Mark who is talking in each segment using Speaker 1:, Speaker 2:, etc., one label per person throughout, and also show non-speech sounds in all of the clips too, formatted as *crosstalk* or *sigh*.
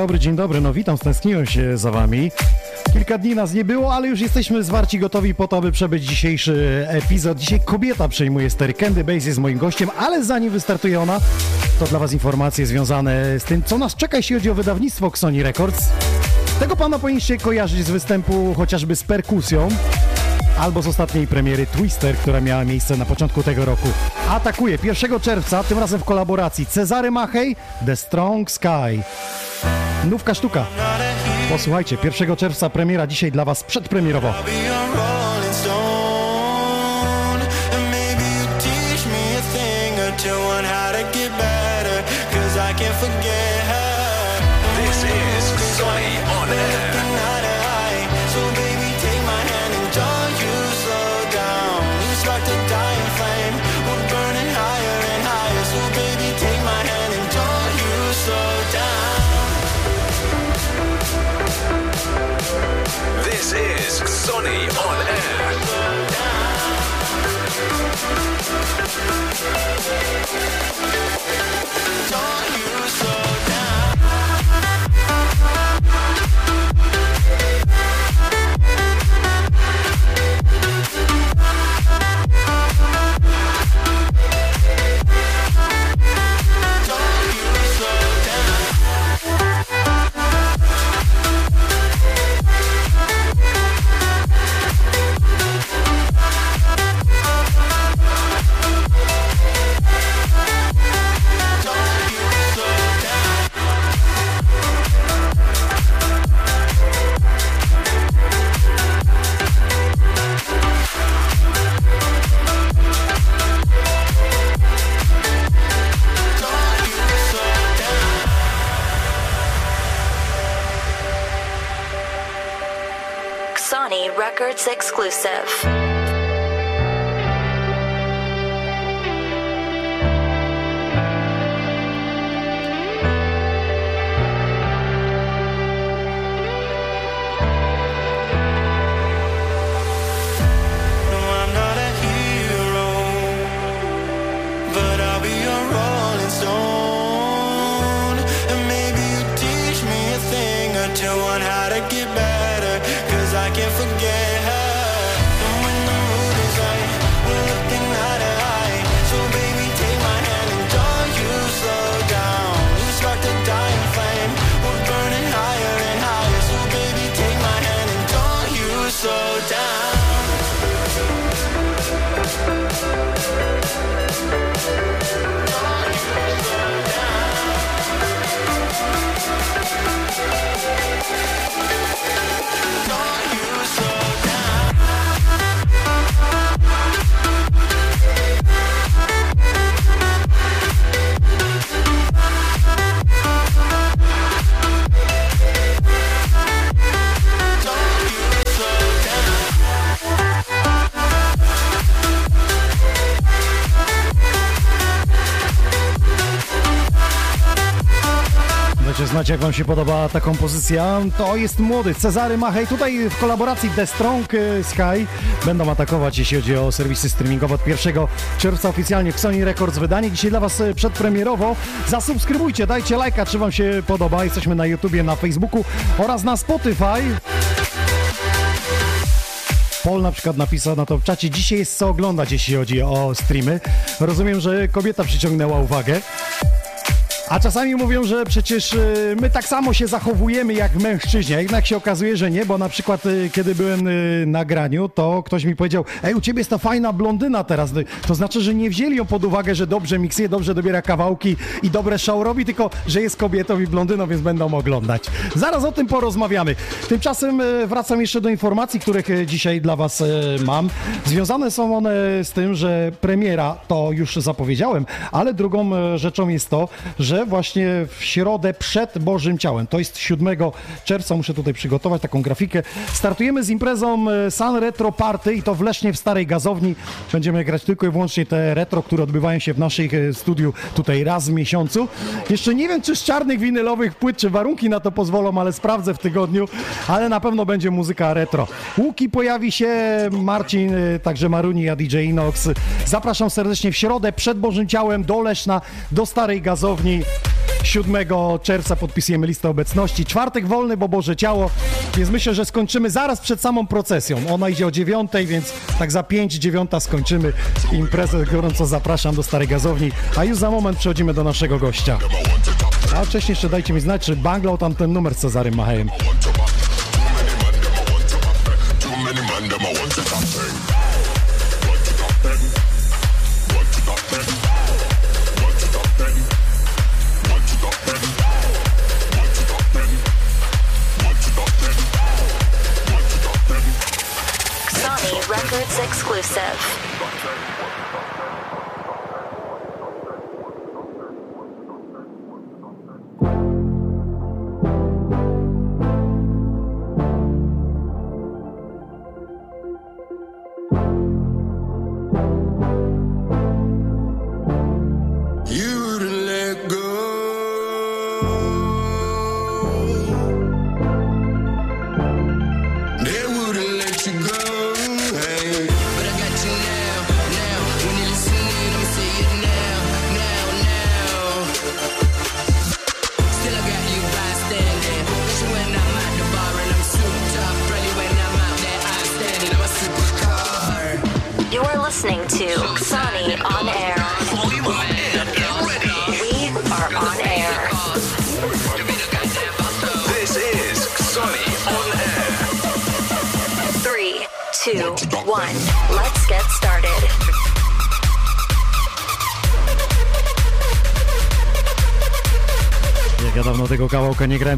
Speaker 1: Dobry, dzień dobry. No witam, stęskniłem się za wami. Kilka dni nas nie było, ale już jesteśmy zwarci, gotowi po to, aby przebyć dzisiejszy epizod. Dzisiaj kobieta przejmuje stery. Candy Base jest moim gościem, ale zanim wystartuje ona, to dla was informacje związane z tym, co nas czeka, jeśli chodzi o wydawnictwo Sony Records. Tego pana powinniście kojarzyć z występu chociażby z perkusją, albo z ostatniej premiery Twister, która miała miejsce na początku tego roku. Atakuje 1 czerwca, tym razem w kolaboracji Cezary Machej, The Strong Sky. Nówka sztuka. Posłuchajcie, 1 czerwca premiera dzisiaj dla Was przedpremierowo.
Speaker 2: Sony Records exclusive.
Speaker 1: Znać, jak wam się podoba ta kompozycja. To jest młody Cezary Machej. Tutaj w kolaboracji The Strong y, Sky będą atakować, jeśli chodzi o serwisy streamingowe od 1 czerwca oficjalnie w Sony Records wydanie. Dzisiaj dla was y, przedpremierowo. Zasubskrybujcie, dajcie lajka, czy wam się podoba. Jesteśmy na YouTubie, na Facebooku oraz na Spotify. Paul na przykład napisał na to w czacie, dzisiaj jest co oglądać, jeśli chodzi o streamy. Rozumiem, że kobieta przyciągnęła uwagę. A czasami mówią, że przecież y, my tak samo się zachowujemy jak mężczyźni, a jednak się okazuje, że nie, bo na przykład y, kiedy byłem y, na graniu, to ktoś mi powiedział, ej, u ciebie jest ta fajna blondyna teraz. To znaczy, że nie wzięli ją pod uwagę, że dobrze miksuje, dobrze dobiera kawałki i dobre show robi, tylko że jest kobietą i blondyną, więc będą oglądać. Zaraz o tym porozmawiamy. Tymczasem wracam jeszcze do informacji, których dzisiaj dla was mam. Związane są one z tym, że premiera, to już zapowiedziałem, ale drugą rzeczą jest to, że właśnie w środę przed Bożym Ciałem, to jest 7 czerwca, muszę tutaj przygotować taką grafikę, startujemy z imprezą e, Sun Retro Party i to w Lesznie w Starej Gazowni. Będziemy grać tylko i wyłącznie te retro, które odbywają się w naszych e, studiu tutaj raz w miesiącu. Jeszcze nie wiem, czy z czarnych winylowych płyt, czy warunki na to pozwolą, ale sprawdzę w tygodniu, ale na pewno będzie muzyka retro. Łuki pojawi się, Marcin, e, także Maruni, a DJ Inox. Zapraszam serdecznie w środę przed Bożym Ciałem do Leszna, do Starej Gazowni. 7 czerwca podpisujemy listę obecności. Czwartek wolny, bo Boże Ciało, więc myślę, że skończymy zaraz przed samą procesją. Ona idzie o 9, więc tak za 5, 9 skończymy imprezę. Gorąco zapraszam do Starej Gazowni, a już za moment przechodzimy do naszego gościa. A wcześniej jeszcze dajcie mi znać, czy banglał tam ten numer z Cezarym Machejem.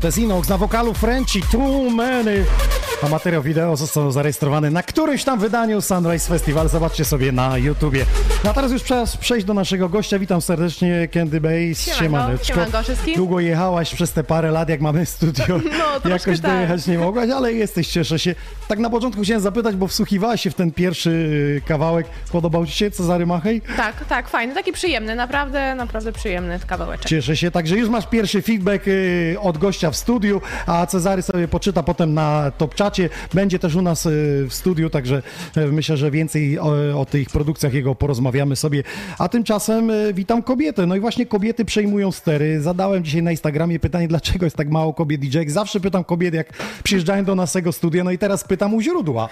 Speaker 1: Jest Inox na wokalu Frenchy, Too Many. A materiał wideo został zarejestrowany na którymś tam wydaniu Sunrise Festival. Zobaczcie sobie na YouTubie. No a teraz już czas przejść do naszego gościa. Witam serdecznie, Candy Base.
Speaker 3: Siemanko,
Speaker 1: Siemaneczko.
Speaker 3: siemanko wszystkim.
Speaker 1: Długo jechałaś przez te parę lat, jak mamy studio. *laughs*
Speaker 3: No,
Speaker 1: Jakoś
Speaker 3: tak.
Speaker 1: dojechać nie mogłaś, ale jesteś, cieszę się. Tak na początku chciałem zapytać, bo wsłuchiwałaś się w ten pierwszy y, kawałek. Podobał ci się Cezary Machej?
Speaker 3: Tak, tak, fajny, taki przyjemny, naprawdę, naprawdę przyjemny kawałeczek.
Speaker 1: Cieszę się, także już masz pierwszy feedback y, od gościa w studiu, a Cezary sobie poczyta potem na top czacie. Będzie też u nas y, w studiu, także myślę, że więcej o, o tych produkcjach jego porozmawiamy sobie. A tymczasem witam kobietę. No i właśnie kobiety przejmują stery. Zadałem dzisiaj na Instagramie pytanie, dlaczego jest tak mało kobiet DJ. Zawsze pytam kobiet, jak przyjeżdżają do naszego studia, no i teraz pytam u źródła.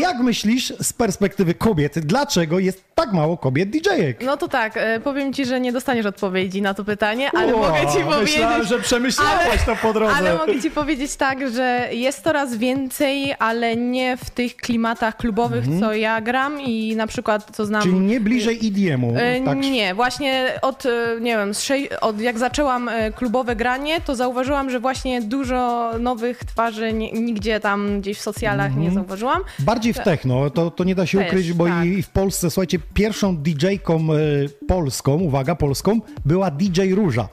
Speaker 1: Jak myślisz z perspektywy kobiet, dlaczego jest tak mało kobiet DJ-ek?
Speaker 3: No to tak, e, powiem ci, że nie dostaniesz odpowiedzi na to pytanie, ale mogę ci powiedzieć...
Speaker 1: Myślałem, że przemyślałaś to po drodze.
Speaker 3: Ale mogę ci powiedzieć tak, że jest coraz więcej, ale nie w tych klimatach klubowych, co ja gram i na przykład co znam...
Speaker 1: Mhm. Czyli nie bliżej EDM-u.
Speaker 3: E,
Speaker 1: Tak,
Speaker 3: Nie, właśnie od, e, nie wiem, od jak zaczęłam klubowe granie, to zauważyłam, że właśnie dużo nowych twarzy nigdzie tam gdzieś w socjalach nie zauważyłam.
Speaker 1: Bardziej w techno, to, to nie da się
Speaker 3: Też,
Speaker 1: ukryć, bo
Speaker 3: tak.
Speaker 1: i, i w Polsce, słuchajcie, pierwszą DJ-ką e, polską, uwaga, polską, była DJ Róża.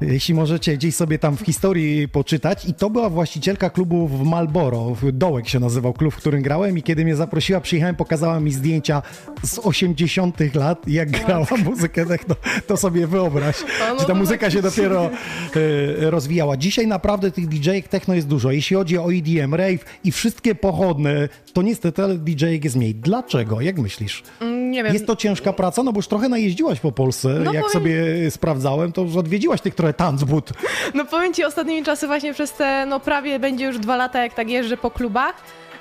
Speaker 1: Jeśli możecie gdzieś sobie tam w historii poczytać. I to była właścicielka klubu w Malboro. Dołek się nazywał klub, w którym grałem. I kiedy mnie zaprosiła, przyjechałem, pokazała mi zdjęcia z 80 lat. Jak grała muzykę techno, to sobie wyobraź. *laughs* Czy ta muzyka się
Speaker 3: tak.
Speaker 1: dopiero e, rozwijała. Dzisiaj naprawdę tych DJ-ek techno jest dużo. Jeśli chodzi o EDM, rave i wszystkie pochodne, to niestety DJ-ek jest mniej. Dlaczego? Jak myślisz?
Speaker 3: Nie wiem.
Speaker 1: Jest to ciężka praca, no bo już trochę najeździłaś po Polsce.
Speaker 3: No
Speaker 1: Jak
Speaker 3: powiem-
Speaker 1: sobie sprawdzałem, to już odwiedziłaś tych trochę tanzbud.
Speaker 3: No powiem ci ostatnimi czasy właśnie przez te, no prawie będzie już dwa lata, jak tak jeżdżę po klubach,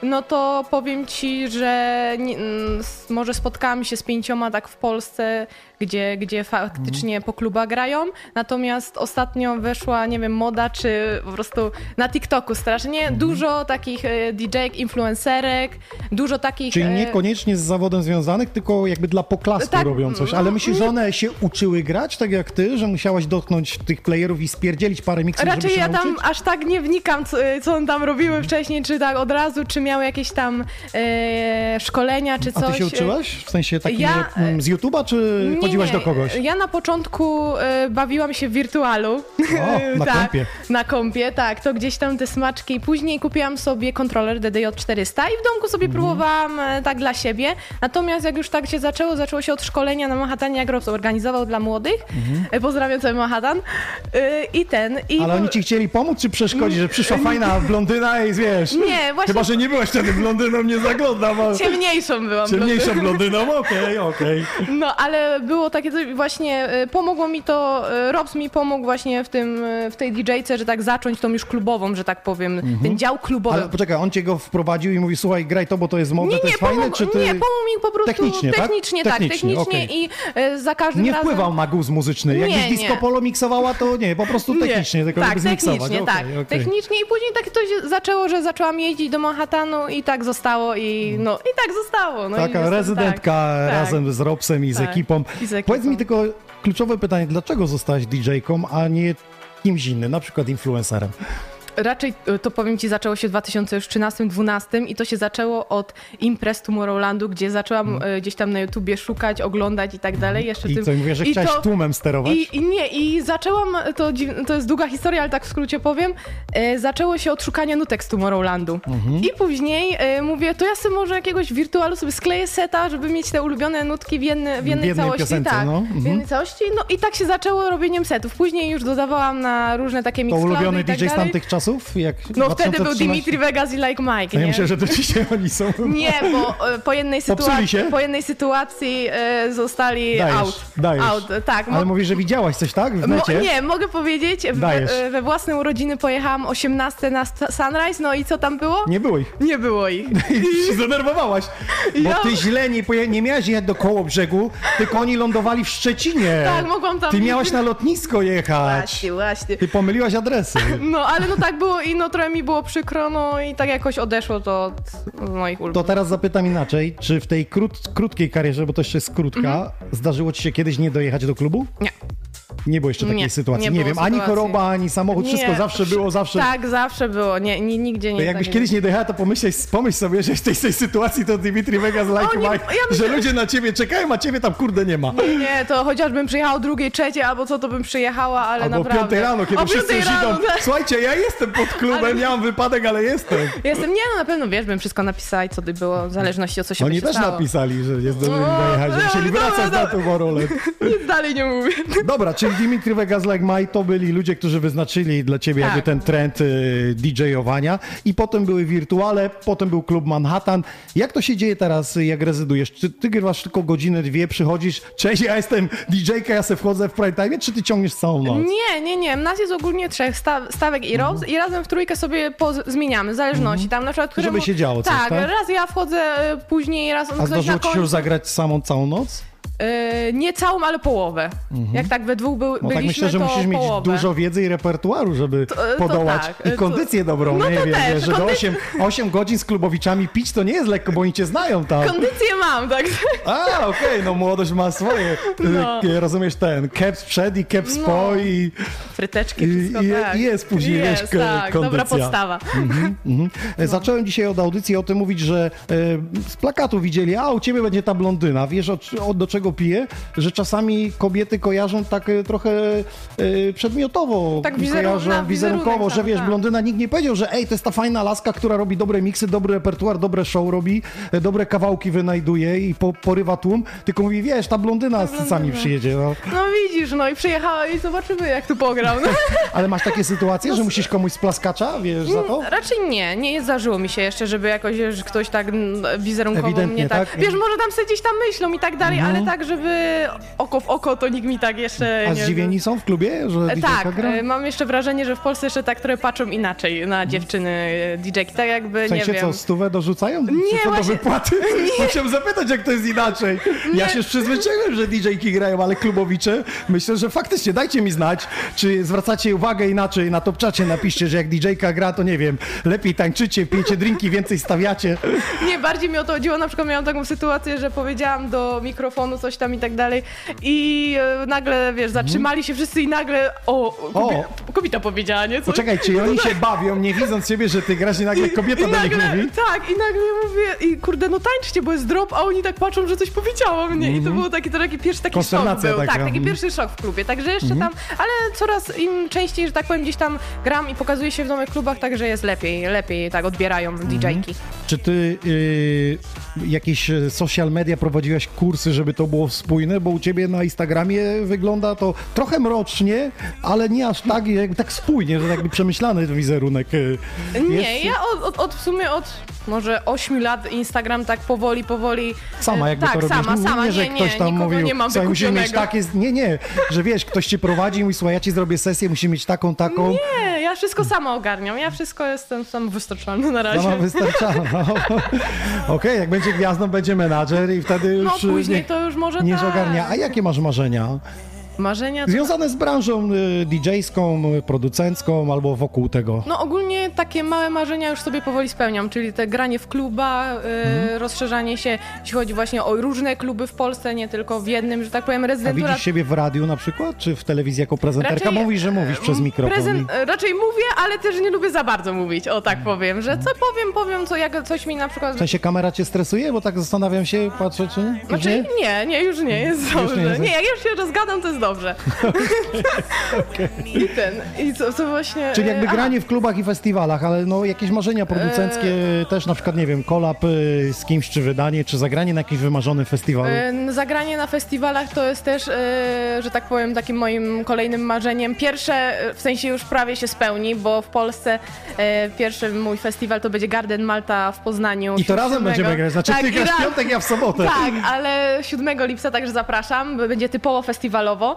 Speaker 3: no to powiem ci, że nie, mm, może spotkałam się z pięcioma tak w Polsce, gdzie, gdzie faktycznie po klubach grają, natomiast ostatnio weszła, nie wiem, moda, czy po prostu na TikToku strasznie,
Speaker 1: Mhm.
Speaker 3: dużo takich e, DJ-ek, influencerek, dużo takich...
Speaker 1: Czyli
Speaker 3: e,
Speaker 1: niekoniecznie z zawodem związanych, tylko jakby dla poklastu
Speaker 3: Tak,
Speaker 1: robią coś. Ale myślisz, że one się uczyły grać, tak jak ty, że musiałaś dotknąć tych playerów i spierdzielić parę miksów,
Speaker 3: Raczej ja tam
Speaker 1: nauczyć?
Speaker 3: aż tak nie wnikam, co, co on tam robiły wcześniej, czy tak od razu, czy miały jakieś tam e, szkolenia, czy
Speaker 1: A
Speaker 3: coś.
Speaker 1: ty się uczyłaś? W sensie takim,
Speaker 3: Ja-
Speaker 1: mm, z YouTube'a, czy
Speaker 3: Nie,
Speaker 1: chodziłaś
Speaker 3: nie.
Speaker 1: do kogoś?
Speaker 3: Ja na początku e, bawiłam się w wirtualu.
Speaker 1: O, na *laughs*
Speaker 3: tak,
Speaker 1: kompie.
Speaker 3: Na kompie, tak. To gdzieś tam te smaczki. Później kupiłam sobie kontroler DDJ400 i w domku sobie
Speaker 1: Mhm.
Speaker 3: próbowałam e, tak dla siebie. Natomiast jak już tak się zaczęło, zaczęło się od szkolenia na Manhattanie, jak Robson organizował dla młodych. E, Pozdrawiam cały Manhattan. I ten. I.
Speaker 1: Ale oni ci chcieli pomóc, czy przeszkodzić, że przyszła *laughs* fajna blondyna i wiesz...
Speaker 3: Nie, właśnie-
Speaker 1: Chyba, że nie byłaś wtedy blondyną, nie zaglądam, ale...
Speaker 3: ciemniejszą byłam.
Speaker 1: Ciemniejszą blondyną, okej, okej.
Speaker 3: No, ale było takie coś, właśnie y, pomogło mi to, y, Robs mi pomógł właśnie w tym, y, w tej DJ-ce, że tak zacząć tą już klubową, że tak powiem, ten dział klubowy.
Speaker 1: Mhm. Ale poczekaj, on cię go wprowadził i mówi, słuchaj, graj to, bo to jest modne,
Speaker 3: nie,
Speaker 1: to
Speaker 3: nie,
Speaker 1: jest fajne, czy ty...
Speaker 3: nie, pomógł mi po prostu
Speaker 1: Technicznie, tak?
Speaker 3: technicznie, tak,
Speaker 1: Technicznie,
Speaker 3: technicznie,
Speaker 1: okej.
Speaker 3: i za każdym
Speaker 1: Nie
Speaker 3: razem...
Speaker 1: wpływał na guz muzyczny. Jakbyś
Speaker 3: Nie,
Speaker 1: disco
Speaker 3: nie.
Speaker 1: polo miksowała, to nie, po prostu technicznie, tylko
Speaker 3: tak, technicznie,
Speaker 1: Okej,
Speaker 3: tak.
Speaker 1: okej.
Speaker 3: Technicznie i później tak to się zaczęło, że zaczęłam jeździć do Manhattanu i tak zostało i no i tak zostało. No
Speaker 1: Taka rezydentka
Speaker 3: tak, tak.
Speaker 1: razem z Robsem i z
Speaker 3: Tak,
Speaker 1: ekipą.
Speaker 3: i z ekipą.
Speaker 1: Powiedz mi tylko kluczowe pytanie, dlaczego zostałaś DJ-ką, a nie kimś innym, na przykład influencerem?
Speaker 3: Raczej y, to powiem ci, zaczęło się w 2013-2012 i to się zaczęło od imprez Tomorrowlandu, gdzie zaczęłam y, gdzieś tam na YouTubie szukać, oglądać i tak dalej. Jeszcze.
Speaker 1: I
Speaker 3: tym,
Speaker 1: co, mówię, że chciałaś
Speaker 3: to-
Speaker 1: tłumem sterować?
Speaker 3: I, I nie, i zaczęłam, to, to jest długa historia, ale tak w skrócie powiem, e, zaczęło się od szukania nutek z Tomorrowlandu.
Speaker 1: Mhm.
Speaker 3: I później e, mówię, to ja sobie może jakiegoś wirtualu sobie skleję seta, żeby mieć te ulubione nutki w, jedne, w jednej
Speaker 1: jednej
Speaker 3: całości.
Speaker 1: piosence,
Speaker 3: tak,
Speaker 1: no.
Speaker 3: w
Speaker 1: Mhm.
Speaker 3: jednej całości. No i tak się zaczęło robieniem setów. Później już dodawałam na różne takie
Speaker 1: To
Speaker 3: mixcloudy
Speaker 1: ulubiony
Speaker 3: i tak
Speaker 1: DJ z
Speaker 3: dalej.
Speaker 1: tamtych czasów? Jak
Speaker 3: No wtedy był
Speaker 1: 2013?
Speaker 3: Dimitri Vegas i Like Mike,
Speaker 1: A
Speaker 3: nie?
Speaker 1: ja myślę, że to dzisiaj oni są.
Speaker 3: Nie, bo e, po jednej, sytuacji, po jednej sytuacji zostali
Speaker 1: Dajesz,
Speaker 3: out.
Speaker 1: dajesz.
Speaker 3: out. Tak,
Speaker 1: Ale mówisz, że widziałaś coś, tak? W
Speaker 3: Mo, nie, mogę powiedzieć, w,
Speaker 1: Dajesz.
Speaker 3: e, we własne urodziny pojechałam 18 na Sunrise, no i co tam było?
Speaker 1: Nie było ich.
Speaker 3: Nie było ich. *laughs*
Speaker 1: I się zdenerwowałaś. Bo
Speaker 3: Ja-
Speaker 1: ty źle nie, nie miałaś jechać do koło brzegu, tylko oni lądowali w Szczecinie.
Speaker 3: Tak, mogłam tam-
Speaker 1: Ty miałaś na lotnisko jechać.
Speaker 3: Właśnie, właśnie.
Speaker 1: Ty pomyliłaś adresy.
Speaker 3: No, ale no tak było i no trochę mi było przykro, no i tak jakoś odeszło to od moich
Speaker 1: To
Speaker 3: ulubionych.
Speaker 1: teraz zapytam inaczej, czy w tej krót, krótkiej karierze, bo to jeszcze jest krótka, zdarzyło ci się kiedyś nie dojechać do klubu?
Speaker 3: Mhm. Nie.
Speaker 1: Nie było jeszcze takiej
Speaker 3: Nie,
Speaker 1: sytuacji.
Speaker 3: nie
Speaker 1: Nie, wiem, ani
Speaker 3: sytuacji.
Speaker 1: choroba, ani samochód, wszystko
Speaker 3: Nie,
Speaker 1: zawsze było, zawsze.
Speaker 3: Tak, zawsze było, nie, nie nigdzie nie.
Speaker 1: To jakbyś
Speaker 3: tak
Speaker 1: kiedyś nie dojechała, to pomyśleć, pomyśl sobie, że jesteś w tej sytuacji, to Dimitri Vegas like
Speaker 3: O, nie,
Speaker 1: Mike,
Speaker 3: ja
Speaker 1: że ludzie na ciebie czekają, a ciebie tam kurde nie ma.
Speaker 3: Nie, to chociażbym przyjechała o drugiej, trzeciej albo co, to bym przyjechała, ale
Speaker 1: Albo o
Speaker 3: naprawdę.
Speaker 1: piątej rano, kiedy
Speaker 3: o
Speaker 1: wszyscy już idą.
Speaker 3: rano, tak.
Speaker 1: Słuchajcie, ja jestem pod klubem,
Speaker 3: Ale-
Speaker 1: miałam wypadek, ale jestem.
Speaker 3: Jestem, nie no, na pewno wiesz, bym wszystko napisała i co by było, w zależności od co się
Speaker 1: Oni też
Speaker 3: stało.
Speaker 1: napisali, że nie zdążyli
Speaker 3: O,
Speaker 1: dojechać, że
Speaker 3: no,
Speaker 1: musieli wracać na
Speaker 3: dobra.
Speaker 1: Tomorrowland. *laughs*
Speaker 3: Nic dalej nie mówię.
Speaker 1: Dobra, czyli Dimitri Vegas Like Mike to byli ludzie, którzy wyznaczyli dla ciebie
Speaker 3: Tak.
Speaker 1: jakby ten trend y, DJ-owania i potem były wirtuale, potem był klub Manhattan. Jak to się dzieje teraz, jak rezydujesz? Czy ty grywasz tylko godzinę, dwie, przychodzisz, cześć, ja jestem DJ-ka, ja se wchodzę w prime time, czy ty ciągniesz całą noc?
Speaker 3: Nie, nie, nie. Nas jest ogólnie trzech sta stawek i
Speaker 1: Mhm.
Speaker 3: Rose i razem w trójkę sobie zmieniamy, w zależności. Tam na przykład... któremu-
Speaker 1: się działo coś,
Speaker 3: tak?
Speaker 1: tak?
Speaker 3: raz ja wchodzę y, później, raz
Speaker 1: A
Speaker 3: ktoś na
Speaker 1: zdarzyło ci się
Speaker 3: końcu.
Speaker 1: już zagrać samą całą noc?
Speaker 3: Y, nie całą, ale połowę. Jak tak we dwóch był,
Speaker 1: No
Speaker 3: byliśmy,
Speaker 1: tak myślę, że musisz mieć
Speaker 3: połowę.
Speaker 1: dużo wiedzy i repertuaru, żeby
Speaker 3: To- to
Speaker 1: podołać.
Speaker 3: tak,
Speaker 1: I
Speaker 3: to-
Speaker 1: kondycję dobrą,
Speaker 3: No
Speaker 1: nie wiem,
Speaker 3: też,
Speaker 1: żeby
Speaker 3: kondy-
Speaker 1: 8, 8 godzin z klubowiczami pić to nie jest lekko, bo oni cię znają tam.
Speaker 3: Kondycję mam, tak.
Speaker 1: A, okej, no młodość ma swoje.
Speaker 3: No.
Speaker 1: Y, Rozumiesz ten, caps przed i caps
Speaker 3: No.
Speaker 1: po i,
Speaker 3: Fryteczki, wszystko
Speaker 1: i,
Speaker 3: tak.
Speaker 1: jest później,
Speaker 3: jest,
Speaker 1: wiesz,
Speaker 3: tak, dobra
Speaker 1: kondycja.
Speaker 3: podstawa.
Speaker 1: Mhm. E, Zacząłem dzisiaj od audycji o tym mówić, że e, z plakatu widzieli, a u ciebie będzie ta blondyna. Wiesz, o, o, do czego dlatego piję, że czasami kobiety kojarzą tak e, trochę e, przedmiotowo,
Speaker 3: Tak wizeru-
Speaker 1: kojarzą wizerunkowo, że wiesz, blondyna nikt nie powiedział, że ej, to jest ta fajna laska, która robi dobre miksy, dobry repertuar, dobre show robi, e, dobre kawałki wynajduje i po, porywa tłum, tylko mówi, wiesz, ta blondyna z cycami przyjedzie, no.
Speaker 3: No widzisz, no i przyjechała i zobaczymy jak tu pograł. No. *laughs*
Speaker 1: Ale masz takie sytuacje, że musisz komuś splaskacza, wiesz, za to?
Speaker 3: Raczej nie, nie zdarzyło mi się jeszcze, żeby jakoś ktoś tak mm, wizerunkowo
Speaker 1: Ewidentnie,
Speaker 3: mnie tak...
Speaker 1: tak?
Speaker 3: Wiesz, może tam sobie gdzieś tam myślą i tak dalej, ale tak, żeby oko w oko, to nikt mi tak jeszcze
Speaker 1: A
Speaker 3: nie...
Speaker 1: zdziwieni są w klubie, że
Speaker 3: E,
Speaker 1: DJ
Speaker 3: Tak,
Speaker 1: gra?
Speaker 3: e, mam jeszcze wrażenie, że w Polsce jeszcze tak trochę patrzą inaczej na dziewczyny e, DJ-ki, tak jakby,
Speaker 1: W sensie
Speaker 3: nie
Speaker 1: co,
Speaker 3: wiem...
Speaker 1: stówę dorzucają? Nie, co do
Speaker 3: właśnie-
Speaker 1: wypłaty? *laughs* Bo Chciałem zapytać, jak to jest inaczej. Ja się już przyzwyczaiłem, że DJ-ki grają, ale klubowicze, myślę, że faktycznie dajcie mi znać, czy zwracacie uwagę inaczej na topczacie, napiszcie, że jak DJ-ka gra, to nie wiem, lepiej tańczycie, pijecie drinki, więcej stawiacie.
Speaker 3: Nie, bardziej mi o to chodziło, na przykład miałam taką sytuację, że powiedziałam do mikrofonu coś tam i tak dalej i e, nagle, wiesz, zatrzymali się wszyscy i nagle, o, kobie, kobieta powiedziała, nie? Coś.
Speaker 1: Poczekaj, czy oni się *laughs* bawią, nie widząc siebie, że ty grasz i nagle kobieta
Speaker 3: I
Speaker 1: do nich
Speaker 3: nagle,
Speaker 1: mówi?
Speaker 3: tak, i nagle mówię, i kurde, no tańczcie, bo jest drop, a oni tak patrzą, że coś powiedziała mnie. I to było taki, to taki pierwszy taki szok
Speaker 1: Mhm.
Speaker 3: Był.
Speaker 1: taka,
Speaker 3: Tak, taki
Speaker 1: mhm.
Speaker 3: pierwszy szok w klubie. Także jeszcze tam, ale coraz im częściej, że tak powiem, gdzieś tam gram i pokazuję się w nowych klubach, także jest lepiej, lepiej tak odbierają
Speaker 1: Mhm.
Speaker 3: DJ-ki.
Speaker 1: Czy ty y, jakieś social media prowadziłaś kursy, żeby to było spójne? Bo u ciebie na Instagramie wygląda to trochę mrocznie, ale nie aż tak, jakby tak spójnie, że jakby przemyślany wizerunek. y,
Speaker 3: Nie,
Speaker 1: jest.
Speaker 3: ja od, od, od w sumie od może 8 lat Instagram tak powoli, powoli.
Speaker 1: Sama
Speaker 3: e,
Speaker 1: jakby
Speaker 3: tak,
Speaker 1: to robisz.
Speaker 3: sama, sama,
Speaker 1: nie, że
Speaker 3: nie,
Speaker 1: ktoś
Speaker 3: nie,
Speaker 1: tam mówił,
Speaker 3: nie mam
Speaker 1: słuchaj, musimy mieć takie... Nie, nie, że wiesz, ktoś ci prowadzi i mówi, słuchaj, ja ci zrobię sesję, musimy mieć taką, taką.
Speaker 3: Nie, ja wszystko sama ogarniam, ja wszystko jestem samowystarczalna na razie.
Speaker 1: Sama *laughs* wystarczalna. *laughs* Okej, jak będzie gwiazdą, będzie menadżer i wtedy już
Speaker 3: No później
Speaker 1: nie,
Speaker 3: to już może
Speaker 1: nie
Speaker 3: tak.
Speaker 1: ogarnia. A jakie masz marzenia?
Speaker 3: Marzenia.
Speaker 1: Związane z branżą y, DJ-ską, producencką albo wokół tego?
Speaker 3: No ogólnie takie małe marzenia już sobie powoli spełniam, czyli te granie w kluba, y,
Speaker 1: Mhm.
Speaker 3: rozszerzanie się, jeśli chodzi właśnie o różne kluby w Polsce, nie tylko w jednym, że tak powiem,
Speaker 1: A
Speaker 3: rezydentura.
Speaker 1: widzisz siebie w radiu na przykład, czy w telewizji jako prezenterka?
Speaker 3: Raczej,
Speaker 1: Mówisz, że mówisz przez
Speaker 3: m,
Speaker 1: mikrofon.
Speaker 3: Prezent, e, raczej mówię, ale też nie lubię za bardzo mówić, o tak
Speaker 1: Mhm.
Speaker 3: powiem, że co powiem, powiem, co jak coś mi na przykład...
Speaker 1: W sensie kamera cię stresuje? Bo tak zastanawiam się, patrzę, czy nie? Już
Speaker 3: Znaczy,
Speaker 1: nie?
Speaker 3: nie, nie, już nie, jest dobrze.
Speaker 1: nie
Speaker 3: Nie,
Speaker 1: jest-
Speaker 3: jak już się rozgadam, to jest dobrze. I ten, i co, co właśnie...
Speaker 1: Czyli jakby
Speaker 3: e,
Speaker 1: granie w klubach i festiwalach, ale no jakieś marzenia producenckie
Speaker 3: Eee.
Speaker 1: też, na przykład, nie wiem, kolab y, z kimś, czy wydanie, czy zagranie na jakimś wymarzonym festiwalu.
Speaker 3: E, Zagranie na festiwalach to jest też, e, że tak powiem, takim moim kolejnym marzeniem. Pierwsze, e, w sensie już prawie się spełni, bo w Polsce e, pierwszy mój festiwal to będzie Garden Malta w Poznaniu.
Speaker 1: I to razem
Speaker 3: 7
Speaker 1: będziemy grać, znaczy
Speaker 3: tak,
Speaker 1: ty grasz w piątek, ja w sobotę.
Speaker 3: Tak, ale 7 lipca także zapraszam, będzie typowo festiwalowo.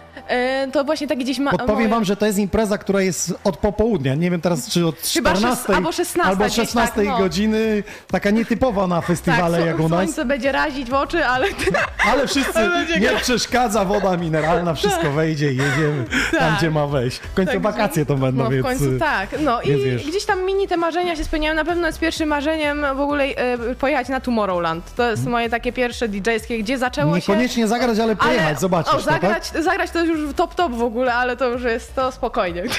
Speaker 3: To właśnie takie gdzieś ma...
Speaker 1: Podpowiem
Speaker 3: moje-
Speaker 1: wam, że to jest impreza, która jest od popołudnia. Nie wiem teraz, czy od
Speaker 3: Chyba szes-
Speaker 1: 14
Speaker 3: albo 16
Speaker 1: albo
Speaker 3: gdzieś
Speaker 1: 16
Speaker 3: tak, no.
Speaker 1: godziny. Taka nietypowa na
Speaker 3: tak,
Speaker 1: festiwale
Speaker 3: sło-
Speaker 1: jak u nas.
Speaker 3: Słońce będzie razić w oczy, ale... *laughs*
Speaker 1: Ale wszyscy nie przeszkadza, woda mineralna, wszystko wejdzie, jedziemy tam,
Speaker 3: Tak.
Speaker 1: gdzie ma wejść. W końcu
Speaker 3: Także-
Speaker 1: wakacje to będą,
Speaker 3: No w
Speaker 1: więc...
Speaker 3: końcu tak. No i
Speaker 1: wiesz.
Speaker 3: gdzieś tam mini te marzenia się spełniają. Na pewno jest pierwszym marzeniem w ogóle e, pojechać na Tomorrowland. To jest moje takie pierwsze DJ-skie, gdzie zaczęło się...
Speaker 1: Niekoniecznie zagrać, ale pojechać, zobaczysz
Speaker 3: o,
Speaker 1: to, tak?
Speaker 3: zagrać, zagrać to już top top w ogóle, ale to już jest to spokojnie. *laughs*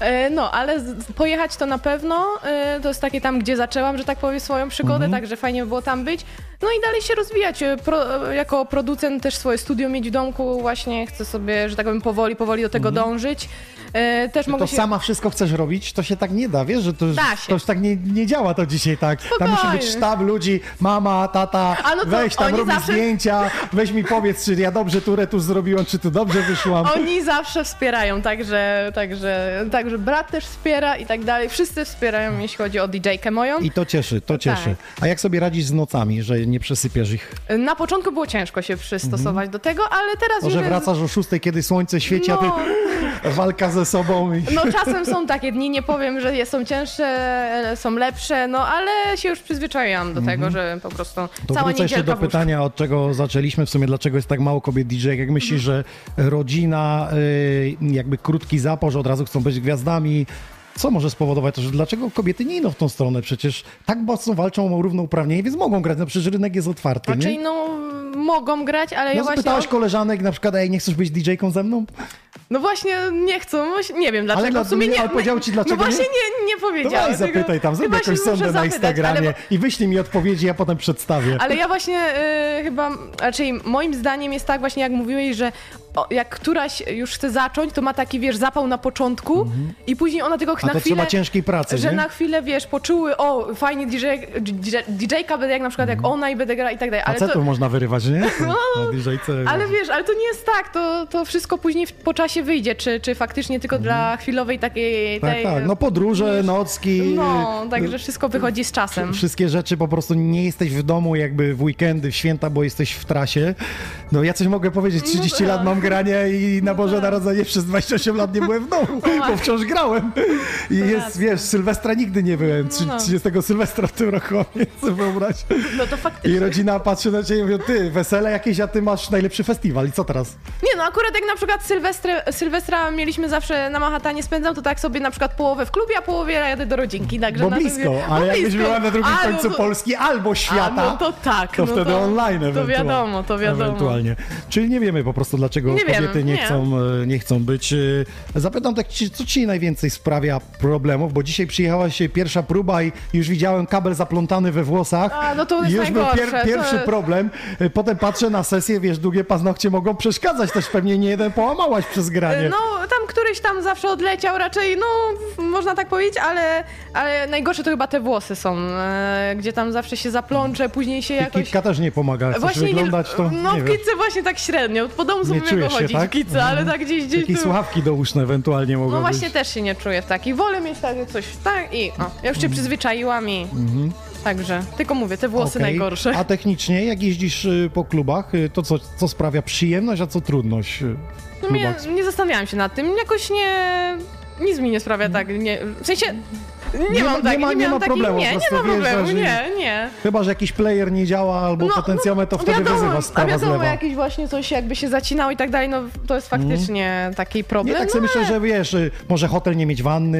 Speaker 3: E, no, ale pojechać to na pewno. E, to jest takie tam, gdzie zaczęłam, że tak powiem, swoją przygodę,
Speaker 1: Mhm.
Speaker 3: także fajnie by było tam być. No i dalej się rozwijać. E, Pro, jako producent też swoje studio mieć w domku. Właśnie chcę sobie, że tak powiem, powoli, powoli do tego dążyć. E, też mogę
Speaker 1: Mhm. To
Speaker 3: się...
Speaker 1: sama wszystko chcesz robić, to się tak nie da, wiesz, że to,
Speaker 3: Da się.
Speaker 1: to już tak nie, nie działa to dzisiaj tak. Tam musi być
Speaker 3: Spokojnie.
Speaker 1: sztab ludzi, mama, tata,
Speaker 3: A no to
Speaker 1: weź tam
Speaker 3: oni
Speaker 1: robić
Speaker 3: zawsze-
Speaker 1: zdjęcia, weź mi powiedz, czy ja dobrze tu retusz zrobiłam, czy tu dobrze wyszłam.
Speaker 3: Oni zawsze wspierają, także, także, także brat też wspiera i tak dalej. Wszyscy wspierają, jeśli chodzi o DJ-kę moją.
Speaker 1: I to cieszy, to cieszy.
Speaker 3: Tak.
Speaker 1: A jak sobie radzisz z nocami, że nie przesypiesz ich?
Speaker 3: Na początku było ciężko się przystosować do tego, ale teraz
Speaker 1: To,
Speaker 3: już
Speaker 1: że
Speaker 3: jest...
Speaker 1: wracasz o szóstej, kiedy słońce świeci, a ty
Speaker 3: No, *laughs*
Speaker 1: walka ze sobą i...
Speaker 3: no czasem są takie dni, nie powiem, że są cięższe, e, są lepsze, no ale się już przyzwyczaiłam do tego, że po prostu
Speaker 1: Mhm. To
Speaker 3: cała
Speaker 1: wrócę jeszcze
Speaker 3: niedzielka
Speaker 1: do pytania, od czego zaczęliśmy, w sumie dlaczego jest tak mało kobiet DJ. Jak myślisz, że rodzina, y, jakby krótki zapor, że od razu chcą być gwiazdami, co może spowodować to, że dlaczego kobiety nie idą w tą stronę? Przecież tak mocno walczą o równouprawnienie, więc mogą grać, no przecież rynek jest otwarty,
Speaker 3: Raczej
Speaker 1: nie?
Speaker 3: no mogą grać, ale ja
Speaker 1: No
Speaker 3: właśnie...
Speaker 1: zapytałaś koleżanek na przykład, ej, nie chcesz być DJ-ką ze mną?
Speaker 3: No właśnie nie chcą, właśnie nie wiem dlaczego.
Speaker 1: dla-
Speaker 3: w sumie
Speaker 1: nie, ale powiedział ci, dlaczego
Speaker 3: No właśnie
Speaker 1: nie?
Speaker 3: nie, powiedział.
Speaker 1: weź zapytaj tam, zrób jakąś sondę na Instagramie i wyślij mi odpowiedzi, ja potem przedstawię.
Speaker 3: Ale ja właśnie y, chyba, raczej moim zdaniem jest tak właśnie jak mówiłeś, że o, jak któraś już chce zacząć, to ma taki, wiesz, zapał na początku i później ona tylko
Speaker 1: Mhm. A
Speaker 3: na
Speaker 1: to
Speaker 3: chwilę...
Speaker 1: ciężkiej pracy,
Speaker 3: Że
Speaker 1: nie?
Speaker 3: na chwilę, wiesz, poczuły, o, fajnie DJ, DJ, DJ-ka będę jak na przykład jak ona i będę grała i tak dalej. Ale to,
Speaker 1: można wyrywać, nie? *laughs*
Speaker 3: No, ale wiesz, ale to nie jest tak, to, to wszystko później w- po czasie wyjdzie, czy, czy faktycznie tylko dla chwilowej takiej...
Speaker 1: Mhm. Tak,
Speaker 3: tej,
Speaker 1: tak, no podróże,
Speaker 3: wiesz,
Speaker 1: nocki.
Speaker 3: No, także wszystko wychodzi z czasem.
Speaker 1: Wszystkie rzeczy po prostu nie jesteś w domu jakby w weekendy, w święta, bo jesteś w trasie. No ja coś mogę powiedzieć, 30
Speaker 3: tak.
Speaker 1: lat mam granie i na Boże Narodzenie przez 28 lat nie byłem w domu, *laughs* bo wciąż grałem. I jest, wiesz, Sylwestra nigdy nie byłem, Trzy-
Speaker 3: No.
Speaker 1: 30 Sylwestra w tym roku, *laughs* chcę wyobraź.
Speaker 3: No to faktycznie.
Speaker 1: I rodzina patrzy na ciebie i mówi, ty, wesele jakieś, a ty masz najlepszy festiwal i co teraz?
Speaker 3: Nie no, akurat jak na przykład Sylwestre, Sylwestra mieliśmy zawsze na Manhattanie spędzam, to tak sobie na przykład połowę w klubie, a połowę jadę do rodzinki, także
Speaker 1: Bo
Speaker 3: na to
Speaker 1: blisko,
Speaker 3: wie-
Speaker 1: ale
Speaker 3: bo
Speaker 1: jakbyś była na drugim
Speaker 3: A, no
Speaker 1: końcu
Speaker 3: to-
Speaker 1: Polski albo świata,
Speaker 3: A, no to tak.
Speaker 1: to
Speaker 3: no
Speaker 1: wtedy online
Speaker 3: To wiadomo, to wiadomo.
Speaker 1: Ewentualnie. Czyli nie wiemy po prostu, dlaczego
Speaker 3: Nie wiem,
Speaker 1: kobiety nie,
Speaker 3: nie.
Speaker 1: Chcą, e, nie chcą być. E, Zapytam tak, co ci najwięcej sprawia problemów, bo dzisiaj przyjechała się pierwsza próba i już widziałem kabel zaplątany we włosach.
Speaker 3: A, no to
Speaker 1: I
Speaker 3: jest
Speaker 1: już był
Speaker 3: najgorsze,
Speaker 1: pierwszy
Speaker 3: to-
Speaker 1: problem. E, Potem patrzę na sesję, wiesz, długie paznokcie mogą przeszkadzać, też pewnie nie jeden połamałaś przez granie.
Speaker 3: No, tam któryś tam zawsze odleciał raczej, no, można tak powiedzieć, ale, ale najgorsze to chyba te włosy są, gdzie tam zawsze się zaplącze, później się
Speaker 1: I
Speaker 3: jakoś...
Speaker 1: kitka też nie pomaga. Chcesz
Speaker 3: Właśnie
Speaker 1: wyglądać, to
Speaker 3: No,
Speaker 1: nie
Speaker 3: w
Speaker 1: wiem.
Speaker 3: kitce właśnie tak średnio. Po domu sobie
Speaker 1: czujesz się, tak?
Speaker 3: w kitce, ale tak gdzieś gdzieś
Speaker 1: Jakieś
Speaker 3: tu...
Speaker 1: słuchawki douszne ewentualnie mogą
Speaker 3: No
Speaker 1: być.
Speaker 3: właśnie też się nie czuję w takich. Wolę mieć takie coś tak i o, ja już się przyzwyczaiłam i... Także, tylko mówię, te włosy
Speaker 1: Mhm. Okej.
Speaker 3: najgorsze.
Speaker 1: A technicznie, jak jeździsz y, po klubach, y, to co, co sprawia przyjemność, a co trudność y,
Speaker 3: No
Speaker 1: klubach?
Speaker 3: nie zastanawiałam się nad tym, jakoś nie... Nic mi nie sprawia tak, nie... W sensie... Nie,
Speaker 1: Nie ma-
Speaker 3: mam
Speaker 1: nie
Speaker 3: tak,
Speaker 1: ma-
Speaker 3: nie,
Speaker 1: ma
Speaker 3: takich-
Speaker 1: problemu,
Speaker 3: Nie, nie ma problemu, nie, nie.
Speaker 1: Chyba, że jakiś player nie działa albo potencjometr, to wtedy
Speaker 3: wiadomo,
Speaker 1: wyzywasz
Speaker 3: A
Speaker 1: sprawa z
Speaker 3: wiadomo, jakieś właśnie coś jakby się zacinało i tak dalej, no to jest faktycznie taki problem.
Speaker 1: Nie, tak
Speaker 3: no,
Speaker 1: sobie myślę,
Speaker 3: ale-
Speaker 1: że wiesz, y, może hotel nie mieć wanny,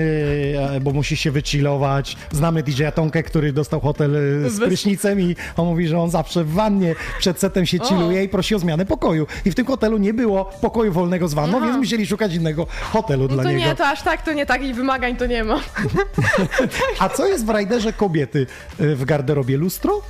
Speaker 1: e, bo musi się wychillować. Znamy DJ-a Tomkę, który dostał hotel y, z prysznicem i on mówi, że on zawsze w wannie przed setem się chilluje i prosi o zmianę pokoju. I w tym hotelu nie było pokoju wolnego z wanną,
Speaker 3: Aha.
Speaker 1: więc musieli szukać innego hotelu
Speaker 3: No
Speaker 1: dla
Speaker 3: to
Speaker 1: niego.
Speaker 3: nie, to aż tak, to nie takich wymagań to nie ma. *laughs*
Speaker 1: A co jest w rajderze kobiety y, w garderobie? Lustro?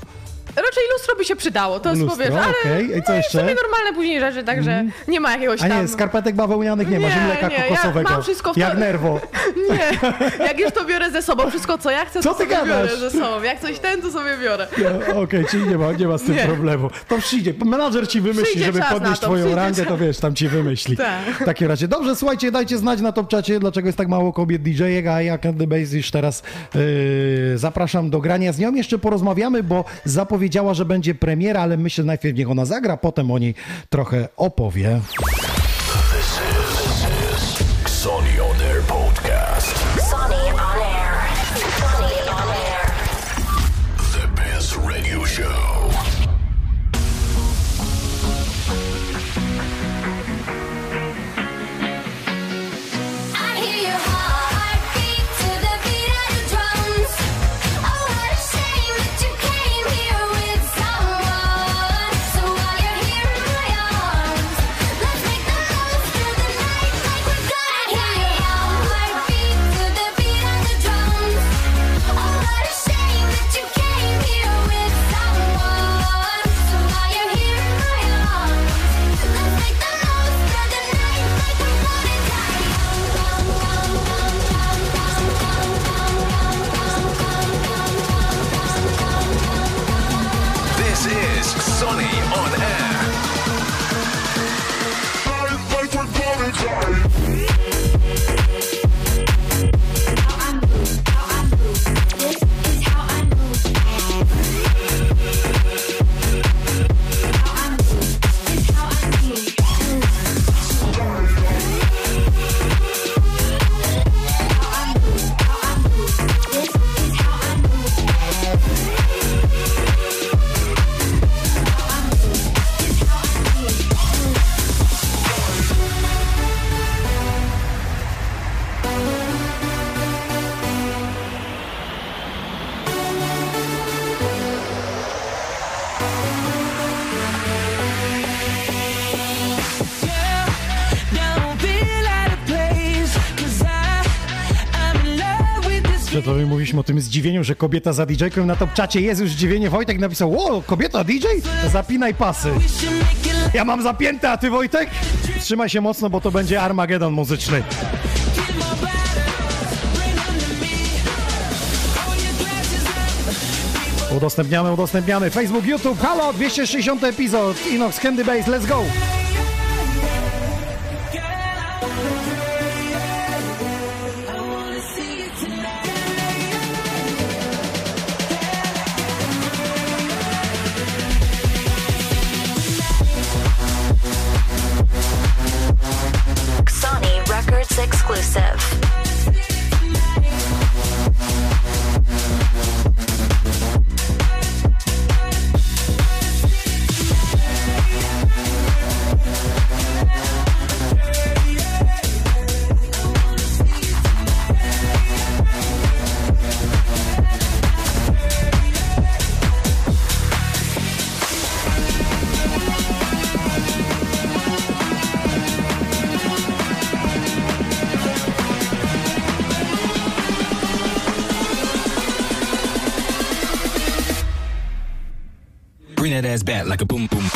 Speaker 3: Raczej lustro by się przydało, to jest
Speaker 1: Lustro,
Speaker 3: powiesz, ale
Speaker 1: okej. I co
Speaker 3: no
Speaker 1: jeszcze?
Speaker 3: Sobie normalne później rzeczy, także nie ma jakiegoś
Speaker 1: A
Speaker 3: tam...
Speaker 1: nie, skarpetek bawełnianych nie,
Speaker 3: Nie,
Speaker 1: mleka
Speaker 3: nie, ja
Speaker 1: kokosowego.
Speaker 3: mam wszystko w to-
Speaker 1: Jak nerwo. *laughs*
Speaker 3: Nie, jak już to biorę ze sobą, wszystko co ja chcę,
Speaker 1: Co
Speaker 3: to
Speaker 1: ty
Speaker 3: sobie
Speaker 1: gadasz?
Speaker 3: biorę ze sobą. Jak coś ten, to sobie biorę.
Speaker 1: No, Okej, czyli nie ma, nie ma z tym
Speaker 3: Nie.
Speaker 1: problemu. To przyjdzie, menadżer ci wymyśli,
Speaker 3: Przyjdzie
Speaker 1: żeby podnieść
Speaker 3: to,
Speaker 1: twoją rangę, to wiesz, tam ci wymyśli.
Speaker 3: Tak.
Speaker 1: W takim razie. Dobrze, słuchajcie, dajcie znać na top czacie, dlaczego jest tak mało kobiet DJ-ek, a ja Candy Base już teraz yy, zapraszam do grania z nią. Jeszcze porozmawiamy, bo zapowiedziała, że będzie premiera, ale myślę najpierw niech ona zagra, potem o niej trochę opowie. O tym zdziwieniu, że kobieta za DJ-ką na top czacie jest już zdziwienie. Wojtek napisał, o, kobieta DJ? Zapinaj pasy. Ja mam zapięte, a ty Wojtek? Trzymaj się mocno, bo to będzie Armagedon muzyczny. Udostępniamy, udostępniamy. Facebook, YouTube, halo, 260 epizod. Inox, Candy Base, let's go.
Speaker 2: Exclusive.
Speaker 4: it as bad like a boom boom.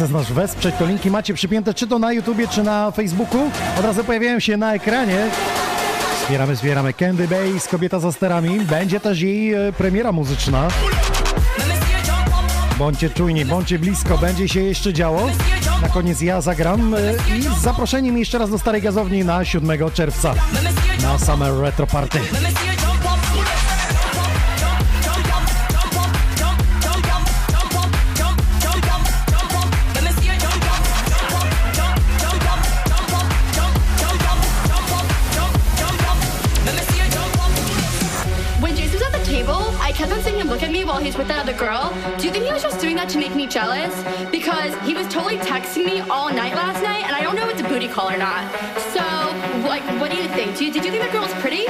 Speaker 1: Chcesz nas wesprzeć, to linki macie przypięte czy to na YouTubie, czy na Facebooku. Od razu pojawiają się na ekranie. Wspieramy, wspieramy Candy Base, kobieta za sterami. Będzie też jej e, premiera muzyczna. Bądźcie czujni, bądźcie blisko, będzie się jeszcze działo. Na koniec ja zagram e, i z zaproszeniem jeszcze raz do Starej Gazowni na 7 czerwca na Summer Retro Party.
Speaker 5: To make me jealous? Because he was totally texting me all night last night, and I don't know if it's a booty call or not. So, like, what do you think? Do you, did you think that girl was pretty?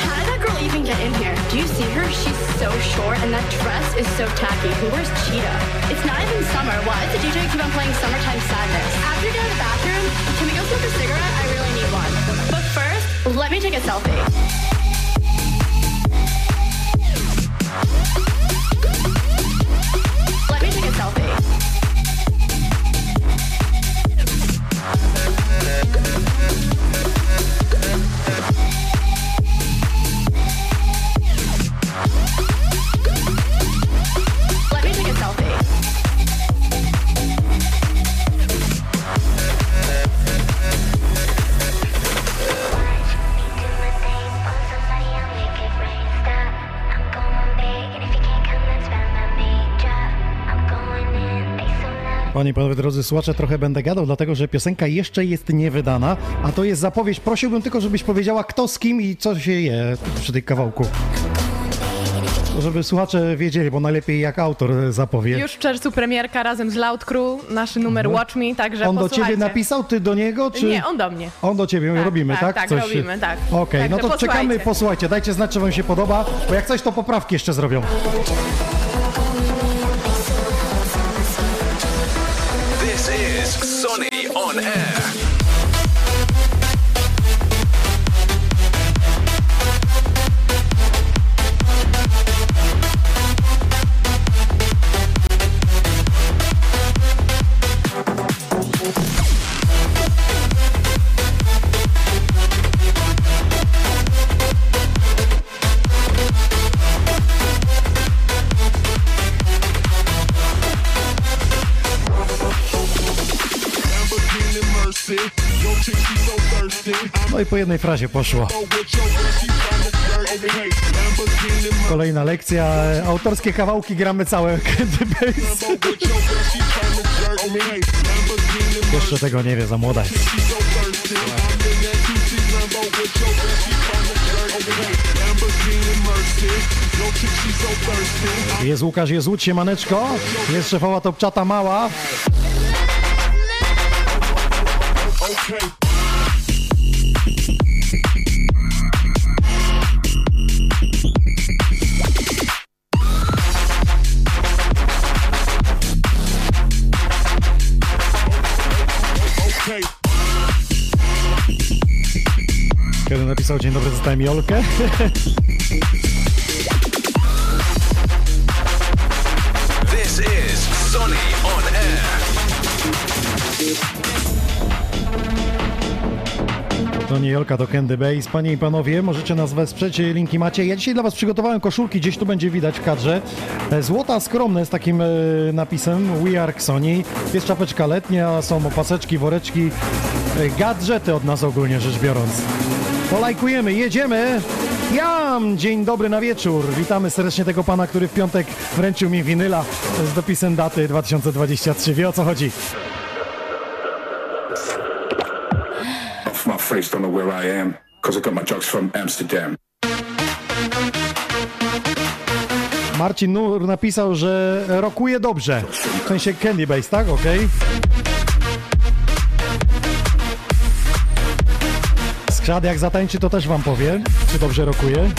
Speaker 5: How did that girl even get in here? Do you see her? She's so short, and that dress is so tacky. Who wears cheetah? It's not even summer. Why does the DJ keep on playing Summertime Sadness? After you're done in the bathroom, can we go smoke a cigarette? I really need one. But first, let me take a selfie.
Speaker 1: Panie i panowie drodzy słuchacze, trochę będę gadał, dlatego że piosenka jeszcze jest niewydana, a to jest zapowiedź. Prosiłbym tylko, żebyś powiedziała kto z kim i co się je przy tym kawałku. Żeby słuchacze wiedzieli, bo najlepiej jak autor zapowie.
Speaker 3: Już w czerwcu premierka razem z Loud Crew, nasz numer Watch Me, także
Speaker 1: Mhm. On do ciebie napisał, ty do niego, czy...
Speaker 3: Nie, on do mnie.
Speaker 1: On do ciebie,
Speaker 3: Tak,
Speaker 1: robimy, tak?
Speaker 3: tak, tak, robimy, tak.
Speaker 1: Okej, no
Speaker 3: Także
Speaker 1: to czekamy,
Speaker 3: posłuchajcie.
Speaker 1: posłuchajcie, dajcie znać, czy wam się podoba, bo jak coś, to poprawki jeszcze zrobią.
Speaker 6: On air.
Speaker 1: No i po jednej frazie poszło. Kolejna lekcja. Autorskie kawałki gramy całe *laughs* Jeszcze tego nie wie, za młoda jest. Jest Łukasz, jest Łódź, Siemaneczko. Jest szefowa Topczata Mała.
Speaker 7: Okay.
Speaker 1: Kiedy napisał dzień dobry, zostałem Jolkę.
Speaker 6: This is Sonny on air.
Speaker 1: To nie Jolka, to Candy Base. Panie i panowie, możecie nas wesprzeć, linki macie. Ja dzisiaj dla was przygotowałem koszulki, gdzieś tu będzie widać w kadrze. E, Złota skromne z takim e, napisem We are Sony. Jest czapeczka letnia, są opaseczki, woreczki, e, gadżety od nas ogólnie rzecz biorąc. To lajkujemy, jedziemy! Jam! Dzień dobry na wieczór. Witamy serdecznie tego pana, który w piątek wręczył mi winyla z dopisem daty 2023. Wie o co chodzi.
Speaker 8: Face, don't know where I am. Cause I got my drugs from Amsterdam.
Speaker 1: Marcin Nur napisał, że rokuje dobrze. W sensie Candy Base, tak? Okej. Skrzad jak zatańczy, to też wam powie, czy dobrze rokuje.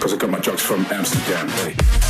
Speaker 8: Cause I got my drugs from Amsterdam. Hey.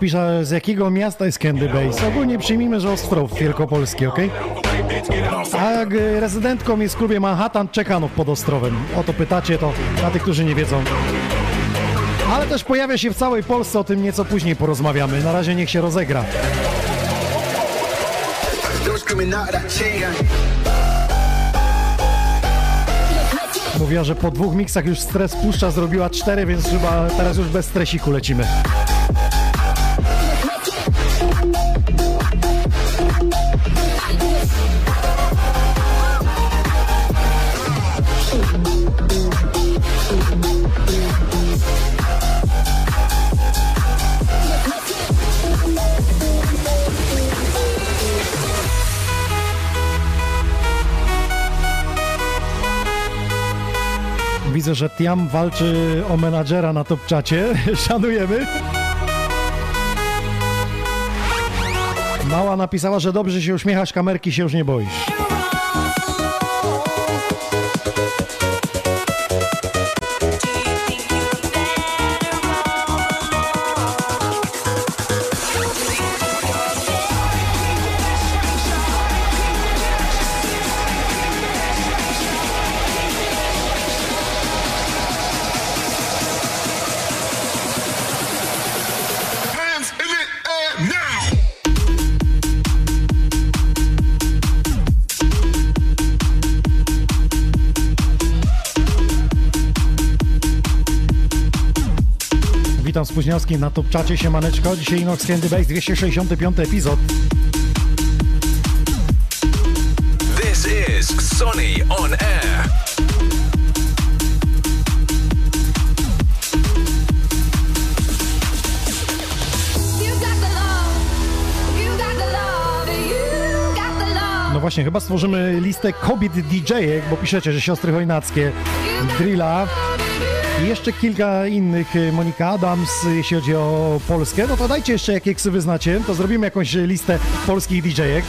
Speaker 1: Pisze, z jakiego miasta jest Candy Base. Ogólnie przyjmijmy, że Ostrów Wielkopolski, ok? A y, rezydentką jest w klubie Manhattan Czekanów pod Ostrowem. O to pytacie, to dla tych, którzy nie wiedzą. Ale też pojawia się w całej Polsce, o tym nieco później porozmawiamy. Na razie niech się rozegra. Mówiła, że po dwóch miksach już stres puszcza, zrobiła cztery, więc chyba teraz już bez stresiku lecimy. Widzę, że Tiam walczy o menadżera na top czacie. *laughs* Szanujemy. Mała napisała, że dobrze się uśmiechasz, kamerki się już nie boisz. Witam Spóźniowski na top czacie, siemaneczko. Dzisiaj Inox Candy Base, 265 epizod.
Speaker 6: This is Sonny on air.
Speaker 1: No właśnie, chyba stworzymy listę kobiet DJ-ek, bo piszecie, że siostry Chojnackie, Drilla jeszcze kilka innych, y, Monika Adams, jeśli chodzi o Polskę. No to dajcie jeszcze, jakie ksywy znacie, to zrobimy jakąś listę polskich DJ-ek.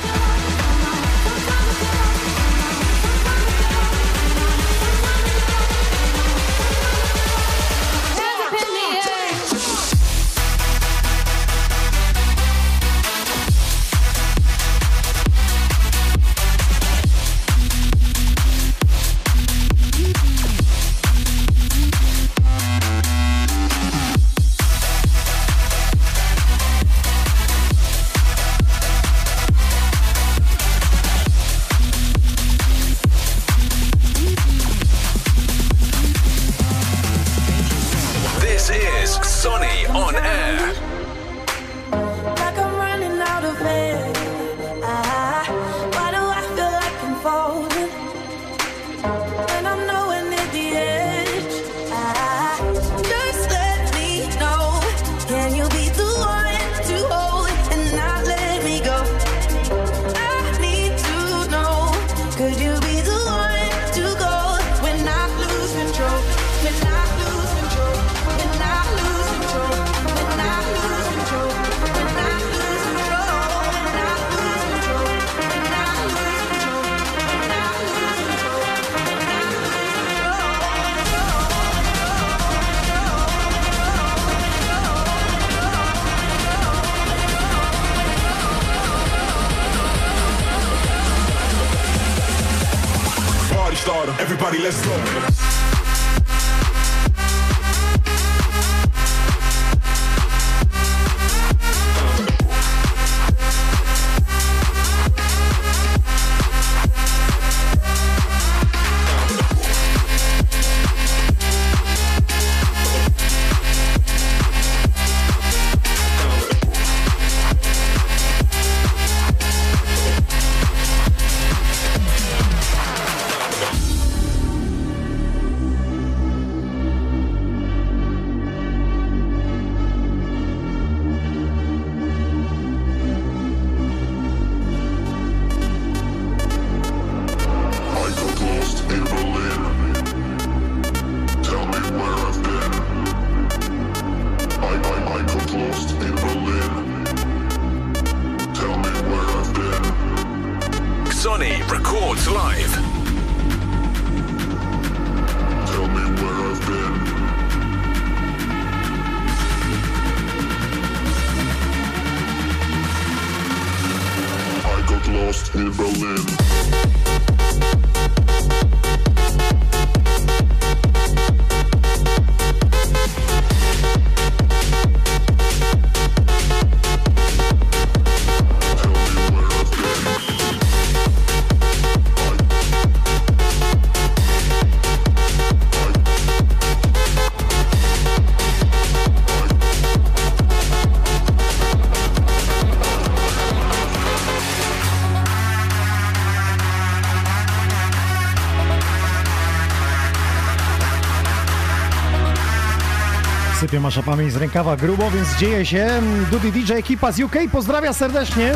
Speaker 1: Sypie masza pamięć z rękawa grubo, więc dzieje się. Dudy DJ, ekipa z UK pozdrawia serdecznie.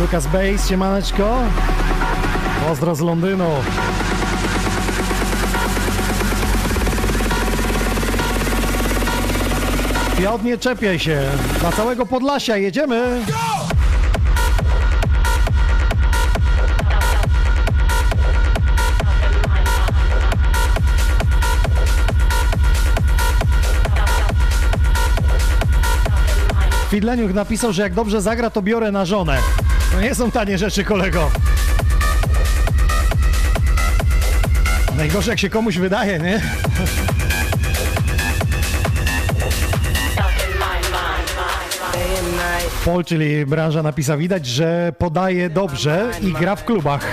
Speaker 1: Lucas Bass, siemaneczko. Pozdro z Londynu. Piotr, nie czepiaj się. Na całego Podlasia jedziemy. Fidleniuk napisał, że jak dobrze zagra, to biorę na żonę. To nie są tanie rzeczy, kolego. Najgorzej jak się komuś wydaje, nie? Paul, czyli branża napisał, widać, że podaje dobrze i gra w klubach.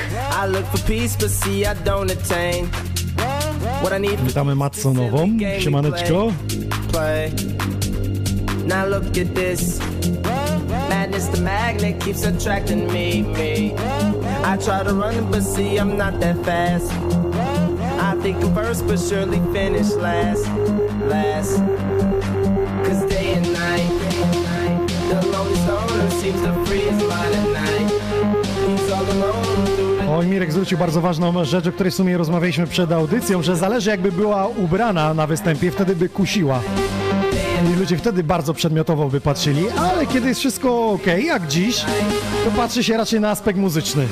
Speaker 1: Witamy Matsonową, siemaneczko.
Speaker 9: Now look at this. Madness, the magnet keeps attracting me, me. I try to run, but see I'm not that fast. I think I'm first, but surely finish last, last. Cause day and night, the lonely stoner seems to free his mind at night. He's all alone.
Speaker 1: Oj, Mirek zwrócił bardzo ważną rzecz, o której w sumie rozmawialiśmy przed audycją, że zależy jakby była ubrana na występie, wtedy by kusiła. I ludzie wtedy bardzo przedmiotowo by patrzyli, ale kiedy jest wszystko ok, jak dziś, to patrzy się raczej na aspekt muzyczny.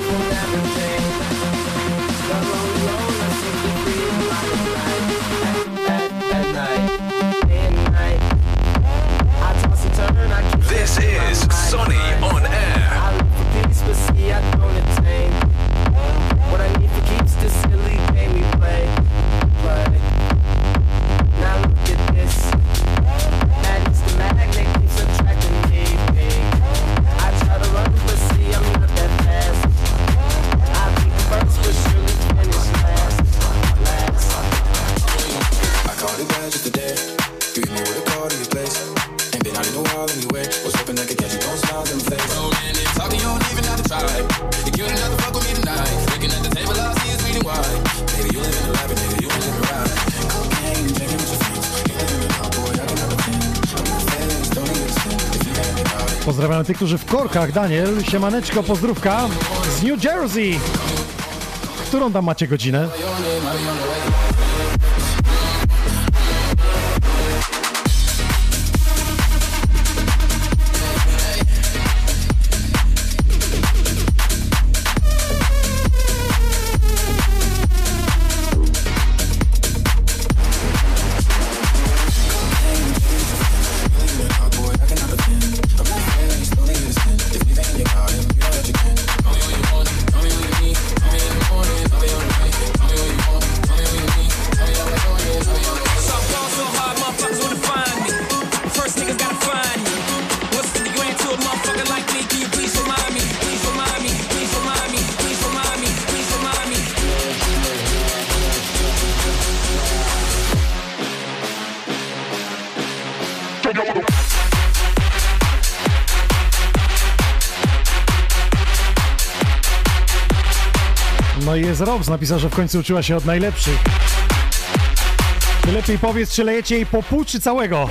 Speaker 1: Którzy w korkach. Daniel, siemaneczko, pozdrówka z New Jersey. Którą tam macie godzinę? Robs, napisał, że w końcu uczyła się od najlepszych. Ty lepiej powiedz, czy lejecie jej po pół, czy całego?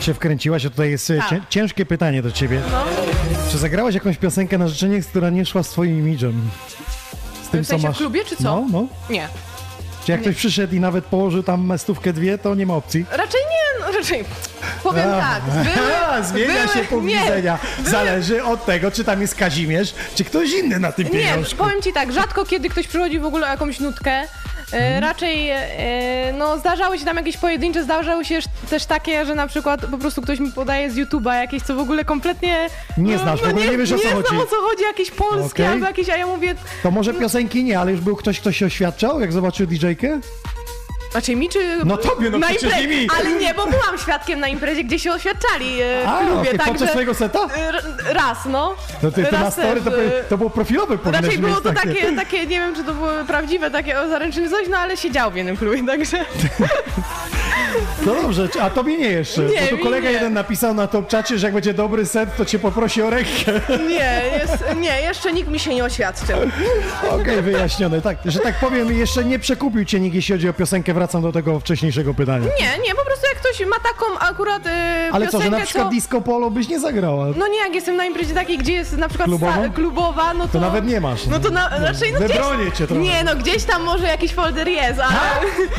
Speaker 1: Jak się wkręciłaś, a tutaj jest e, cię, ciężkie pytanie do ciebie. Czy zagrałaś jakąś piosenkę na życzenie, która nie szła z twoim imidżem? Z tym,
Speaker 3: W sensie w klubie, czy co?
Speaker 1: No, no.
Speaker 3: Nie.
Speaker 1: Czy jak ktoś przyszedł i nawet położył tam stówkę dwie, to nie ma opcji?
Speaker 3: Raczej nie, no raczej. Powiem
Speaker 1: A,
Speaker 3: tak. *laughs* Były,
Speaker 1: Zmienia
Speaker 3: były,
Speaker 1: się punkt
Speaker 3: nie,
Speaker 1: widzenia.
Speaker 3: były-
Speaker 1: Zależy od tego, czy tam jest Kazimierz, czy ktoś inny na tym
Speaker 3: Nie,
Speaker 1: pieniążku.
Speaker 3: powiem ci tak, rzadko kiedy ktoś przychodzi w ogóle o jakąś nutkę.
Speaker 1: Mhm.
Speaker 3: Raczej, e, no zdarzały się tam jakieś pojedyncze, zdarzały się też takie, że na przykład po prostu ktoś mi podaje z YouTube'a jakieś, co w ogóle kompletnie...
Speaker 1: Nie
Speaker 3: no,
Speaker 1: znasz, w
Speaker 3: no
Speaker 1: ogóle nie wiesz, o co
Speaker 3: nie
Speaker 1: chodzi.
Speaker 3: znam o co chodzi, jakieś polskie
Speaker 1: Okej.
Speaker 3: albo jakieś, a ja mówię...
Speaker 1: To może piosenki nie, ale już był ktoś, kto się oświadczał, jak zobaczył DJ-kę?
Speaker 3: Znaczy mi czy...
Speaker 1: No tobie, no
Speaker 3: na
Speaker 1: przecież
Speaker 3: impre-
Speaker 1: nie mi.
Speaker 3: Ale nie, bo byłam świadkiem na imprezie, gdzie się oświadczali e, w
Speaker 1: A,
Speaker 3: klubie,
Speaker 1: okej,
Speaker 3: także...
Speaker 1: podczas swojego seta?
Speaker 3: e, Raz, no.
Speaker 1: To ty, ty na story, to,
Speaker 3: e,
Speaker 1: to było profilowe powinieneś
Speaker 3: Raczej było to
Speaker 1: takie.
Speaker 3: takie, takie, nie wiem czy to były prawdziwe, takie o zaręczyny coś, no ale siedział w jednym klubie, *laughs* także...
Speaker 1: No dobrze, a tobie nie jeszcze.
Speaker 3: Nie,
Speaker 1: bo tu kolega
Speaker 3: nie.
Speaker 1: jeden napisał na top czacie, że jak będzie dobry set, to cię poprosi o rękę. *laughs*
Speaker 3: Nie, jest, nie, jeszcze nikt mi się nie oświadczył.
Speaker 1: Okej, wyjaśnione. Tak, że tak powiem, jeszcze nie przekupił cię nikt, jeśli chodzi o piosenkę. Wracam do tego wcześniejszego pytania.
Speaker 3: Nie, nie, po prostu jak ktoś ma taką akurat y,
Speaker 1: Ale co, że na przykład
Speaker 3: co...
Speaker 1: disco polo byś nie zagrała?
Speaker 3: No nie, jak jestem na imprezie takiej, gdzie jest na przykład
Speaker 1: Klubową?
Speaker 3: Sa- klubowa, no to...
Speaker 1: To nawet nie masz.
Speaker 3: No to na, raczej no gdzieś...
Speaker 1: Wybronię cię trochę.
Speaker 3: Nie, no gdzieś tam może jakiś folder jest, ale...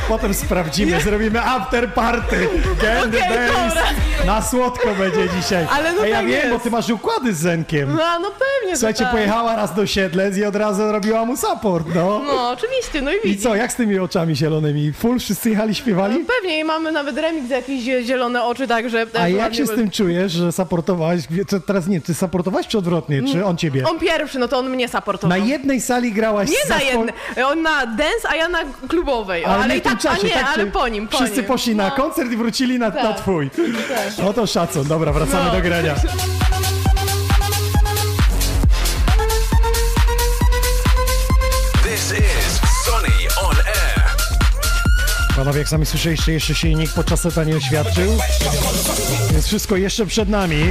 Speaker 1: Potem sprawdzimy, zrobimy after party. Candy
Speaker 3: dobra.
Speaker 1: Na słodko będzie dzisiaj.
Speaker 3: Ale no
Speaker 1: A ja
Speaker 3: tak
Speaker 1: wiem,
Speaker 3: jest.
Speaker 1: bo ty masz układy z Zenkiem.
Speaker 3: No, no pewnie,
Speaker 1: Słuchajcie,
Speaker 3: tak.
Speaker 1: pojechała raz do Siedlec i od razu robiła mu support, no.
Speaker 3: No, oczywiście, no i
Speaker 1: I
Speaker 3: widzisz.
Speaker 1: co, jak z tymi oczami zielonymi? Full wszyscy jechali, śpiewali?
Speaker 3: No pewnie i mamy nawet remix jakieś zie- zielone oczy, także...
Speaker 1: A jak się z tym czujesz, że supportowałeś? To teraz nie, ty supportowałeś czy odwrotnie? Czy on ciebie?
Speaker 3: On pierwszy, no to on mnie supportował.
Speaker 1: Na jednej sali grałaś
Speaker 3: Nie na jednej, on na dance, a ja na klubowej.
Speaker 1: Ale, nie
Speaker 3: i tak,
Speaker 1: czasie,
Speaker 3: a nie,
Speaker 1: tak?
Speaker 3: ale po nim, po
Speaker 1: Wszyscy
Speaker 3: nim.
Speaker 1: poszli na
Speaker 3: No.
Speaker 1: koncert i wrócili na, na
Speaker 3: Tak.
Speaker 1: twój.
Speaker 3: Tak.
Speaker 1: No to szacun, dobra, wracamy
Speaker 3: No.
Speaker 1: do grania. *laughs* Panowie, jak sami słyszeliście, jeszcze się nikt podczas seta nie oświadczył, więc wszystko jeszcze przed nami.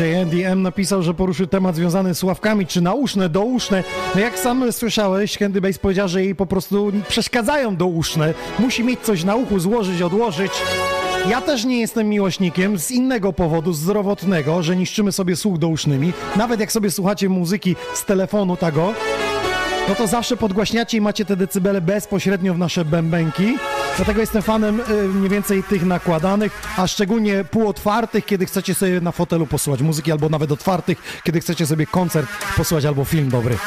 Speaker 1: DJ Andy M napisał, że poruszy temat związany z ławkami, czy nauszne, douszne. No jak sam słyszałeś, Candy Bass powiedział, że jej po prostu przeszkadzają douszne. Musi mieć coś na uchu, złożyć, odłożyć. Ja też nie jestem miłośnikiem z innego powodu, zdrowotnego, że niszczymy sobie słuch dousznymi. Nawet jak sobie słuchacie muzyki z telefonu tego, no to zawsze podgłaśniacie i macie te decybele bezpośrednio w nasze bębenki. Dlatego jestem fanem y, mniej więcej tych nakładanych, a szczególnie półotwartych, kiedy chcecie sobie na fotelu posłuchać muzyki, albo nawet otwartych, kiedy chcecie sobie koncert posłuchać albo film dobry.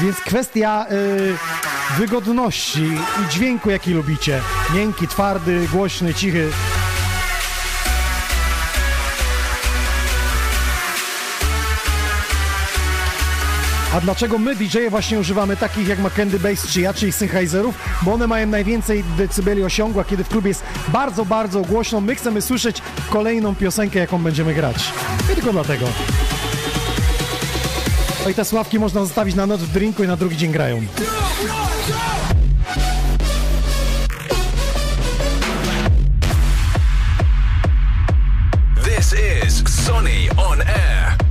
Speaker 1: Więc kwestia y, wygodności i dźwięku, jaki lubicie. Miękki, twardy, głośny, cichy. A dlaczego my, DJ-e, właśnie używamy takich jak ma Candy Bass czy ja, czyli Sennheiserów? Bo one mają najwięcej decybeli osiągła, kiedy w klubie jest bardzo, bardzo głośno. My chcemy słyszeć kolejną piosenkę, jaką będziemy grać. I tylko dlatego. No i te sławki można zostawić na noc w drinku i na drugi dzień grają.
Speaker 10: This is Sonny on air.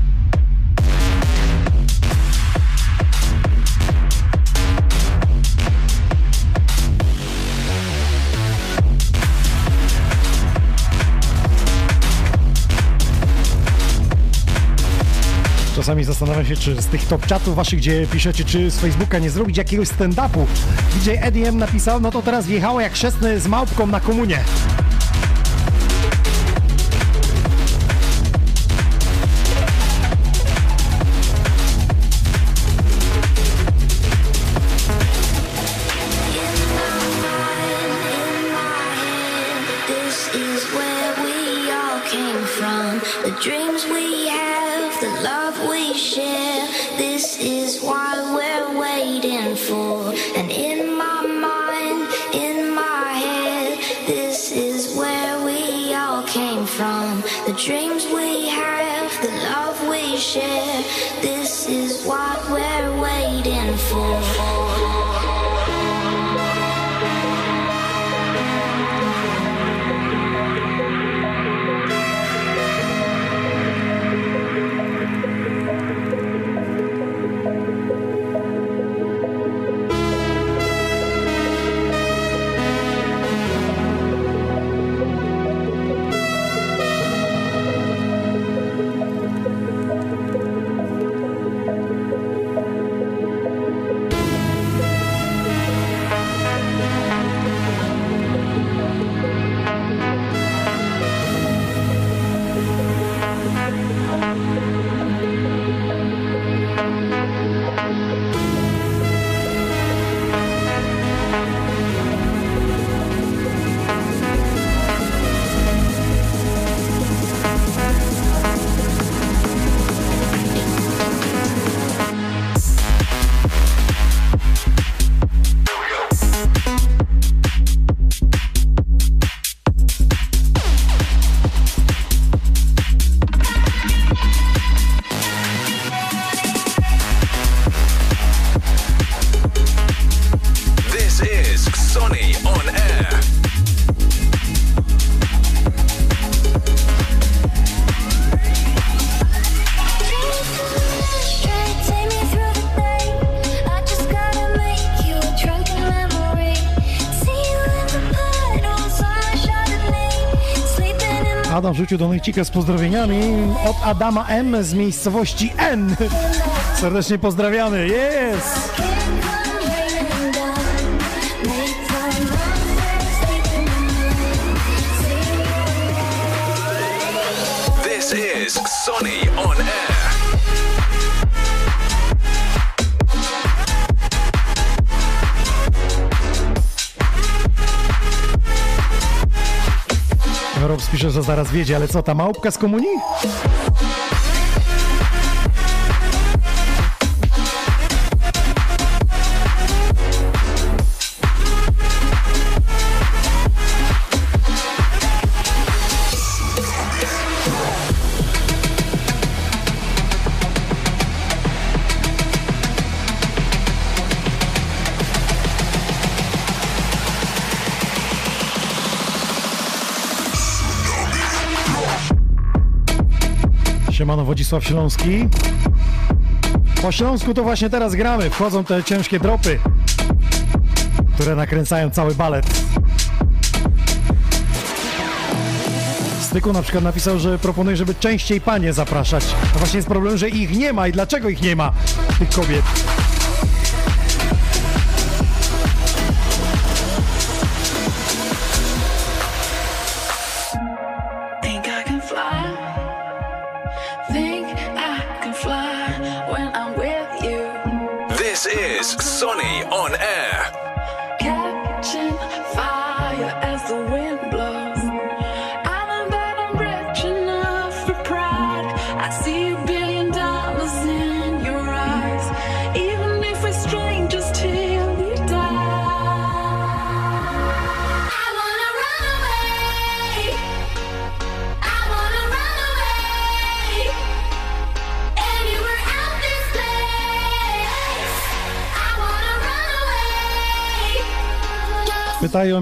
Speaker 1: Czasami zastanawiam się, czy z tych top chatów waszych, gdzie piszecie, czy z Facebooka nie zrobić jakiegoś stand-upu. DJ Eddie M napisał, no to teraz wjechała jak chrzestny z małpką na komunie. Do Nejcika z pozdrowieniami od Adama M z miejscowości N. Serdecznie pozdrawiamy. Jest! Zaraz wiedzie, ale co, ta małpka z komunii? Wodzisław Śląski. Po Śląsku to właśnie teraz gramy. Wchodzą te ciężkie dropy, które nakręcają cały balet. Styku na przykład napisał, że proponuje, żeby częściej panie zapraszać. A właśnie jest problem, że ich nie ma i dlaczego ich nie ma, tych kobiet.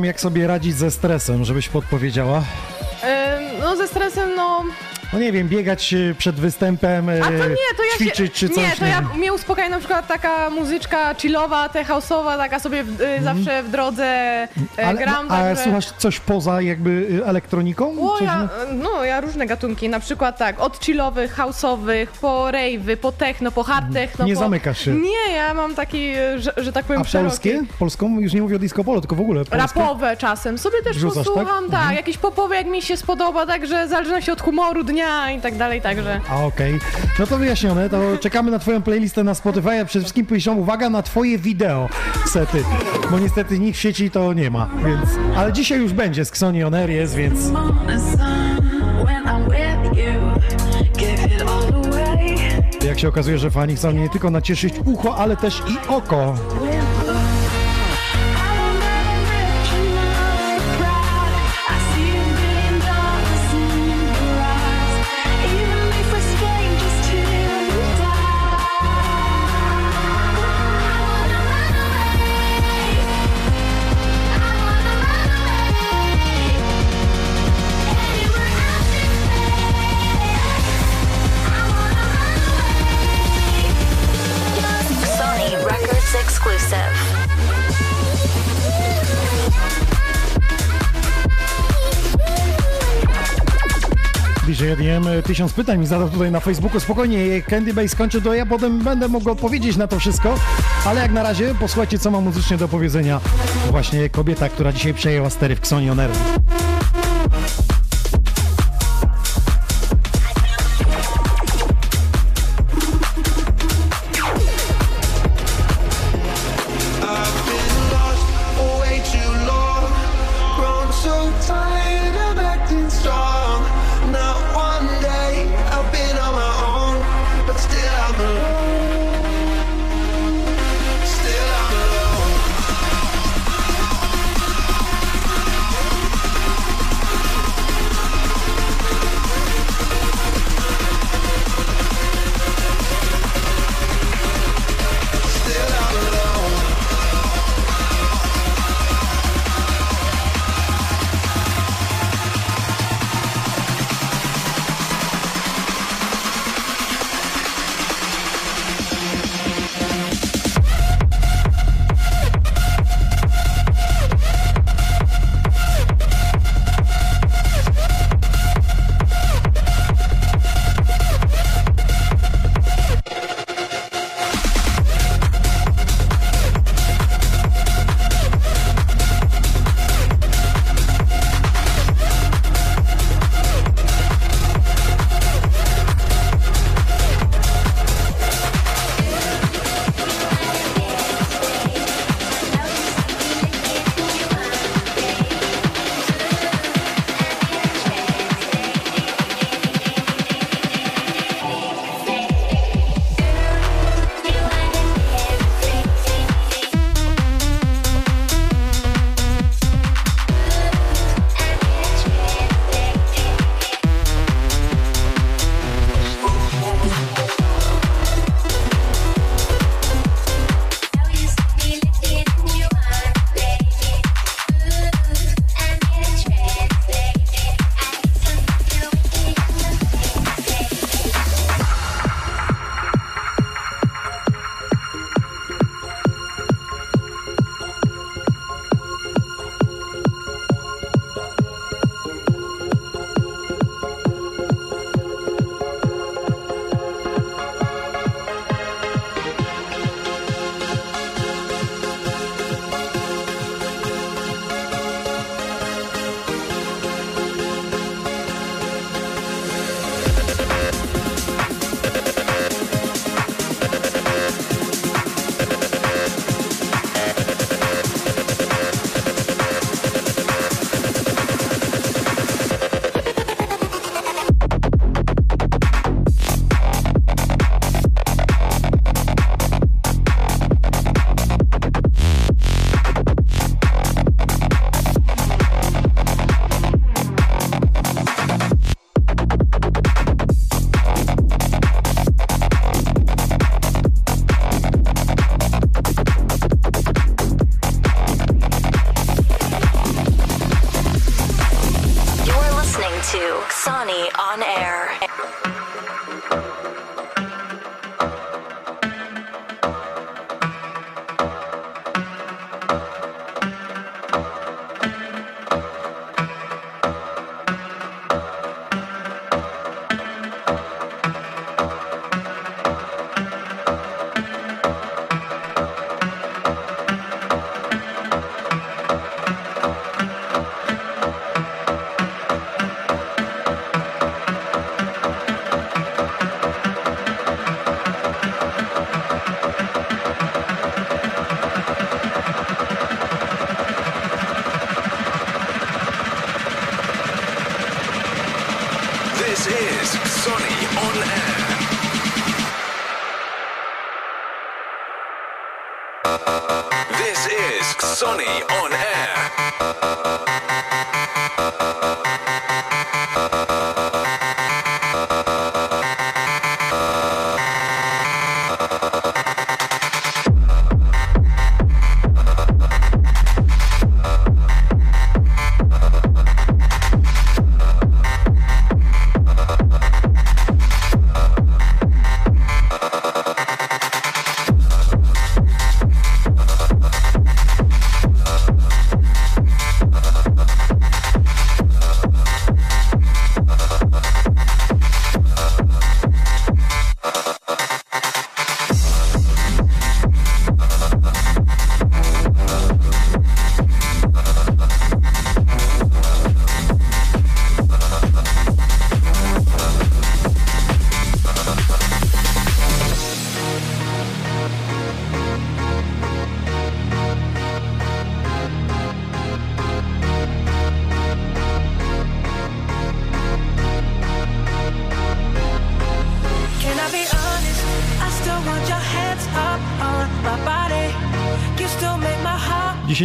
Speaker 1: Jak sobie radzić ze stresem, żebyś podpowiedziała.
Speaker 3: No ze stresem, no...
Speaker 1: No nie wiem, biegać e, przed występem, e,
Speaker 3: A to nie, to ja
Speaker 1: ćwiczyć
Speaker 3: się,
Speaker 1: czy coś.
Speaker 3: Nie, to ja, mnie uspokaja na przykład taka muzyczka chillowa, te house'owa, taka sobie y, zawsze w drodze y,
Speaker 1: Ale,
Speaker 3: gram,
Speaker 1: a
Speaker 3: także...
Speaker 1: słuchasz coś poza jakby e, elektroniką?
Speaker 3: O,
Speaker 1: Coś,
Speaker 3: ja, no, ja różne gatunki, na przykład tak, od chillowych, house'owych, po rave'y, po techno, po hard techno.
Speaker 1: Nie
Speaker 3: po...
Speaker 1: zamykasz się.
Speaker 3: Nie, ja mam taki, że, że tak powiem,
Speaker 1: A
Speaker 3: szeroki.
Speaker 1: polskie? Polską? Już nie mówię o disco polo, tylko w ogóle polskie.
Speaker 3: Rapowe czasem. Sobie też
Speaker 1: Wrzucasz, tak?
Speaker 3: posłucham, tak?
Speaker 1: Mhm.
Speaker 3: Jakieś popowe, jak mi się spodoba, także w zależności od humoru dnia i tak dalej, także...
Speaker 1: A okej. No to wyjaśnione, to czekamy na twoją playlistę na Spotify, a przede wszystkim piszą uwaga na twoje wideo sety, bo niestety nikt w sieci to nie ma, więc... Ale dzisiaj już będzie, z Xoni On Air jest, więc... Jak się okazuje, że fani chcą nie tylko nacieszyć ucho, ale też i oko. E, tysiąc pytań mi zadał tutaj na Facebooku. Spokojnie, Candy Base skończy, to ja potem będę mógł odpowiedzieć na to wszystko. Ale jak na razie posłuchajcie, co ma muzycznie do powiedzenia właśnie kobieta, która dzisiaj przejęła stery w Xoni On Air.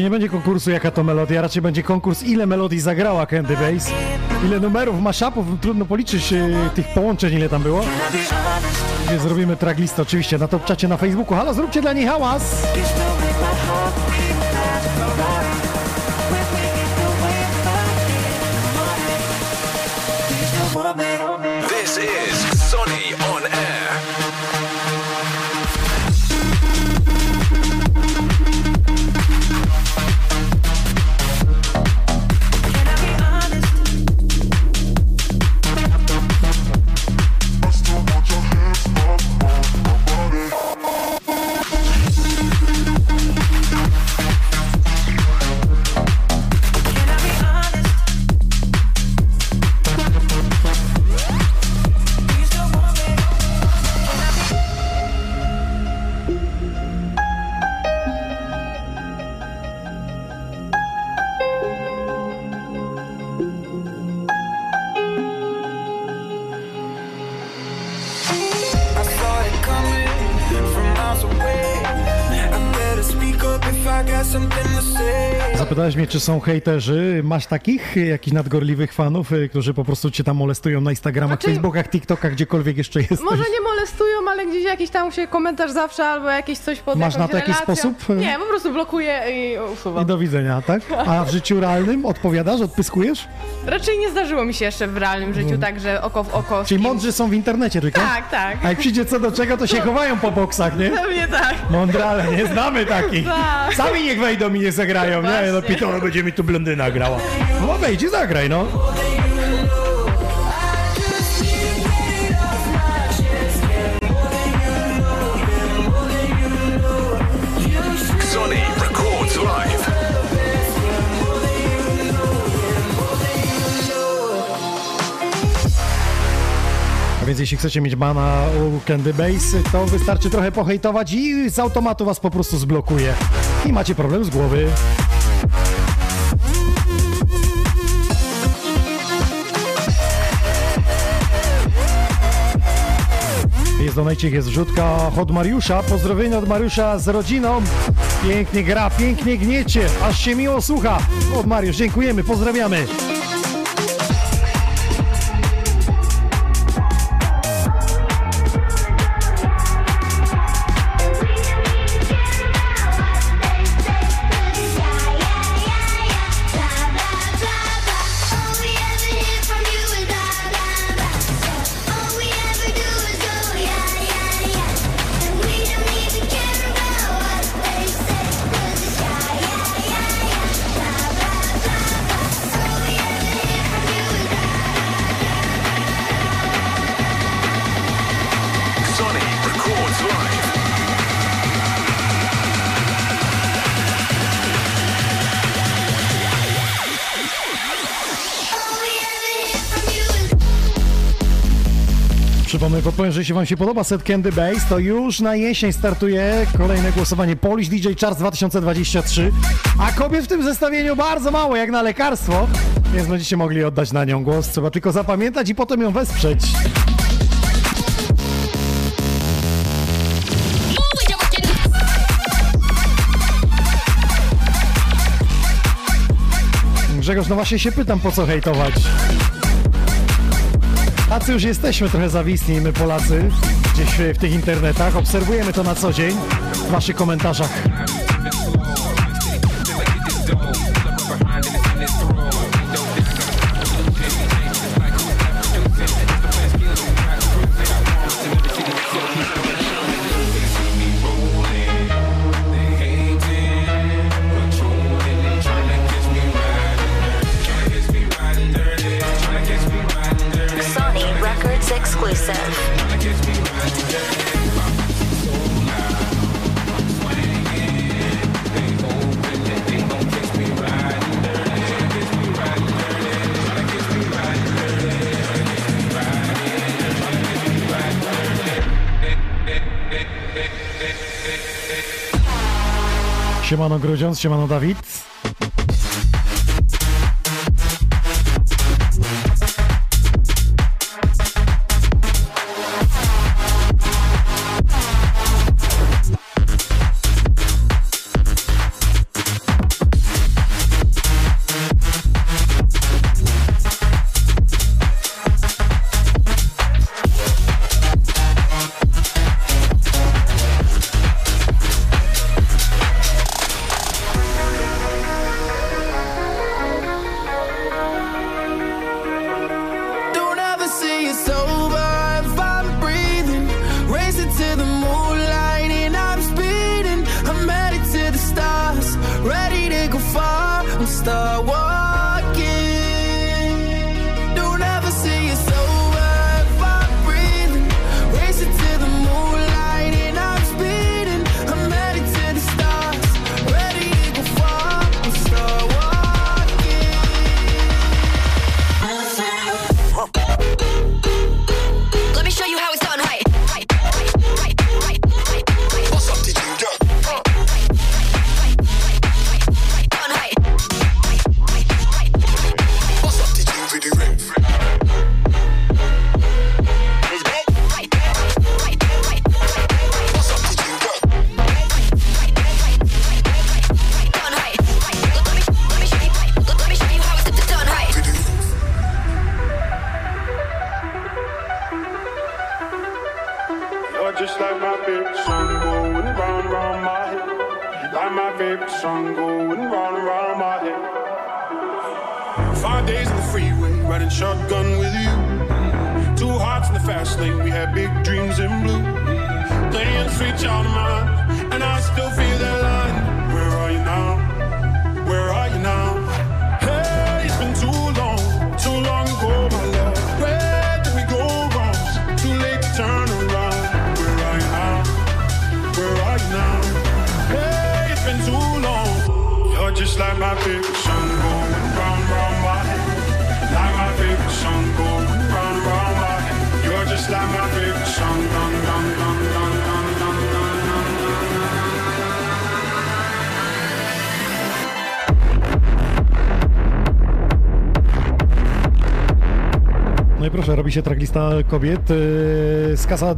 Speaker 1: Nie będzie konkursu jaka to melodia, raczej będzie konkurs ile melodii zagrała Candy Bass. Ile numerów, mashupów, trudno policzyć e, tych połączeń ile tam było. Zrobimy tracklistę oczywiście na top czacie na Facebooku. Halo, zróbcie dla niej hałas!
Speaker 11: Miles away.
Speaker 1: Zapytałeś mnie, czy są hejterzy. Masz takich, jakichś nadgorliwych fanów, e, którzy po prostu cię tam molestują na Instagramach,
Speaker 3: Znaczy-
Speaker 1: Facebookach, TikTokach, gdziekolwiek jeszcze jesteś?
Speaker 3: Może nie molestują, ale gdzieś jakiś tam się komentarz zawsze albo jakieś coś pod
Speaker 1: Masz na to jakiś sposób?
Speaker 3: Nie, po prostu blokuję i usuwam.
Speaker 1: I do widzenia, tak? A w życiu realnym odpowiadasz, odpyskujesz?
Speaker 3: Raczej nie zdarzyło mi się jeszcze w realnym życiu
Speaker 1: Mhm.
Speaker 3: tak, że oko w oko.
Speaker 1: Czyli mądrzy są w internecie tylko?
Speaker 3: Tak, tak.
Speaker 1: A jak przyjdzie co do czego, to się chowają po boksach, nie?
Speaker 3: Pewnie tak.
Speaker 1: Mądrale, nie znamy takich.
Speaker 3: Tak.
Speaker 1: Sami niech wejdą i nie zagrają, nie? No. Pitoro będzie mi tu blondyna grała. No wejdź i zagraj, no. Więc jeśli chcecie mieć bana u Candy Bass, to wystarczy trochę pohejtować i z automatu was po prostu zblokuje. I macie problem z głowy. Jest donajcik, jest wrzutka od Mariusza. Pozdrowienia od Mariusza z rodziną. Pięknie gra, pięknie gniecie, aż się miło słucha. Od Mariusz, dziękujemy, pozdrawiamy. Podpowiem, że jeśli Wam się podoba set Candy Base, to już na jesień startuje kolejne głosowanie Polish DJ Charts 2023, a kobiet w tym zestawieniu bardzo mało, jak na lekarstwo, więc będziecie mogli oddać na nią głos. Trzeba tylko zapamiętać i potem ją wesprzeć. Grzegorz, no właśnie się pytam, po co hejtować? Tacy już jesteśmy trochę zawisni, my Polacy, gdzieś w tych internetach. Obserwujemy to na co dzień w waszych komentarzach. Siemano Grudziądz, siemano Dawid.
Speaker 11: Ready to go far. I'm start walking.
Speaker 1: Robi się tracklista kobiet. Yy, Z kasa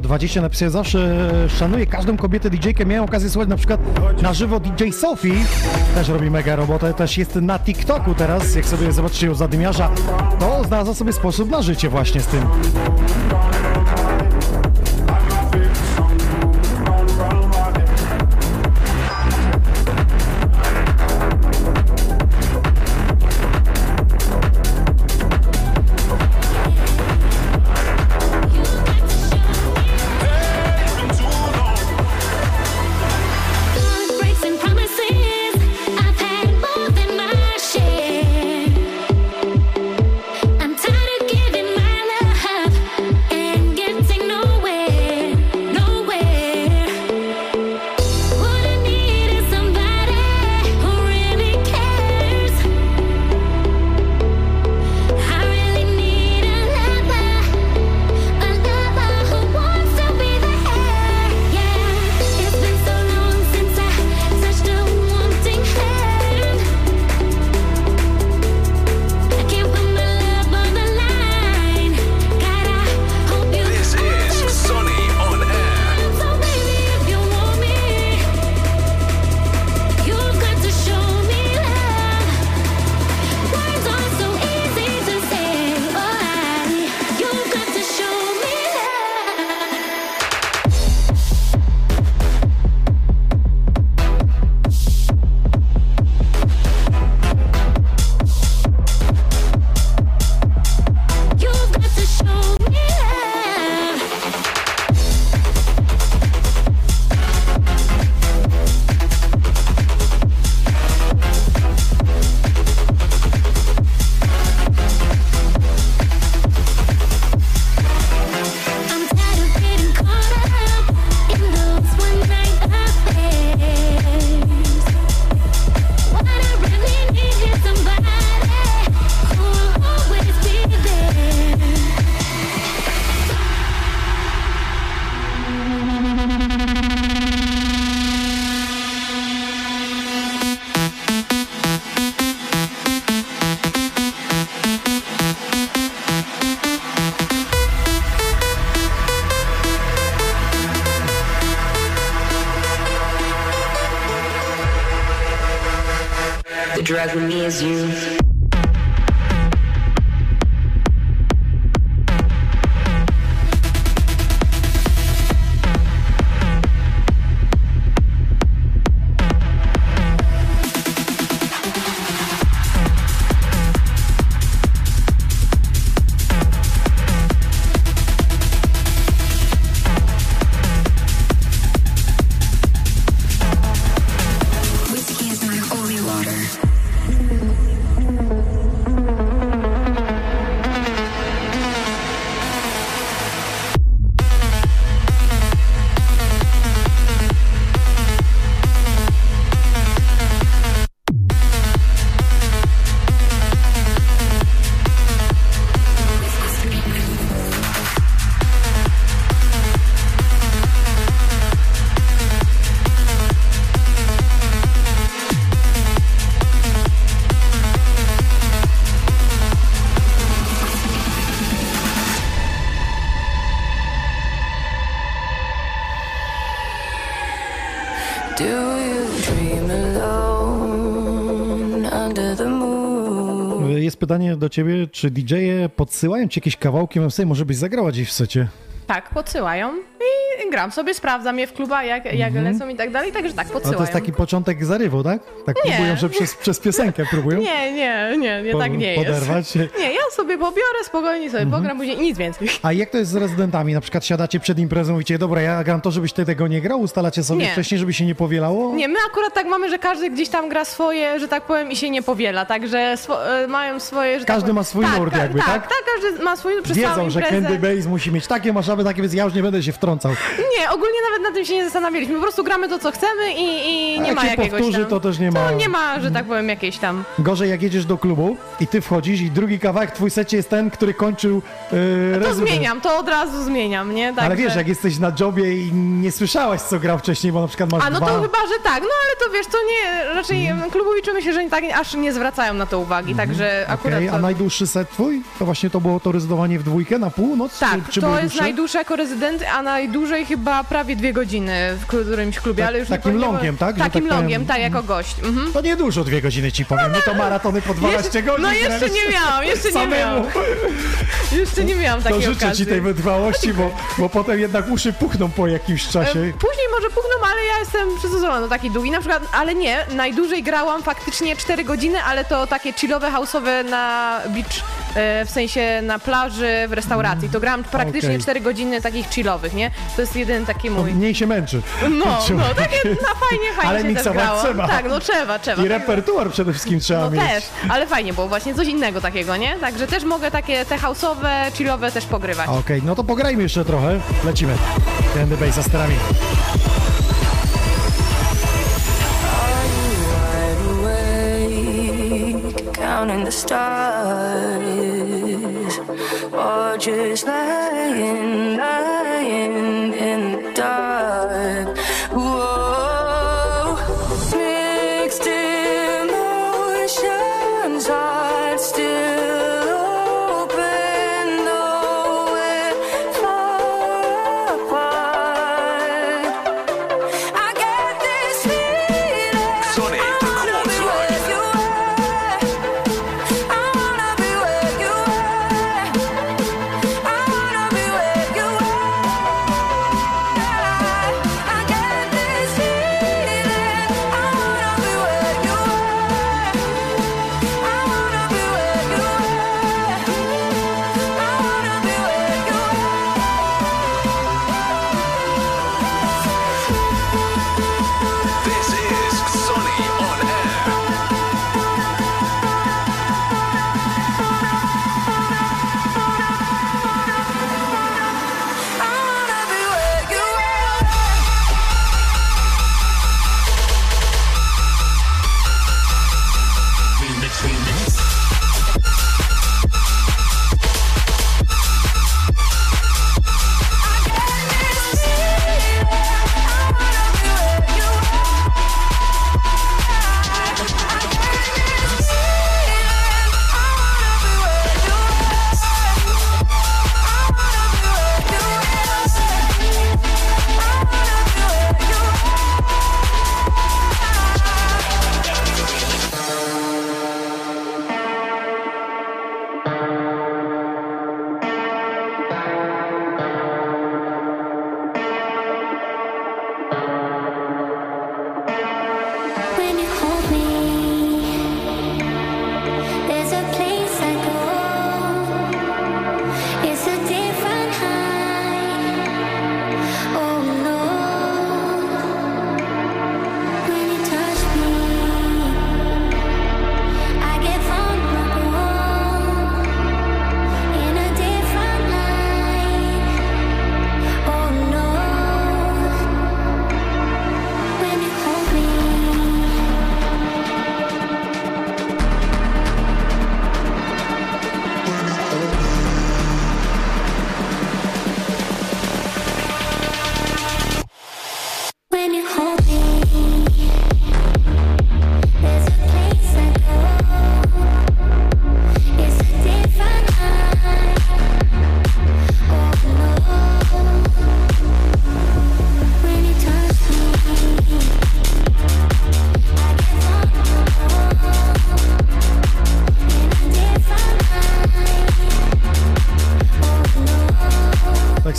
Speaker 1: 0020 napisuje zawsze szanuję każdą kobietę DJ-kę. Miałem okazję słuchać na przykład na żywo DJ Sophie. Też robi mega robotę, też jest na TikToku teraz. Jak sobie zobaczycie ją zadymiarza, to znalazła sobie sposób na życie właśnie z tym.
Speaker 12: Ride with me is you.
Speaker 13: Do
Speaker 1: ciebie, czy DJ-e podsyłają ci jakieś kawałki, mam sobie, może byś zagrała gdzieś w secie?
Speaker 3: Tak, podsyłają gram sobie, sprawdzam je w klubach, jak, jak
Speaker 1: Mhm.
Speaker 3: lecą i tak dalej, także tak, podsyłają.
Speaker 1: to jest taki początek zarywu, tak? Tak
Speaker 3: Nie.
Speaker 1: próbują, że przez, przez piosenkę próbują?
Speaker 3: Nie, nie, nie, nie
Speaker 1: Po-
Speaker 3: tak nie
Speaker 1: poderwać
Speaker 3: jest. *laughs* Nie, ja sobie pobiorę, spokojnie sobie
Speaker 1: Mhm.
Speaker 3: pogram później nic więcej.
Speaker 1: A jak to jest z rezydentami? Na przykład siadacie przed imprezą i mówicie, dobra, ja gram to, żebyś ty tego nie grał, ustalacie sobie
Speaker 3: Nie.
Speaker 1: wcześniej, żeby się nie powielało?
Speaker 3: Nie, my akurat tak mamy, że każdy gdzieś tam gra swoje, że tak powiem, i się nie powiela, także swo- e, mają swoje, że tak
Speaker 1: Każdy
Speaker 3: powiem,
Speaker 1: ma swój
Speaker 3: tak,
Speaker 1: nurt
Speaker 3: ka-
Speaker 1: jakby, tak?
Speaker 3: Tak, tak, każdy ma swój
Speaker 1: Wiedzą, że. Candy Base musi mieć takie maszaby, takie, więc ja już nie będę się wtrącał.
Speaker 3: Nie, ogólnie nawet na tym się nie zastanawialiśmy, po prostu gramy to, co chcemy i, i nie
Speaker 1: jak
Speaker 3: ma
Speaker 1: się
Speaker 3: jakiegoś
Speaker 1: powtórzy,
Speaker 3: tam...
Speaker 1: to też nie ma-
Speaker 3: To nie ma, że tak powiem, jakiejś tam...
Speaker 1: Gorzej jak jedziesz do klubu i ty wchodzisz i drugi kawałek w twój secie jest ten, który kończył yy,
Speaker 3: To zmieniam, to od razu zmieniam, nie?
Speaker 1: Ale wiesz, jak jesteś na jobie i nie słyszałaś, co grał wcześniej, bo na przykład masz
Speaker 3: A no
Speaker 1: dwa...
Speaker 3: to chyba, że tak, no ale to wiesz, to nie, raczej klubowicze myślę, że tak aż nie zwracają na to uwagi, także akurat to...
Speaker 1: a najdłuższy set twój? To właśnie to było to rezydowanie w dwójkę na północ?
Speaker 3: Tak,
Speaker 1: czy, czy
Speaker 3: to jest
Speaker 1: dłuższe?
Speaker 3: najdłuższy jako rezydent, a najdłużej chyba prawie dwie godziny w którymś klubie,
Speaker 1: Tak-
Speaker 3: ale już
Speaker 1: takim
Speaker 3: nie
Speaker 1: longiem, tak?
Speaker 3: Takim
Speaker 1: tak powiem-
Speaker 3: longiem, tak, jako gość. Mhm.
Speaker 1: To niedużo dwie godziny ci powiem, my to maratony po 12 godzin.
Speaker 3: No jeszcze nie miałam, jeszcze nie miałam. Jeszcze nie miałam
Speaker 1: To
Speaker 3: takiej
Speaker 1: życzę
Speaker 3: okazji.
Speaker 1: ci tej wytrwałości, bo, bo potem jednak uszy puchną po jakimś czasie.
Speaker 3: E, Później może puchną, ale ja jestem przystosowana do takiej długiej. Na przykład, ale nie, najdłużej grałam faktycznie 4 godziny, ale to takie chillowe, house'owe na beach, w sensie na plaży, w restauracji. To grałam praktycznie
Speaker 1: Okej.
Speaker 3: 4 godziny takich chillowych, nie? To jest jeden taki mój...
Speaker 1: mniej się męczy.
Speaker 3: No, *laughs* no, takie na fajnie, fajnie
Speaker 1: Ale
Speaker 3: się też
Speaker 1: miksować
Speaker 3: grało.
Speaker 1: trzeba.
Speaker 3: Tak, no trzeba, trzeba.
Speaker 1: I repertuar przede wszystkim trzeba
Speaker 3: No
Speaker 1: mieć.
Speaker 3: też, ale fajnie było właśnie coś innego takiego, nie? Także też mogę takie te house'owe, chillowe też pogrywać.
Speaker 1: Okej, no to pograjmy jeszcze trochę. Lecimy. Candy Base za sterami.
Speaker 13: counting the stars, or just lying, lying in the dark.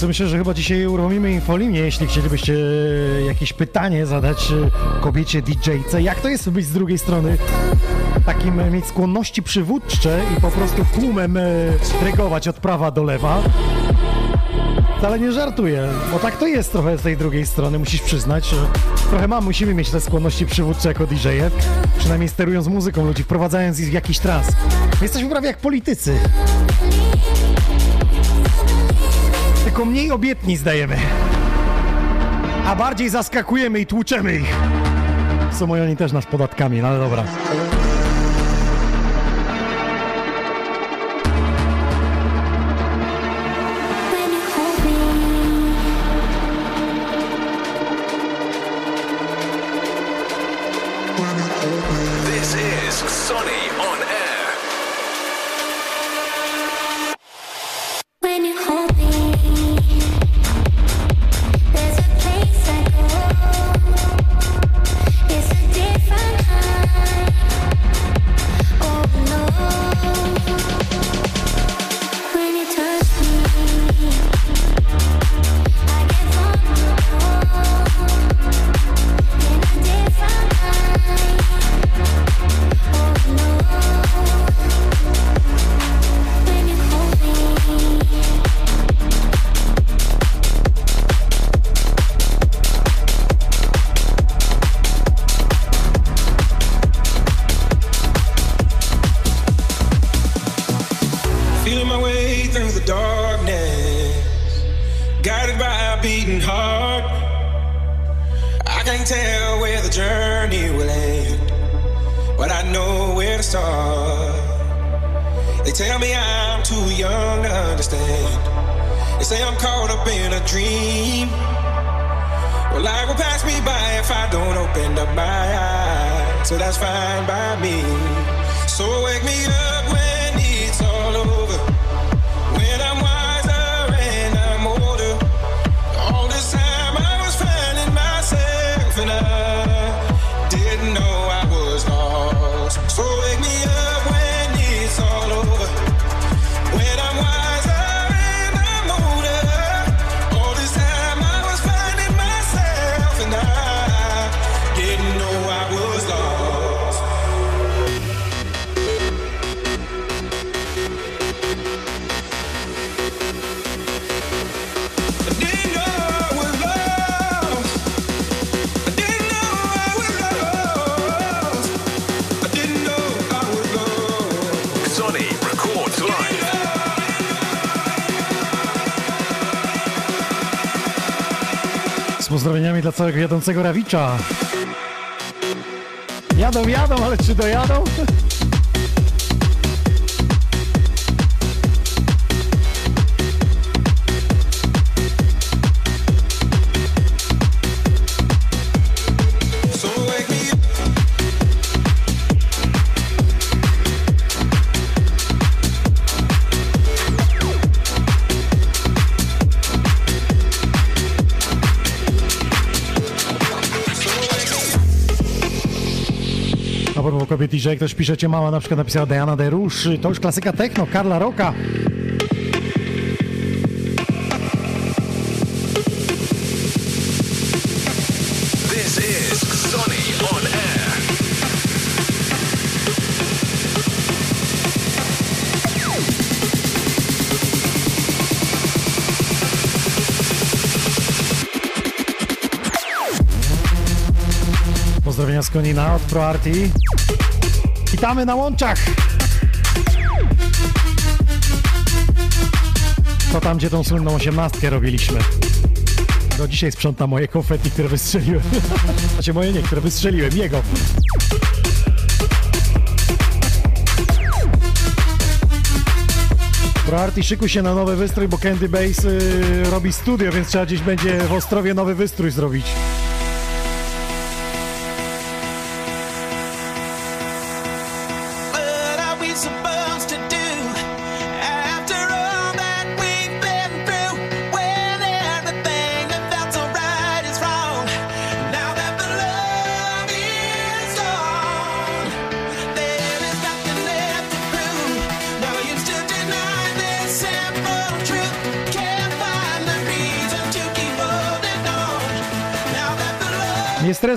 Speaker 1: Myślę, że chyba dzisiaj uruchomimy infolinię, jeśli chcielibyście jakieś pytanie zadać e, kobiecie DJ-ce. Jak to jest być z drugiej strony takim e, mieć skłonności przywódcze i po prostu tłumem e, regować od prawa do lewa? Wcale nie żartuję, bo tak to jest trochę z tej drugiej strony, musisz przyznać, że trochę mam, musimy mieć te skłonności przywódcze jako DJ-e, przynajmniej sterując muzyką ludzi, wprowadzając ich w jakiś trans. My jesteśmy prawie jak politycy. Tylko mniej obietnic dajemy. A bardziej zaskakujemy i tłuczemy ich. Są moi oni też nas podatkami, no ale dobra.
Speaker 14: So that's fine by me. So wake me up when
Speaker 1: pozdrowieniami dla całego jadącego Rawicza. Jadą, jadą, ale czy dojadą? A propos kobiet DJ, ktoś pisze cię mała, na przykład napisała Diana de Rouge, to już klasyka techno, Karla Roka. Pozdrowienia z Konina od ProArti. Witamy na łączach! To tam, gdzie tą słynną osiemnastkę robiliśmy. Do dzisiaj sprząta moje konfetti, które wystrzeliłem. *laughs* Znaczy moje nie, które wystrzeliłem, jego. ProArti szykuj się na nowy wystrój, bo Candy Base y, robi studio, więc trzeba gdzieś będzie w Ostrowie nowy wystrój zrobić.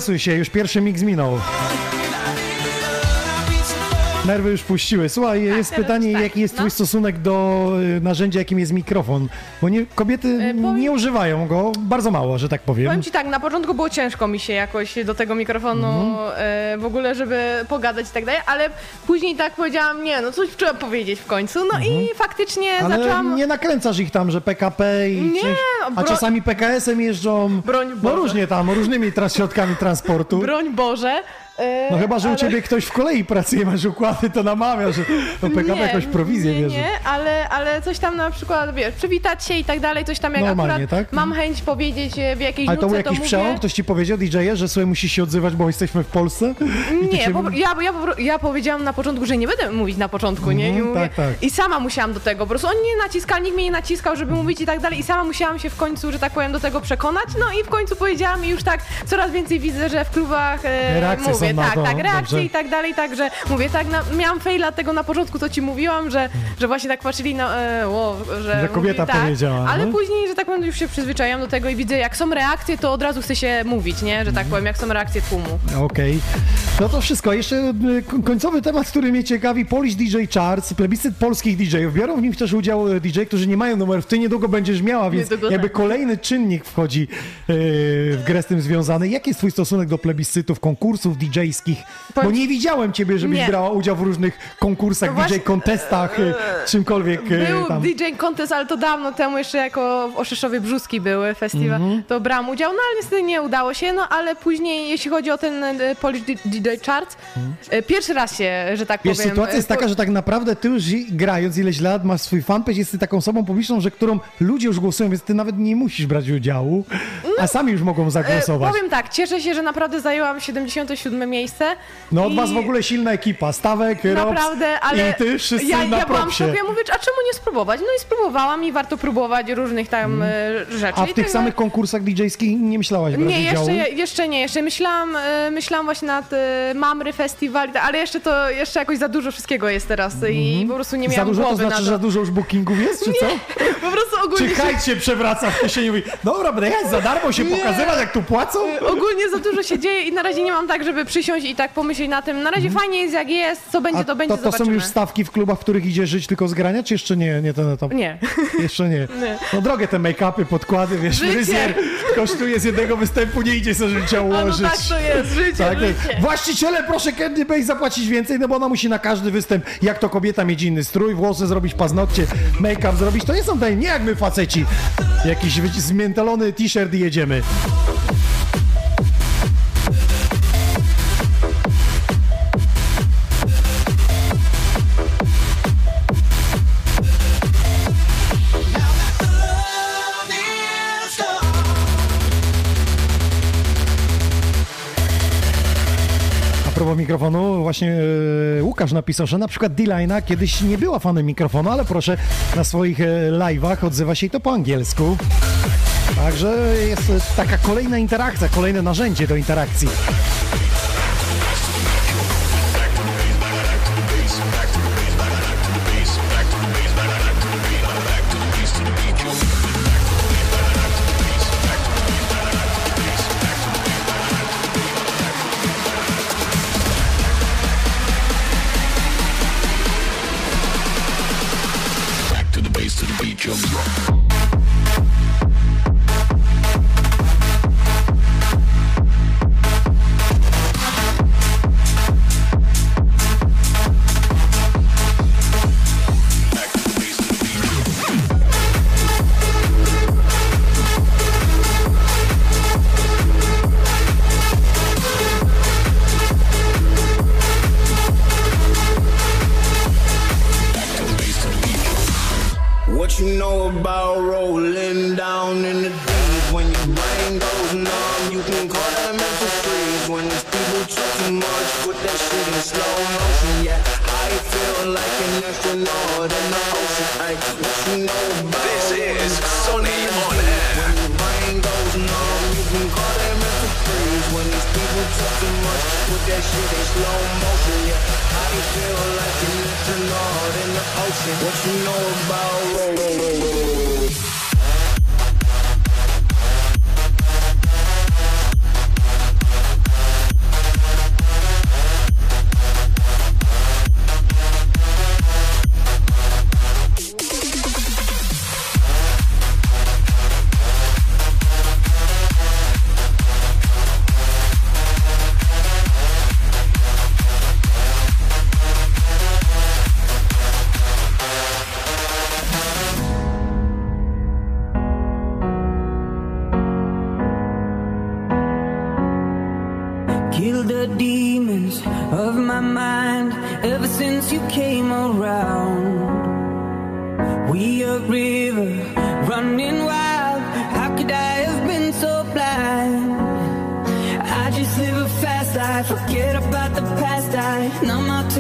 Speaker 1: Stresuj się, już pierwszy mix minął. Nerwy już puściły. Słuchaj, jest
Speaker 3: teraz
Speaker 1: pytanie,
Speaker 3: tak,
Speaker 1: jaki jest
Speaker 3: no.
Speaker 1: twój stosunek do y, narzędzia, jakim jest mikrofon? Bo nie, kobiety nie używają go, bardzo mało, że tak powiem.
Speaker 3: Powiem ci tak, na początku było ciężko mi się jakoś do tego mikrofonu
Speaker 1: Mhm.
Speaker 3: e, w ogóle, żeby pogadać i tak dalej, ale później tak powiedziałam, nie, no coś trzeba powiedzieć w końcu, no i faktycznie
Speaker 1: Mhm. Ale
Speaker 3: zaczęłam...
Speaker 1: nie nakręcasz ich tam, że PKP i
Speaker 3: Nie,
Speaker 1: a
Speaker 3: bro-
Speaker 1: czasami PKS-em jeżdżą.
Speaker 3: Broń
Speaker 1: No
Speaker 3: Boże.
Speaker 1: różnie tam, różnymi środkami transportu.
Speaker 3: Broń Boże.
Speaker 1: No chyba, że u
Speaker 3: ale-
Speaker 1: ciebie ktoś w kolei pracuje, masz układy, to namawia, że to PKP
Speaker 3: nie,
Speaker 1: jakąś prowizję
Speaker 3: nie,
Speaker 1: bierze.
Speaker 3: Nie, ale, ale coś tam na przykład, wiesz, przywitać się i tak dalej, coś tam jak
Speaker 1: Normalnie,
Speaker 3: akurat
Speaker 1: tak?
Speaker 3: mam chęć powiedzieć e, w jakiejś
Speaker 1: Ale to był
Speaker 3: to
Speaker 1: jakiś
Speaker 3: mówię.
Speaker 1: przełom? Ktoś ci powiedział, DJ-e, że słuchaj, musisz się odzywać, bo jesteśmy w Polsce?
Speaker 3: Nie, po, ja, ja, ja powiedziałam na początku, że nie będę mówić na początku, nie? I,
Speaker 1: Mhm,
Speaker 3: mówię,
Speaker 1: tak, tak.
Speaker 3: I sama musiałam do tego, po prostu on nie naciskał, nikt mnie nie naciskał, żeby mówić i tak dalej i sama musiałam się w końcu, że tak powiem, do tego przekonać, no i w końcu powiedziałam i już tak coraz więcej widzę, że w klubach e,
Speaker 1: Reakcje
Speaker 3: mówię, tak,
Speaker 1: to,
Speaker 3: tak, reakcje
Speaker 1: dobrze.
Speaker 3: i tak dalej, także mówię, tak, na, miałam faila tego na początku, co ci mówiłam, że, że właśnie tak patrzyli na, e, wow, że,
Speaker 1: Że kobieta
Speaker 3: mówi, tak,
Speaker 1: powiedziała,
Speaker 3: ale
Speaker 1: no.
Speaker 3: później, że tak powiem, już się przyzwyczaiłam do tego i widzę, jak są reakcje, to od razu chce się mówić, nie, że tak powiem, jak są reakcje tłumu.
Speaker 1: Okej. No to wszystko. Jeszcze ko- końcowy temat, który mnie ciekawi. Polish DJ Charts, plebiscyt polskich DJ-ów. Biorą w nim też udział y, DJ, którzy nie mają numerów. Ty niedługo będziesz miała, więc
Speaker 3: Niedługo
Speaker 1: jakby
Speaker 3: tak.
Speaker 1: kolejny czynnik wchodzi y, w grę z tym związany. Jaki jest twój stosunek do plebiscytów, konkursów DJ-skich? Bo nie widziałem ciebie, żebyś
Speaker 3: Nie.
Speaker 1: brała udział w różnych konkursach,
Speaker 3: No właśnie-
Speaker 1: DJ kontestach, y, czymkolwiek y,
Speaker 3: Był
Speaker 1: tam.
Speaker 3: DJ Contest, ale to dawno temu jeszcze jako w Oszyszowie Brzuski były festiwal,
Speaker 1: Mhm.
Speaker 3: to brałam udział, no ale niestety nie udało się, no ale później jeśli chodzi o ten e, Polish DJ Charts, e, pierwszy raz się, że tak
Speaker 1: Wiesz,
Speaker 3: powiem...
Speaker 1: sytuacja jest
Speaker 3: e,
Speaker 1: taka, że tak naprawdę ty już grając ileś lat, masz swój fanpage, jesteś taką osobą publiczną, że którą ludzie już głosują, więc ty nawet nie musisz brać udziału, a sami już mogą
Speaker 3: e,
Speaker 1: zagłosować.
Speaker 3: Powiem tak, cieszę się, że naprawdę zajęłam 77 miejsce.
Speaker 1: No od
Speaker 3: i
Speaker 1: was w ogóle silna ekipa, Stawek, Robs
Speaker 3: Naprawdę, ale
Speaker 1: i ty wszyscy
Speaker 3: ja,
Speaker 1: na
Speaker 3: ja byłam mówię, a czemu nie spróbować? No i spróbowałam i warto próbować różnych tam e, rzeczy.
Speaker 1: Mm. A w
Speaker 3: I
Speaker 1: tych
Speaker 3: tak
Speaker 1: samych konkursach DJ-skich nie myślałaś brać
Speaker 3: Nie, jeszcze, jeszcze nie. Jeszcze myślałam, e, myślałam właśnie nad e, Mamry Festiwal, ale jeszcze to, jeszcze jakoś za dużo wszystkiego jest teraz i po prostu nie
Speaker 1: Mhm. Za
Speaker 3: miałam
Speaker 1: dużo to znaczy,
Speaker 3: to.
Speaker 1: za dużo już bookingów jest, czy co?
Speaker 3: Po prostu ogólnie
Speaker 1: Czy
Speaker 3: się,
Speaker 1: przewraca w kieszeni i mówi, dobra, będę za darmo się
Speaker 3: Nie.
Speaker 1: pokazywać, jak tu płacą?
Speaker 3: ogólnie za dużo się dzieje i na razie nie mam tak, żeby przysiąść i tak pomyśleć na tym. Na razie fajnie jest jak jest, co będzie,
Speaker 1: Mhm. A
Speaker 3: to będzie,
Speaker 1: to, to są już stawki w klubach, w których idzie żyć tylko z grania, czy jeszcze nie, nie ten etap?
Speaker 3: Nie. *laughs*
Speaker 1: Jeszcze nie.
Speaker 3: Nie.
Speaker 1: No drogie te make-upy, podkłady, wiesz,
Speaker 3: Życie.
Speaker 1: fryzjer kosztuje z jednego występu, nie idzie sobie życia
Speaker 3: A no
Speaker 1: ułożyć.
Speaker 3: tak to jest, życie,
Speaker 1: Tak,
Speaker 3: życie.
Speaker 1: Właściciele, proszę Candy Base zapłacić więcej, no bo ona musi na każdy występ, jak to kobieta mieć inny strój, włosy zrobić, paznokcie, make-up zrobić. To nie są te, nie jak my faceci. Jakiś zmiętolony t-shirt i jedziemy. Propos mikrofonu, właśnie e, Łukasz napisał, że na przykład D-Line'a kiedyś nie była fanem mikrofonu, ale proszę, na swoich e, live'ach odzywa się i to po angielsku. Także jest e, taka kolejna interakcja, kolejne narzędzie do interakcji.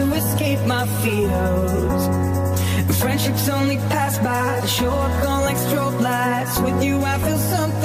Speaker 7: To
Speaker 13: escape my fears. Friendships only pass by, show up gone like strobe lights. With you, I feel something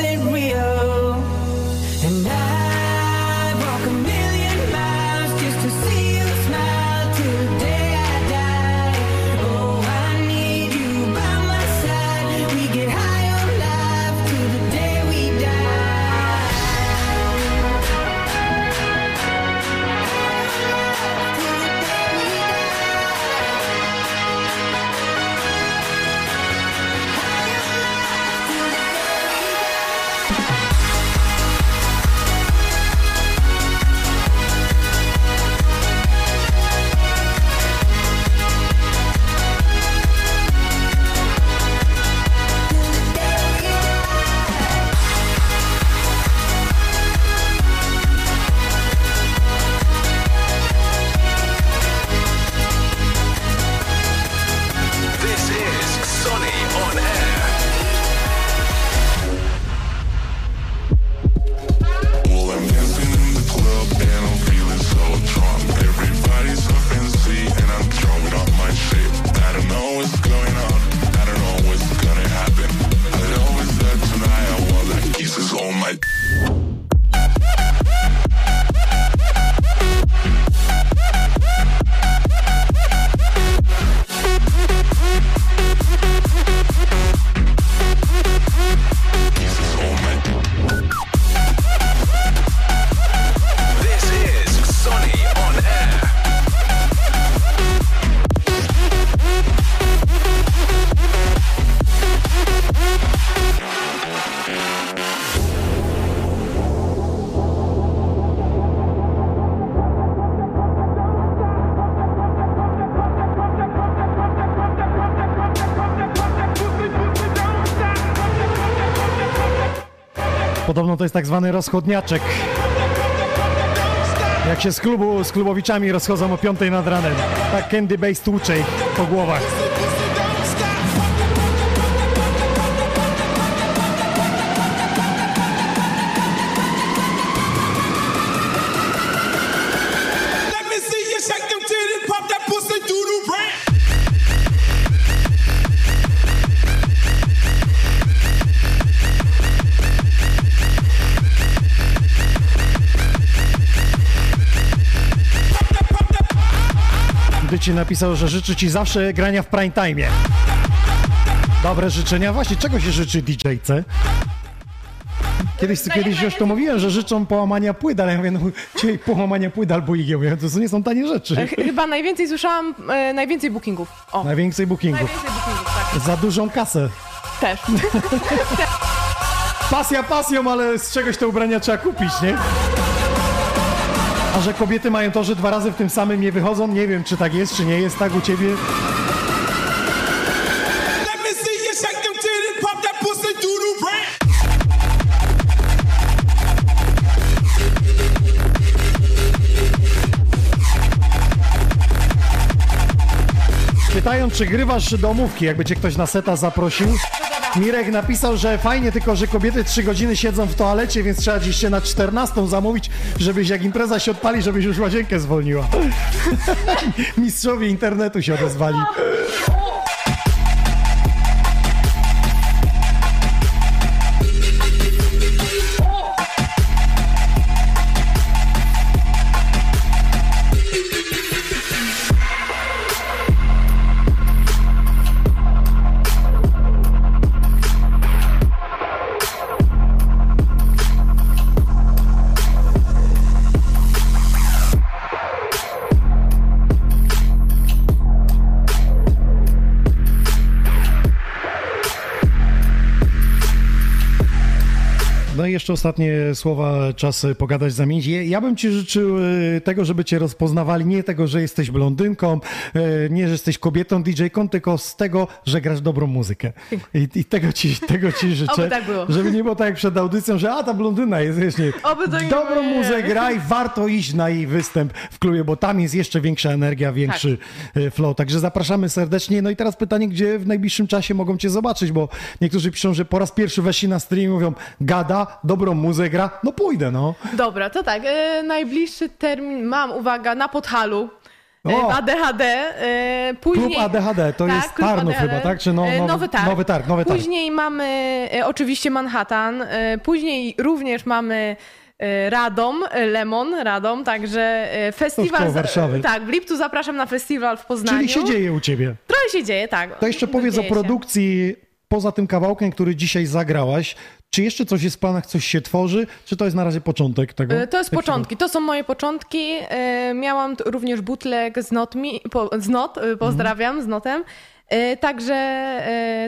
Speaker 13: to
Speaker 1: jest tak zwany rozchodniaczek. Jak się z klubu, z klubowiczami rozchodzą o 5 nad ranem. Tak Candy Base tłucze po głowach. Napisał, że życzy ci zawsze grania w prime time. Dobre życzenia. Właśnie, czego się życzy DJ-ce? Kiedyś, kiedyś już to mówiłem, że życzą połamania płyt, ale ja mówię, no dzisiaj połamania płyt albo igieł. Ja To nie są tanie rzeczy.
Speaker 3: Ch- Chyba najwięcej słyszałam, e, najwięcej bookingów. O,
Speaker 1: Najwięcej bookingów.
Speaker 3: najwięcej bookingów, tak.
Speaker 1: Za dużą kasę.
Speaker 3: Też. *laughs*
Speaker 1: Pasja pasją, ale z czegoś te ubrania trzeba kupić, nie? A że kobiety mają to, że dwa razy w tym samym nie wychodzą, nie wiem, czy tak jest, czy nie jest tak u ciebie. Pytają, czy grywasz domówki, jakby cię ktoś na seta zaprosił. Mirek napisał, że fajnie, tylko że kobiety trzy godziny siedzą w toalecie, więc trzeba dziś się na 14 zamówić, żebyś jak impreza się odpali, żebyś już łazienkę zwolniła. *laughs* Mistrzowie internetu się odezwali. Jeszcze ostatnie słowa, czas e, pogadać, zamienić. Ja- Ja bym ci życzył e, tego, żeby cię rozpoznawali, nie tego, że jesteś blondynką, e, nie, że jesteś kobietą, DJ-ką, tylko z tego, że grasz dobrą muzykę. I, i tego, ci, tego ci *laughs* życzę,
Speaker 3: Oby tak było.
Speaker 1: żeby nie było tak jak przed audycją, że a, ta blondyna jest
Speaker 3: Oby to nie
Speaker 1: dobrą
Speaker 3: było, nie.
Speaker 1: muzykę gra i warto iść na jej występ w klubie, bo tam jest jeszcze większa energia, większy e, flow. Także zapraszamy serdecznie. No i teraz pytanie, gdzie w najbliższym czasie mogą cię zobaczyć, bo niektórzy piszą, że po raz pierwszy weszli na stream i mówią, gada, dobrą muzykę gra, no pójdę, no.
Speaker 3: Dobra, to tak. E, najbliższy termin mam, uwaga, na Podhalu. E,
Speaker 1: O!
Speaker 3: ADHD. E, później,
Speaker 1: Klub ADHD, to jest
Speaker 3: klub
Speaker 1: Tarnów
Speaker 3: ADHD.
Speaker 1: chyba, tak? Czy no-
Speaker 3: E,
Speaker 1: nowy-
Speaker 3: nowy targ.
Speaker 1: nowy targ, nowy targ.
Speaker 3: Później mamy e, oczywiście Manhattan. E, później również mamy Radom, Lemon, Radom, także festiwal.
Speaker 1: Warszawy.
Speaker 3: Tak, w lipcu zapraszam na festiwal w Poznaniu.
Speaker 1: Czyli się dzieje u ciebie.
Speaker 3: Trochę się dzieje, tak.
Speaker 1: To jeszcze powiedz o produkcji poza tym kawałkiem, który dzisiaj zagrałaś. Czy jeszcze coś jest w planach, coś się tworzy, czy to jest na razie początek tego?
Speaker 3: E, To jest początki, to są moje początki. E, Miałam również bootleg z Not, mi, po, z not e, pozdrawiam, z Notem. Także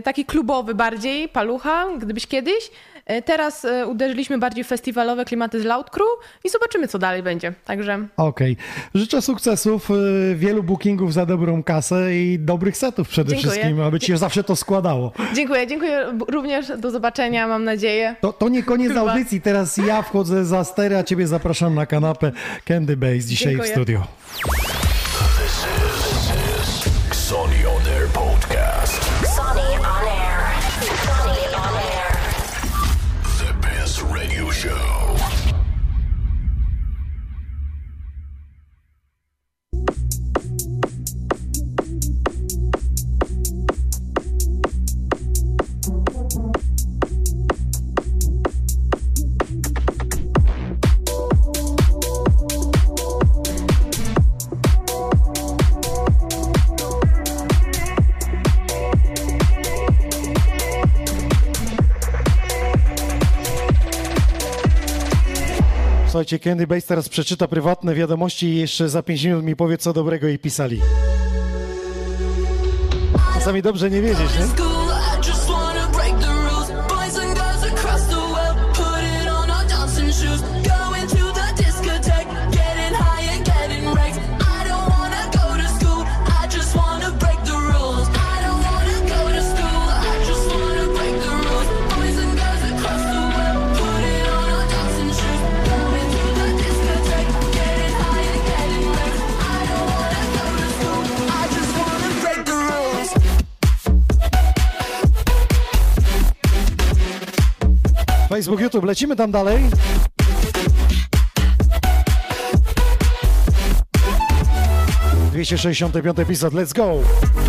Speaker 3: taki klubowy bardziej, palucha, gdybyś kiedyś. E, Teraz e, uderzyliśmy bardziej w festiwalowe klimaty z Loud Crew i zobaczymy, co dalej będzie. Także
Speaker 1: Okej. Życzę sukcesów, y, wielu bookingów za dobrą kasę i dobrych setów przede
Speaker 3: Dziękuję.
Speaker 1: wszystkim, aby ci się zawsze to składało.
Speaker 3: dziękuję, dziękuję również. Do zobaczenia, mam nadzieję.
Speaker 1: To, to nie koniec
Speaker 3: Chyba.
Speaker 1: audycji, teraz ja wchodzę za stery, a ciebie zapraszam na kanapę Candy Base dzisiaj
Speaker 3: Dziękuję.
Speaker 1: w studio. Słuchajcie, Candy Base teraz przeczyta prywatne wiadomości i jeszcze za 5 minut mi powie, co dobrego jej pisali. Czasami dobrze nie wiedzieć, nie? Facebook, YouTube, lecimy tam dalej. Dwieście sześćdziesiąty piąty epizod, let's go!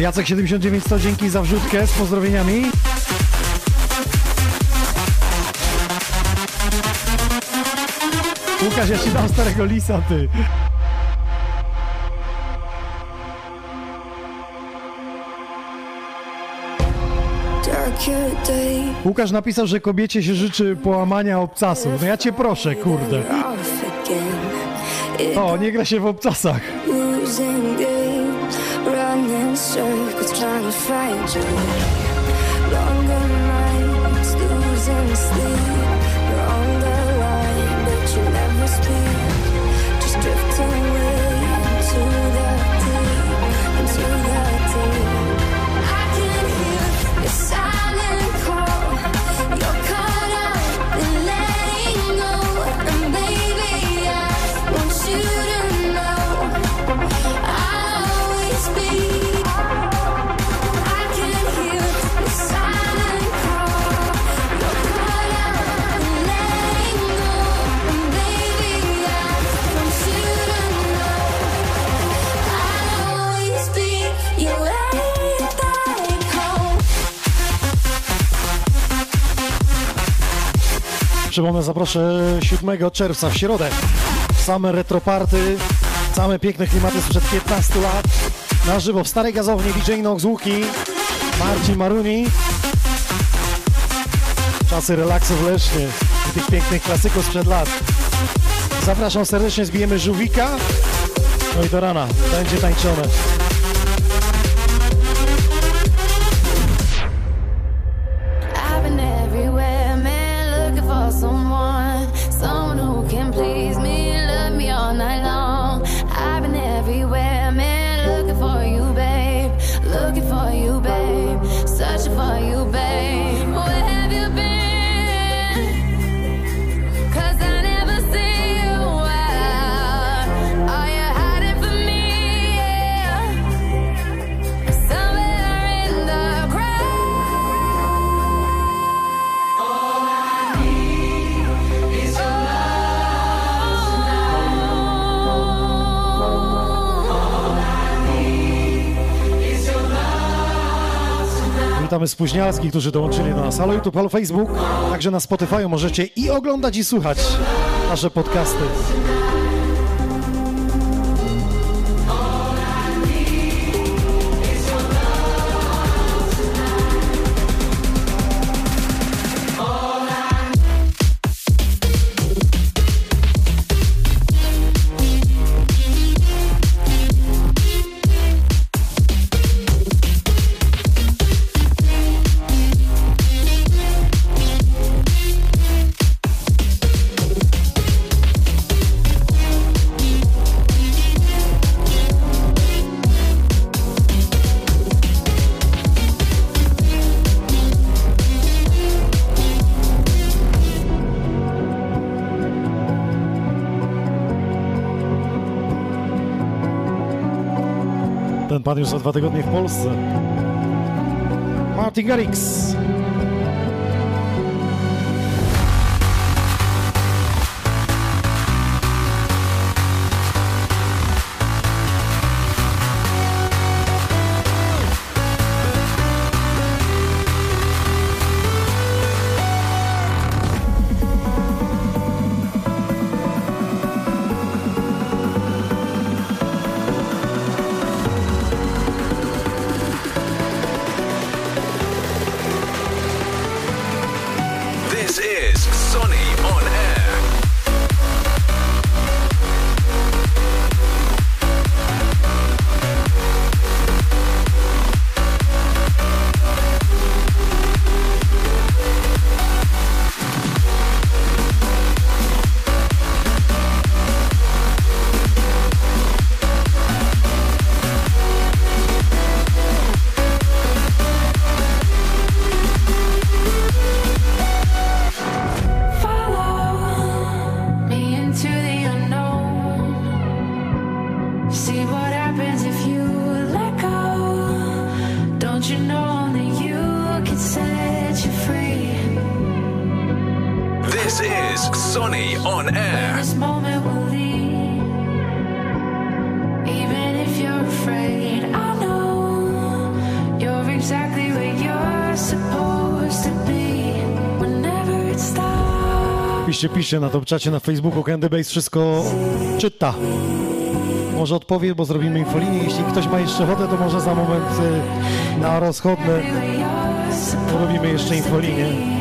Speaker 1: Jacek 79 100, dzięki za wrzutkę z pozdrowieniami. Łukasz, ja ci dam starego lisa, ty. Łukasz napisał, że kobiecie się życzy połamania obcasów. No ja cię proszę, kurde. O, nie gra się w obcasach.
Speaker 15: Find you.
Speaker 1: Przypomnę, zaproszę 7 czerwca w środę. Same retroparty, same piękne klimaty sprzed 15 lat. Na żywo w Starej Gazowni DJ Nox Łuki, Marcin Maruni. Czasy relaksu w Lesznie i tych pięknych klasyków sprzed lat. Zapraszam serdecznie, zbijemy żółwika. No i do rana będzie tańczone. Witamy spóźnialskich, którzy dołączyli do nas. Halo YouTube, halo Facebook, także na Spotify możecie i oglądać i słuchać nasze podcasty. Już za dwa tygodnie w Polsce. Martin Garrix. Piszcie, piszcie na top czacie na Facebooku Candy Base wszystko czyta. Może odpowie, bo zrobimy infolinię. Jeśli ktoś ma jeszcze ochotę, to może za moment y, na rozchodne robimy jeszcze infolinię.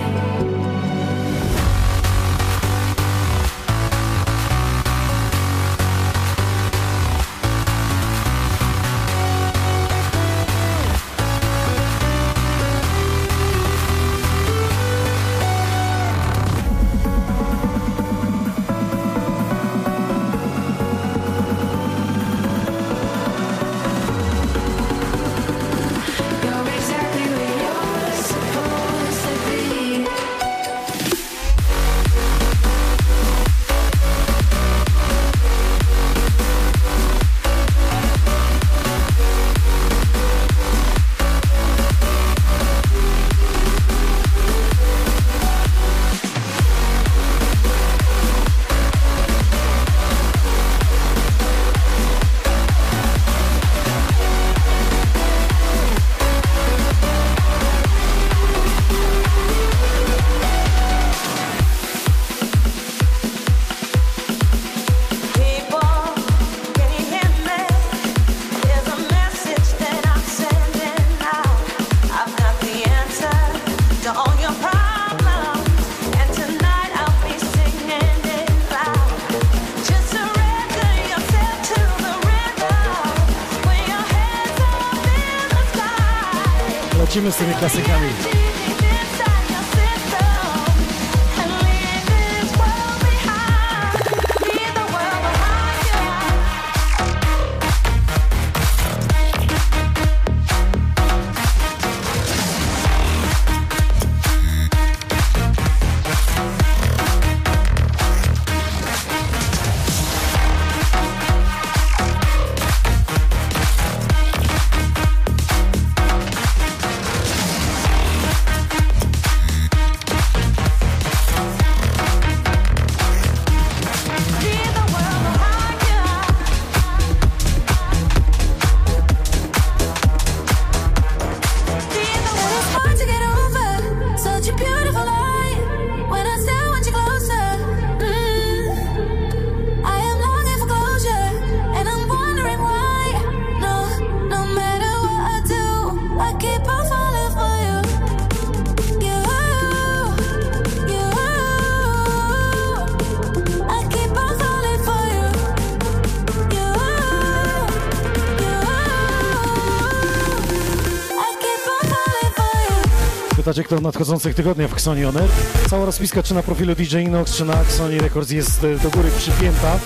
Speaker 1: do
Speaker 16: nadchodzących tygodniach w Xoni Oner. Cała rozpiska czy na profilu DJ Inox, czy na Xoni Records jest e, do góry przypięta.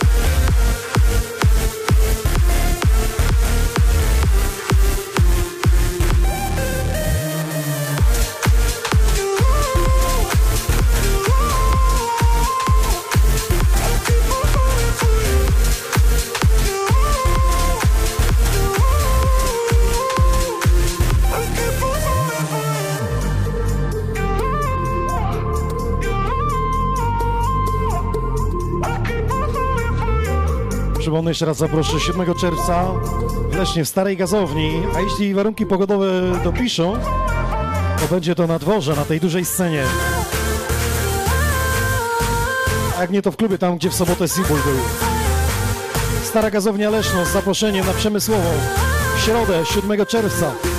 Speaker 16: przypomnę jeszcze raz, zaproszę 7 czerwca w Lesznie, w Starej Gazowni, a jeśli warunki pogodowe dopiszą, to będzie to na dworze, na tej dużej scenie. A jak nie, to w klubie, tam gdzie w sobotę Seabull był. Stara Gazownia Leszno z zaproszeniem na Przemysłową w środę, 7 czerwca.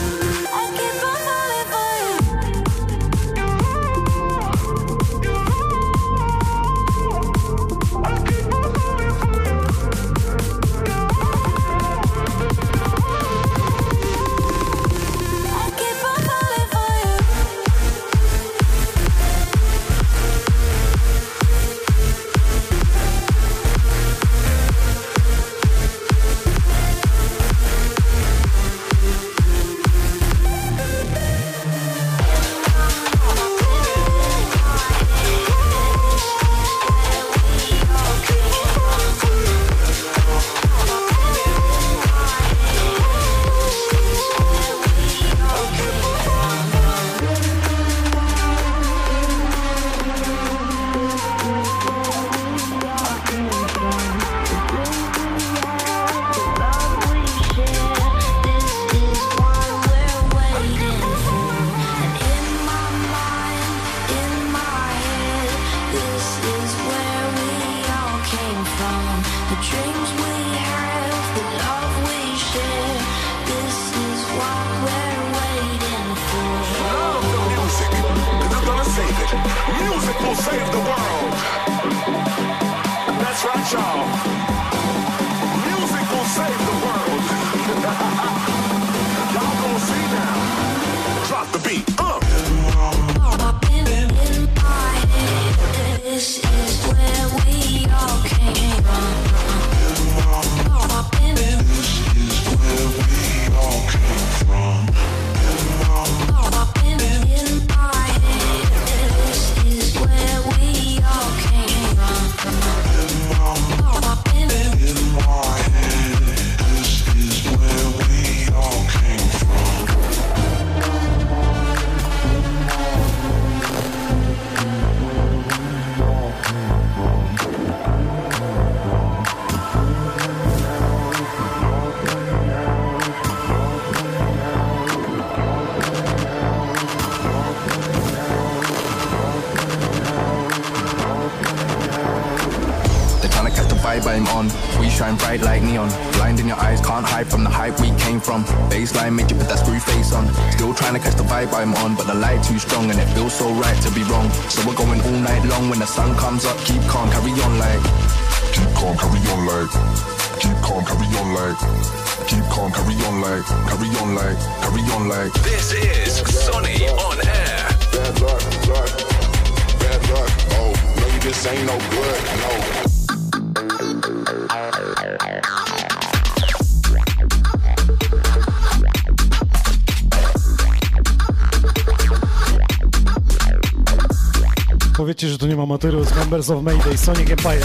Speaker 1: Z Members of Mayday, Sonic Empire.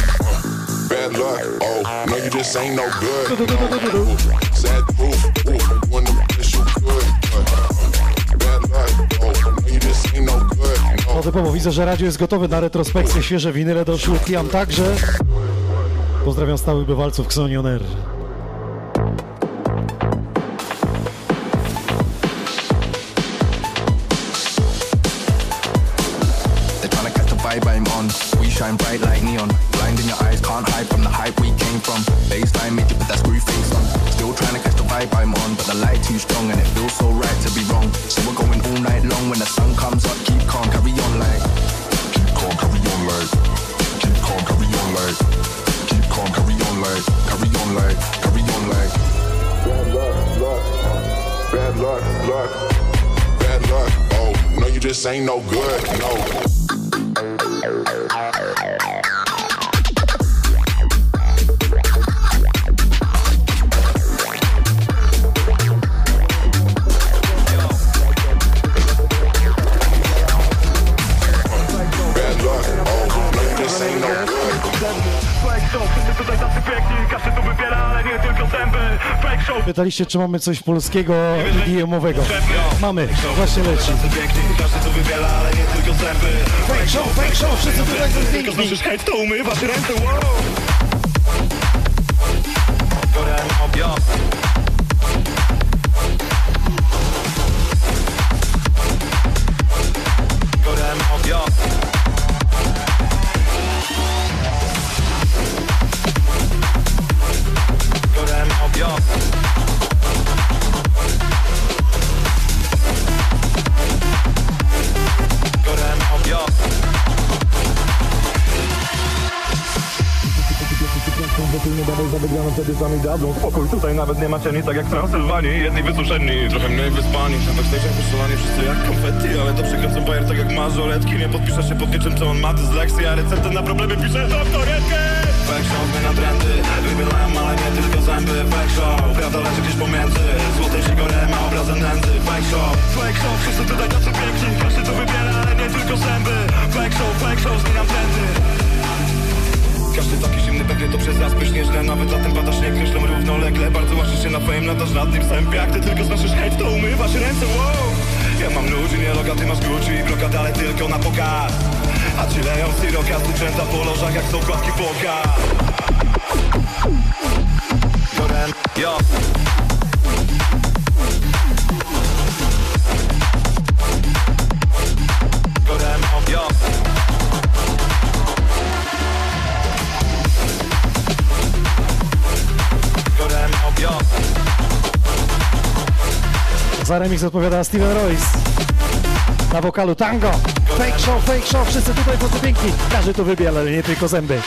Speaker 8: Bad luck. Oh, no, you just ain't no good. No. Sad proof. You bad luck. Oh, no, you just ain't no good. No.
Speaker 1: Typowo widzę, że radio jest gotowy na retrospekcję, świeże winyle doszły, Kiam także. Pozdrawiam stałych bywalców Xonion Air.
Speaker 8: Luck, luck. Bad luck. Oh, no, you just ain't no good. No.
Speaker 1: Pytaliście, czy mamy coś polskiego idiomowego. Mamy, właśnie leci.
Speaker 6: tacy piękni, każdy tu wybiera, ale nie tylko zęby
Speaker 1: Fake show, fake show, wszyscy tutaj są
Speaker 6: Tylko
Speaker 1: piękni.
Speaker 6: znosisz hejt, to umywasz ręce, wow sami dadzą spokój. Tutaj nawet nie ma cieni, tak jak w Transylwanii. Jedni wysuszeni, trochę mniej wyspani Na backstage'ach wyszalani wszyscy jak konfetti Ale to przekręcą bajer tak jak mażoletki Nie podpisze się pod niczym, co on ma dyslekcję A receptę na problemy pisze doktoretkę. Fake show, zmienia trendy Wybielają, ale nie tylko zęby. Fake show, prawda leży gdzieś pomiędzy. Złotej sigorem, a obrazem nędzy. Fake show, fake show, wszyscy tutaj tacy piękni. Każdy tu wybiera, ale nie tylko zęby. Fake show, fake show, zmieniam trendy każdy taki zimny pewnie to przez zaspy śnieżne Nawet zatem pada śnieg, kreślą równolegle. Bardzo łaszy się na fame, nadasz żadnym wstępie Jak ty tylko znosisz hejt, to umywasz ręce, wow! Ja mam ludzi, nie loga, ty masz Gucci i ale tylko na pokaz. A ci leją syroka, stuczęta po lożach jak są kładki Gorem, yo
Speaker 1: Za remix odpowiada Steven Royce. Na wokalu tango. Fake show, fake show, wszyscy tutaj tacy piękni. Każdy tu wybiela, nie tylko zęby.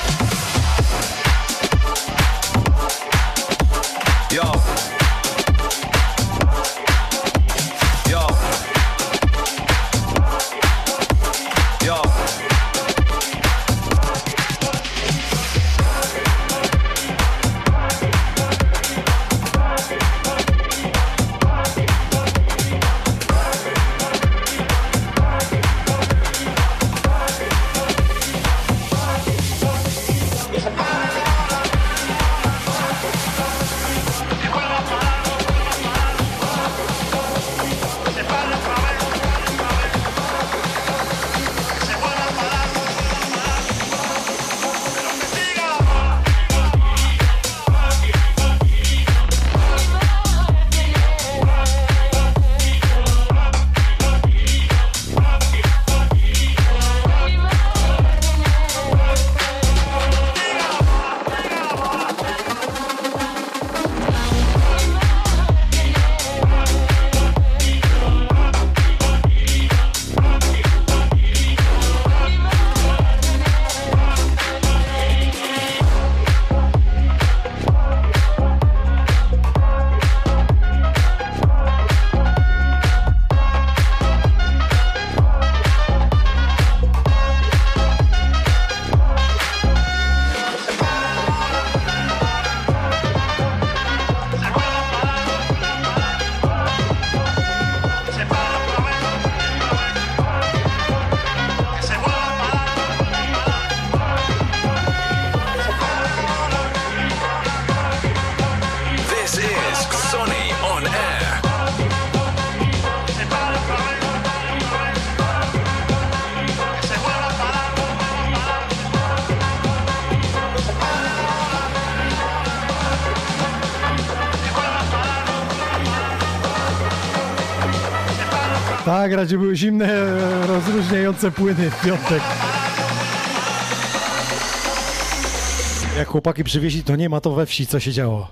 Speaker 1: Tak, radzie były zimne, rozróżniające płyny w piątek. Jak chłopaki przywieźli, to nie ma to we wsi, co się działo.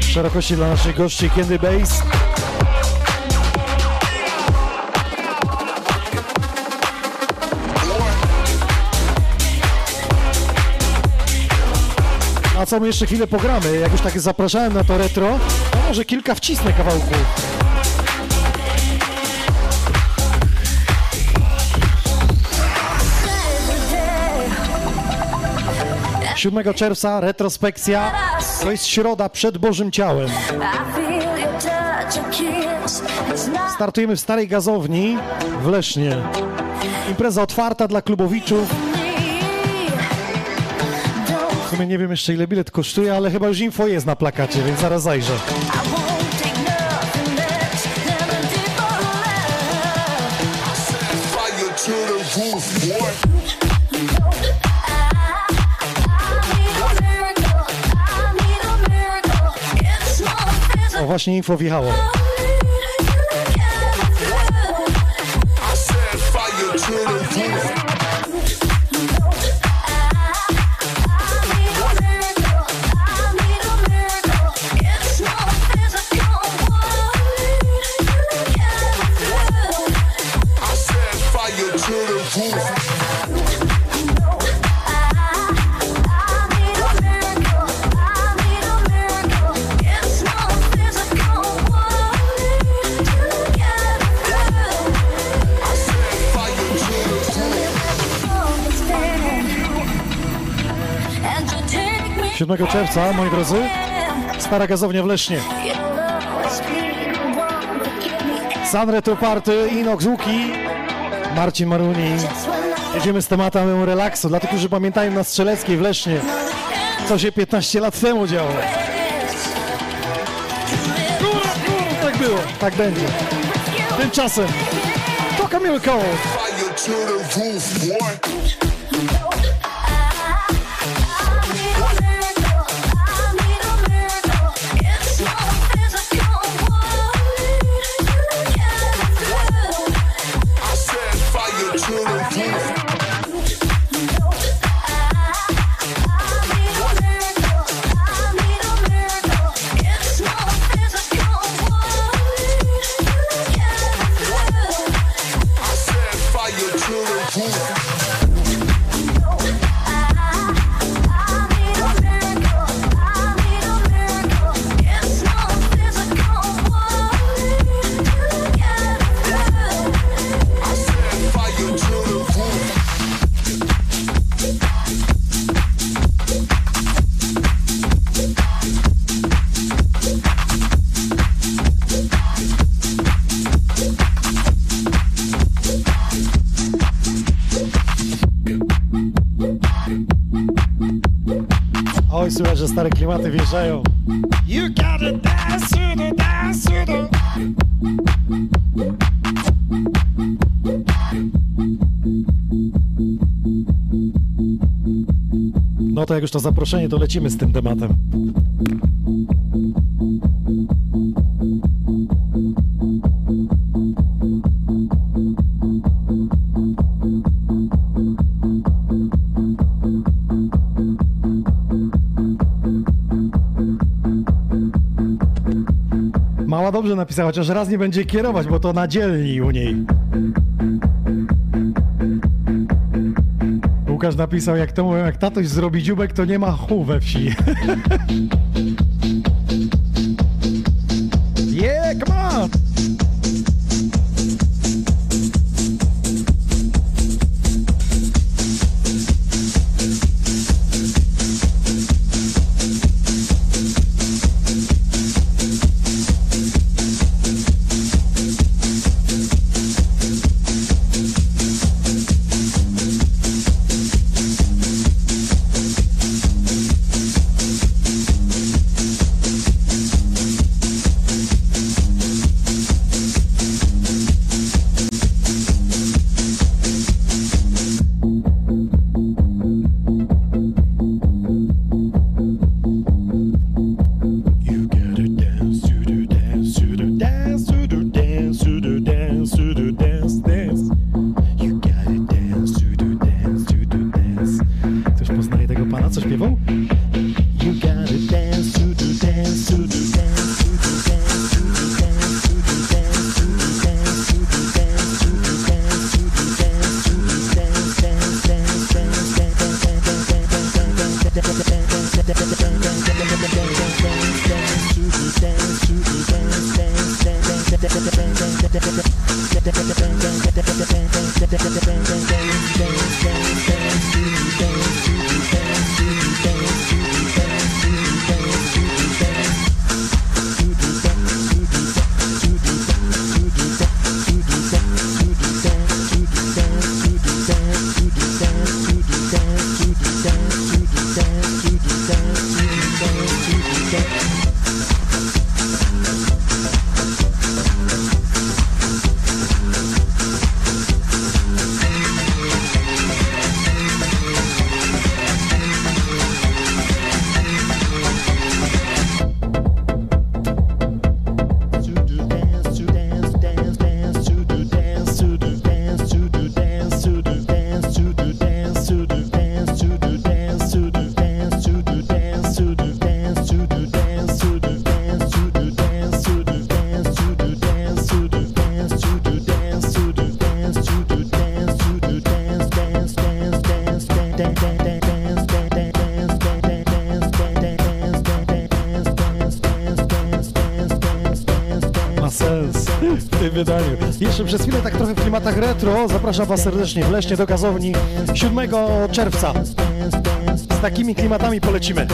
Speaker 1: Szerokości dla naszych gości Candy Bass. A co my jeszcze chwilę pogramy? Jak już tak zapraszałem na to retro, to może kilka wcisnę kawałków. 7 czerwca retrospekcja. To jest środa przed Bożym Ciałem. Startujemy w Starej Gazowni w Lesznie. Impreza otwarta dla klubowiczów. Sumie nie wiem jeszcze ile bilet kosztuje, ale chyba już info jest na plakacie, więc zaraz zajrzę. O, właśnie info wjechało. 7 czerwca, moi drodzy, Stara Gazownia w Lesznie. San Retro Party, Inox Łuki, Marcin Maruni. Jedziemy z tematem relaksu, dla tych, którzy pamiętają na Strzeleckiej w Lesznie, co się 15 lat temu działo. Tak było, tak będzie. Tymczasem to Kamil Koło. Wjeżdżają. You gotta dance to the dance to the... No to jak już to zaproszenie, to lecimy z tym tematem. Mała dobrze napisała, chociaż raz nie będzie kierować, bo to na dzielni u niej. Łukasz napisał, jak to mówią, jak tatoś zrobi dziubek, to nie ma chu we wsi. *laughs* yeah, come on! Wydaniu. Jeszcze przez chwilę tak trochę w klimatach retro. Zapraszam Was serdecznie w Lesznie do gazowni 7 czerwca. Z takimi klimatami polecimy.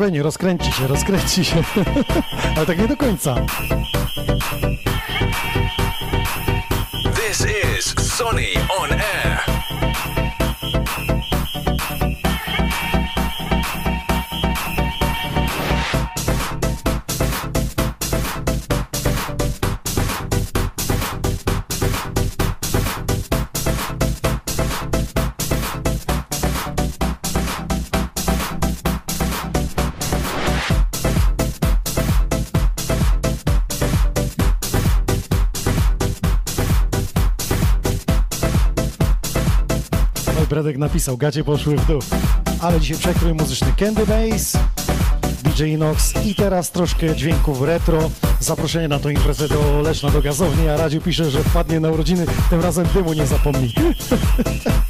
Speaker 1: Spokojnie, rozkręci się, rozkręci się. *laughs* Ale tak nie do końca.
Speaker 10: This is Sonny on
Speaker 1: Bredek napisał, gacie poszły w dół. Ale dzisiaj przekrój muzyczny Candy Bass, DJ Inox i teraz troszkę dźwięków retro. Zaproszenie na tą imprezę do Leszna, do gazowni, a Radziu pisze, że wpadnie na urodziny, tym razem dymu nie zapomni. *laughs*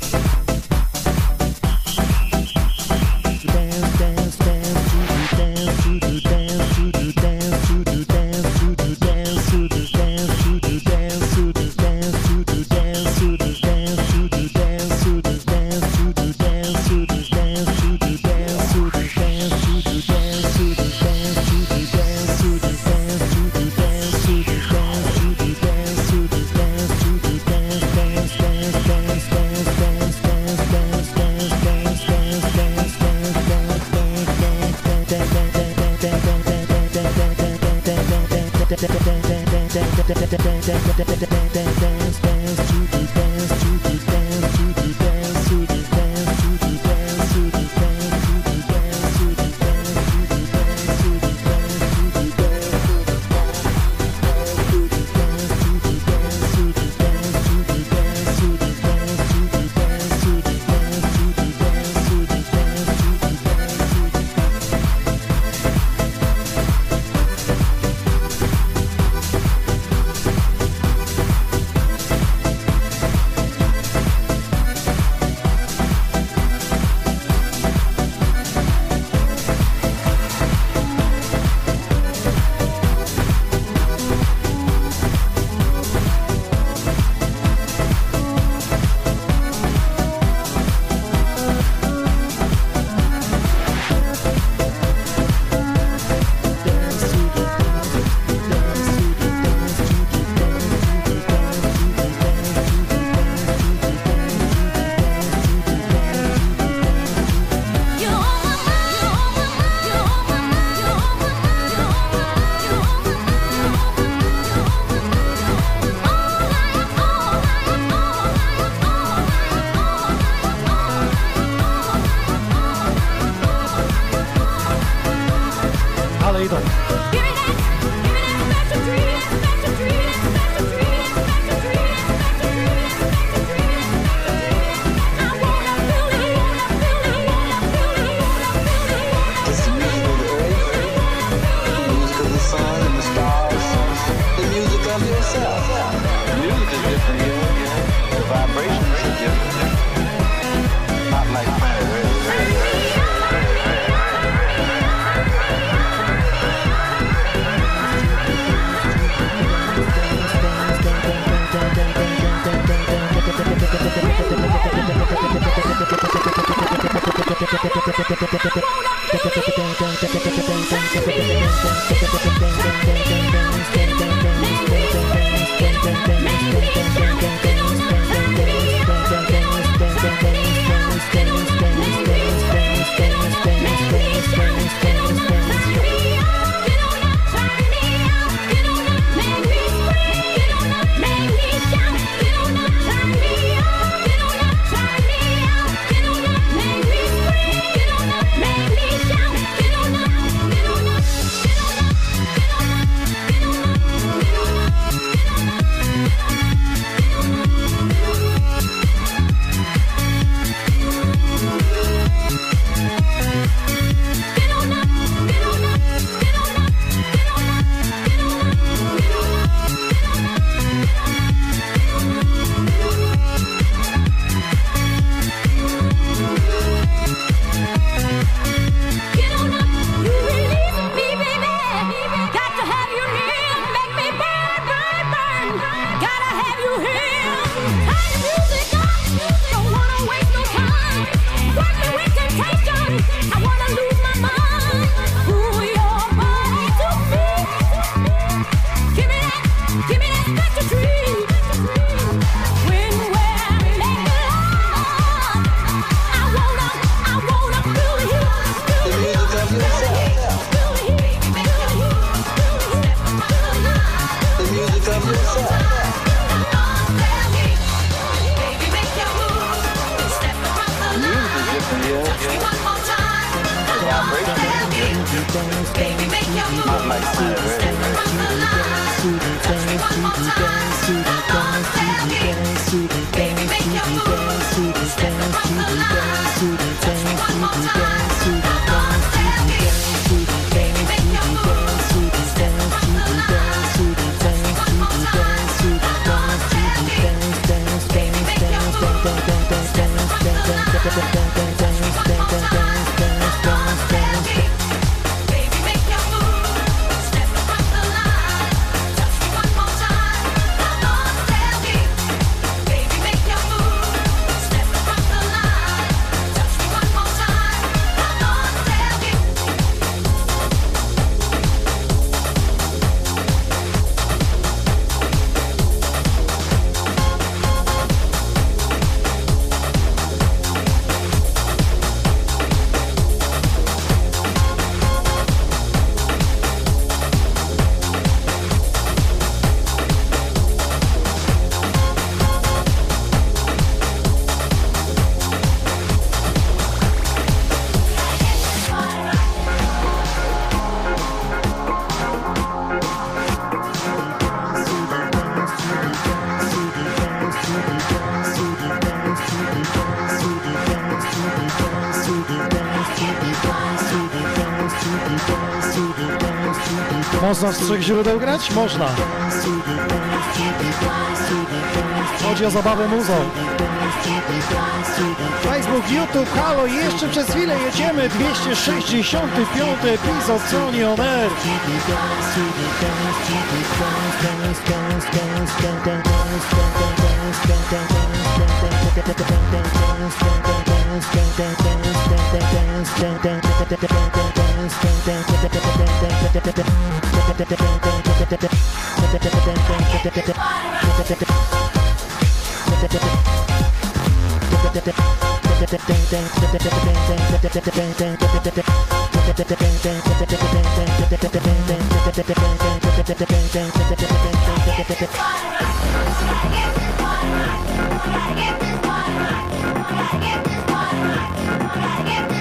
Speaker 1: Można z trzech źródeł grać? Można. Chodzi o zabawę muzą. Facebook, YouTube, halo i jeszcze przez chwilę jedziemy. 265 epizod Sony On Air. I gotta get this water. I gotta get this water. I gotta get this water.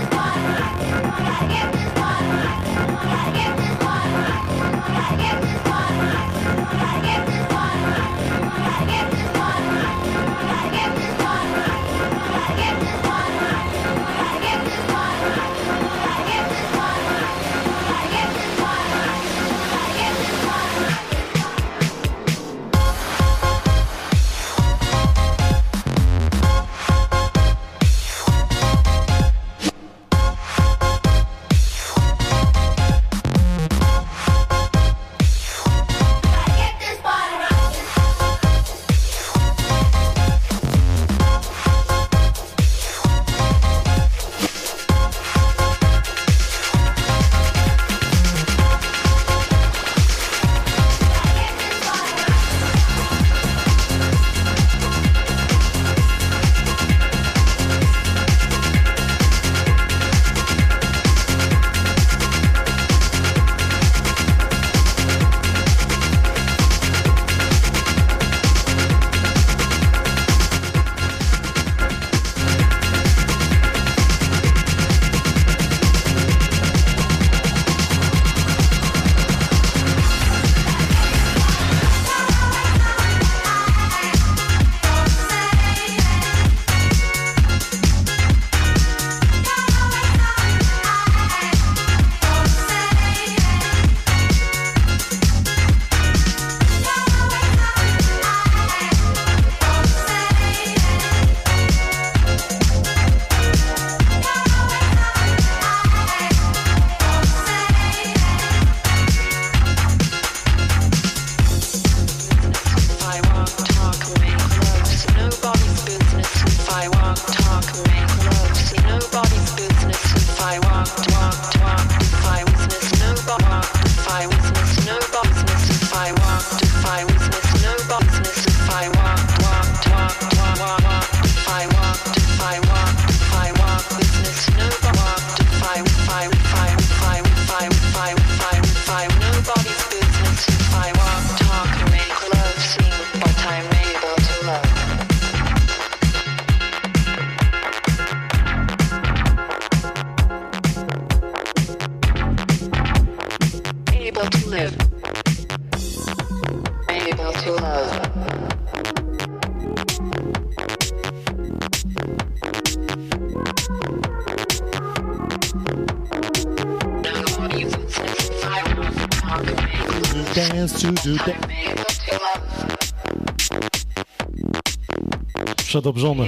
Speaker 1: Przedobrzone.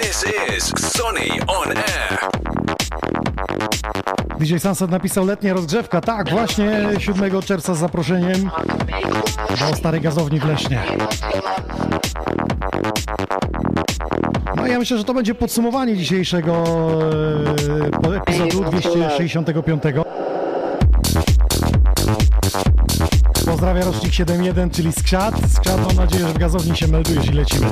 Speaker 10: This is Sonny on air.
Speaker 1: DJ Sunset napisał letnia rozgrzewka. Tak, właśnie 7 czerwca z zaproszeniem do starej gazowni w Lesznie. No ja myślę, że to będzie podsumowanie dzisiejszego e, epizodu 265. Pozdrawia rocznik 7.1, czyli Skrzat. Skrzat, mam nadzieję, że w gazowni się meldujesz i lecimy.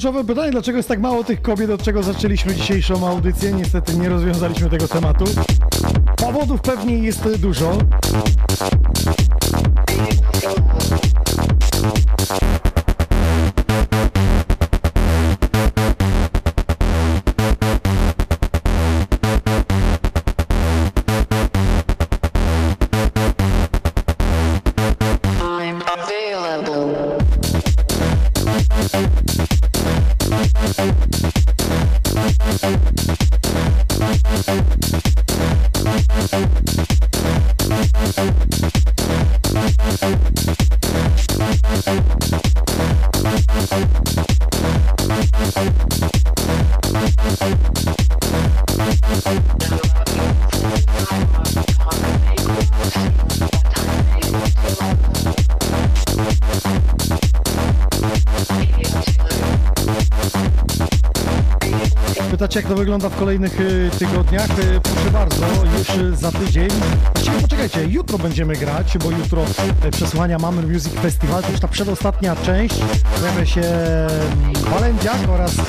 Speaker 1: Kluczowe pytanie, dlaczego jest tak mało tych kobiet, od czego zaczęliśmy dzisiejszą audycję? Niestety nie rozwiązaliśmy tego tematu. Powodów pewnie jest dużo. Jak to wygląda w kolejnych y, tygodniach? Y, proszę bardzo, już za tydzień. Właściwie poczekajcie, jutro będziemy grać, bo jutro y, przesłuchania Mamy Music Festival, to już ta przedostatnia część. Pojawia się mm, Walendziak oraz y,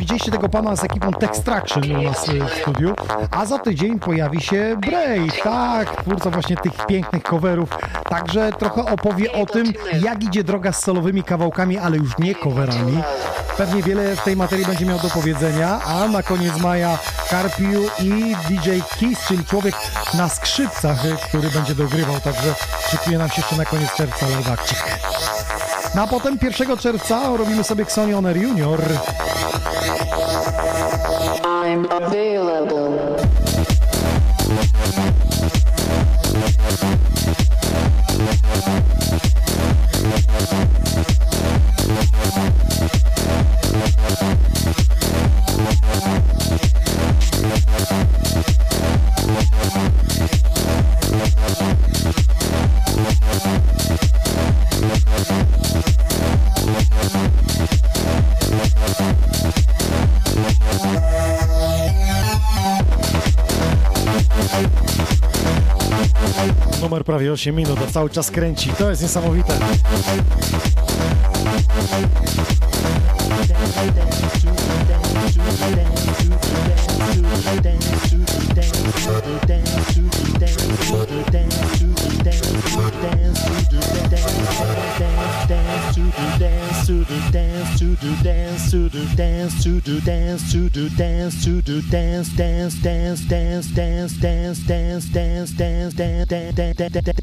Speaker 1: widzieliście tego pana z ekipą Textraction u nas w studiu, a za tydzień pojawi się Bray, tak, twórca właśnie tych pięknych coverów, także trochę opowie o tym, jak idzie droga z solowymi kawałkami, ale już nie coverami. Pewnie wiele w tej materii będzie miał do powiedzenia, a na koniec maja Carpiu i DJ Kiss, czyli człowiek na skrzypcach, który będzie dogrywał, także szykuje nam się jeszcze na koniec czerwca Lordakcik. No a potem 1 czerwca robimy sobie Xonion Junior.
Speaker 15: I'm available.
Speaker 1: Prawie 8 minut, a cały czas kręci. To jest niesamowite.
Speaker 15: dance, to do dance, to do dance, to do dance, dance, dance, dance, dance, dance, dance, dance, dance, dance, dance, dance, dance, dance.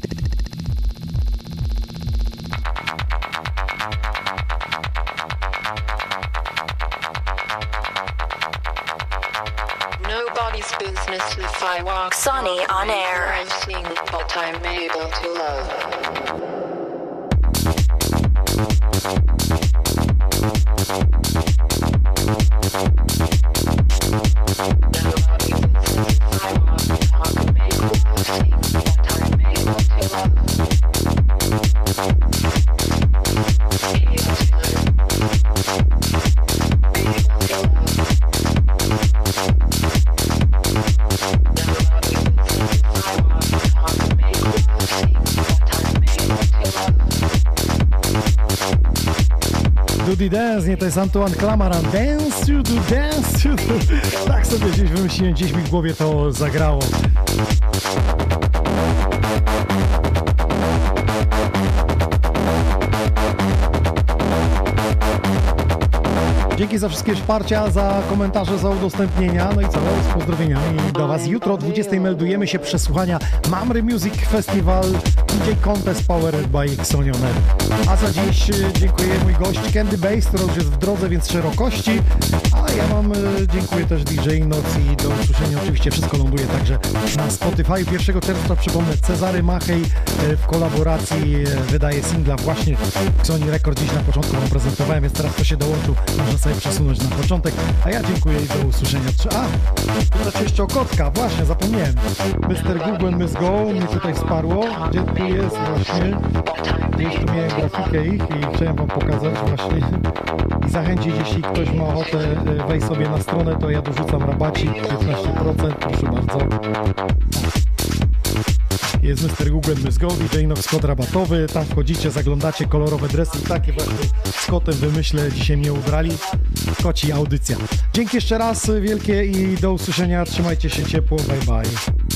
Speaker 15: Nobody's business if I walk
Speaker 2: Sunny on air.
Speaker 15: I sing, what I'm able to love.
Speaker 1: Dudy Dance, nie to jest Antoine Clamaran. Dance to do, dance to do. Tak sobie gdzieś wymyśliłem, gdzieś mi w głowie to zagrało. Dzięki za wszystkie wsparcia, za komentarze, za udostępnienia. No i co, z pozdrowieniami do Was. Jutro o 20 meldujemy się przesłuchania Mamry Music Festival DJ Contest Powered by Xonioner. A za dziś e, dziękuję mój gość Candy Bass, który już jest w drodze, więc szerokości. Ja mam, e, dziękuję też DJ Noc i do usłyszenia oczywiście wszystko ląduje także na Spotify. 1 czerwca przypomnę Cezary Machej e, w kolaboracji e, wydaje singla właśnie Sony Record dziś na początku wam prezentowałem, więc teraz to się dołączył, można sobie przesunąć na początek. A ja dziękuję i do usłyszenia. A, pytacie jeszcze o kotka, właśnie zapomniałem. Mr. Google Miss Go mnie tutaj wsparło. Gdzie tu jest właśnie? Tu miałem grafikę ich i chciałem wam pokazać właśnie zachęcić, jeśli ktoś ma ochotę e, wejść sobie na stronę, to ja dorzucam rabacik 15%, proszę bardzo. Jest Mr. Google Miss Go, DJ Nox kod rabatowy, tam wchodzicie, zaglądacie, kolorowe dresy, takie właśnie z kotem wymyślę, dzisiaj mnie ubrali. Koci audycja. Dzięki jeszcze raz wielkie i do usłyszenia, trzymajcie się ciepło, bye bye.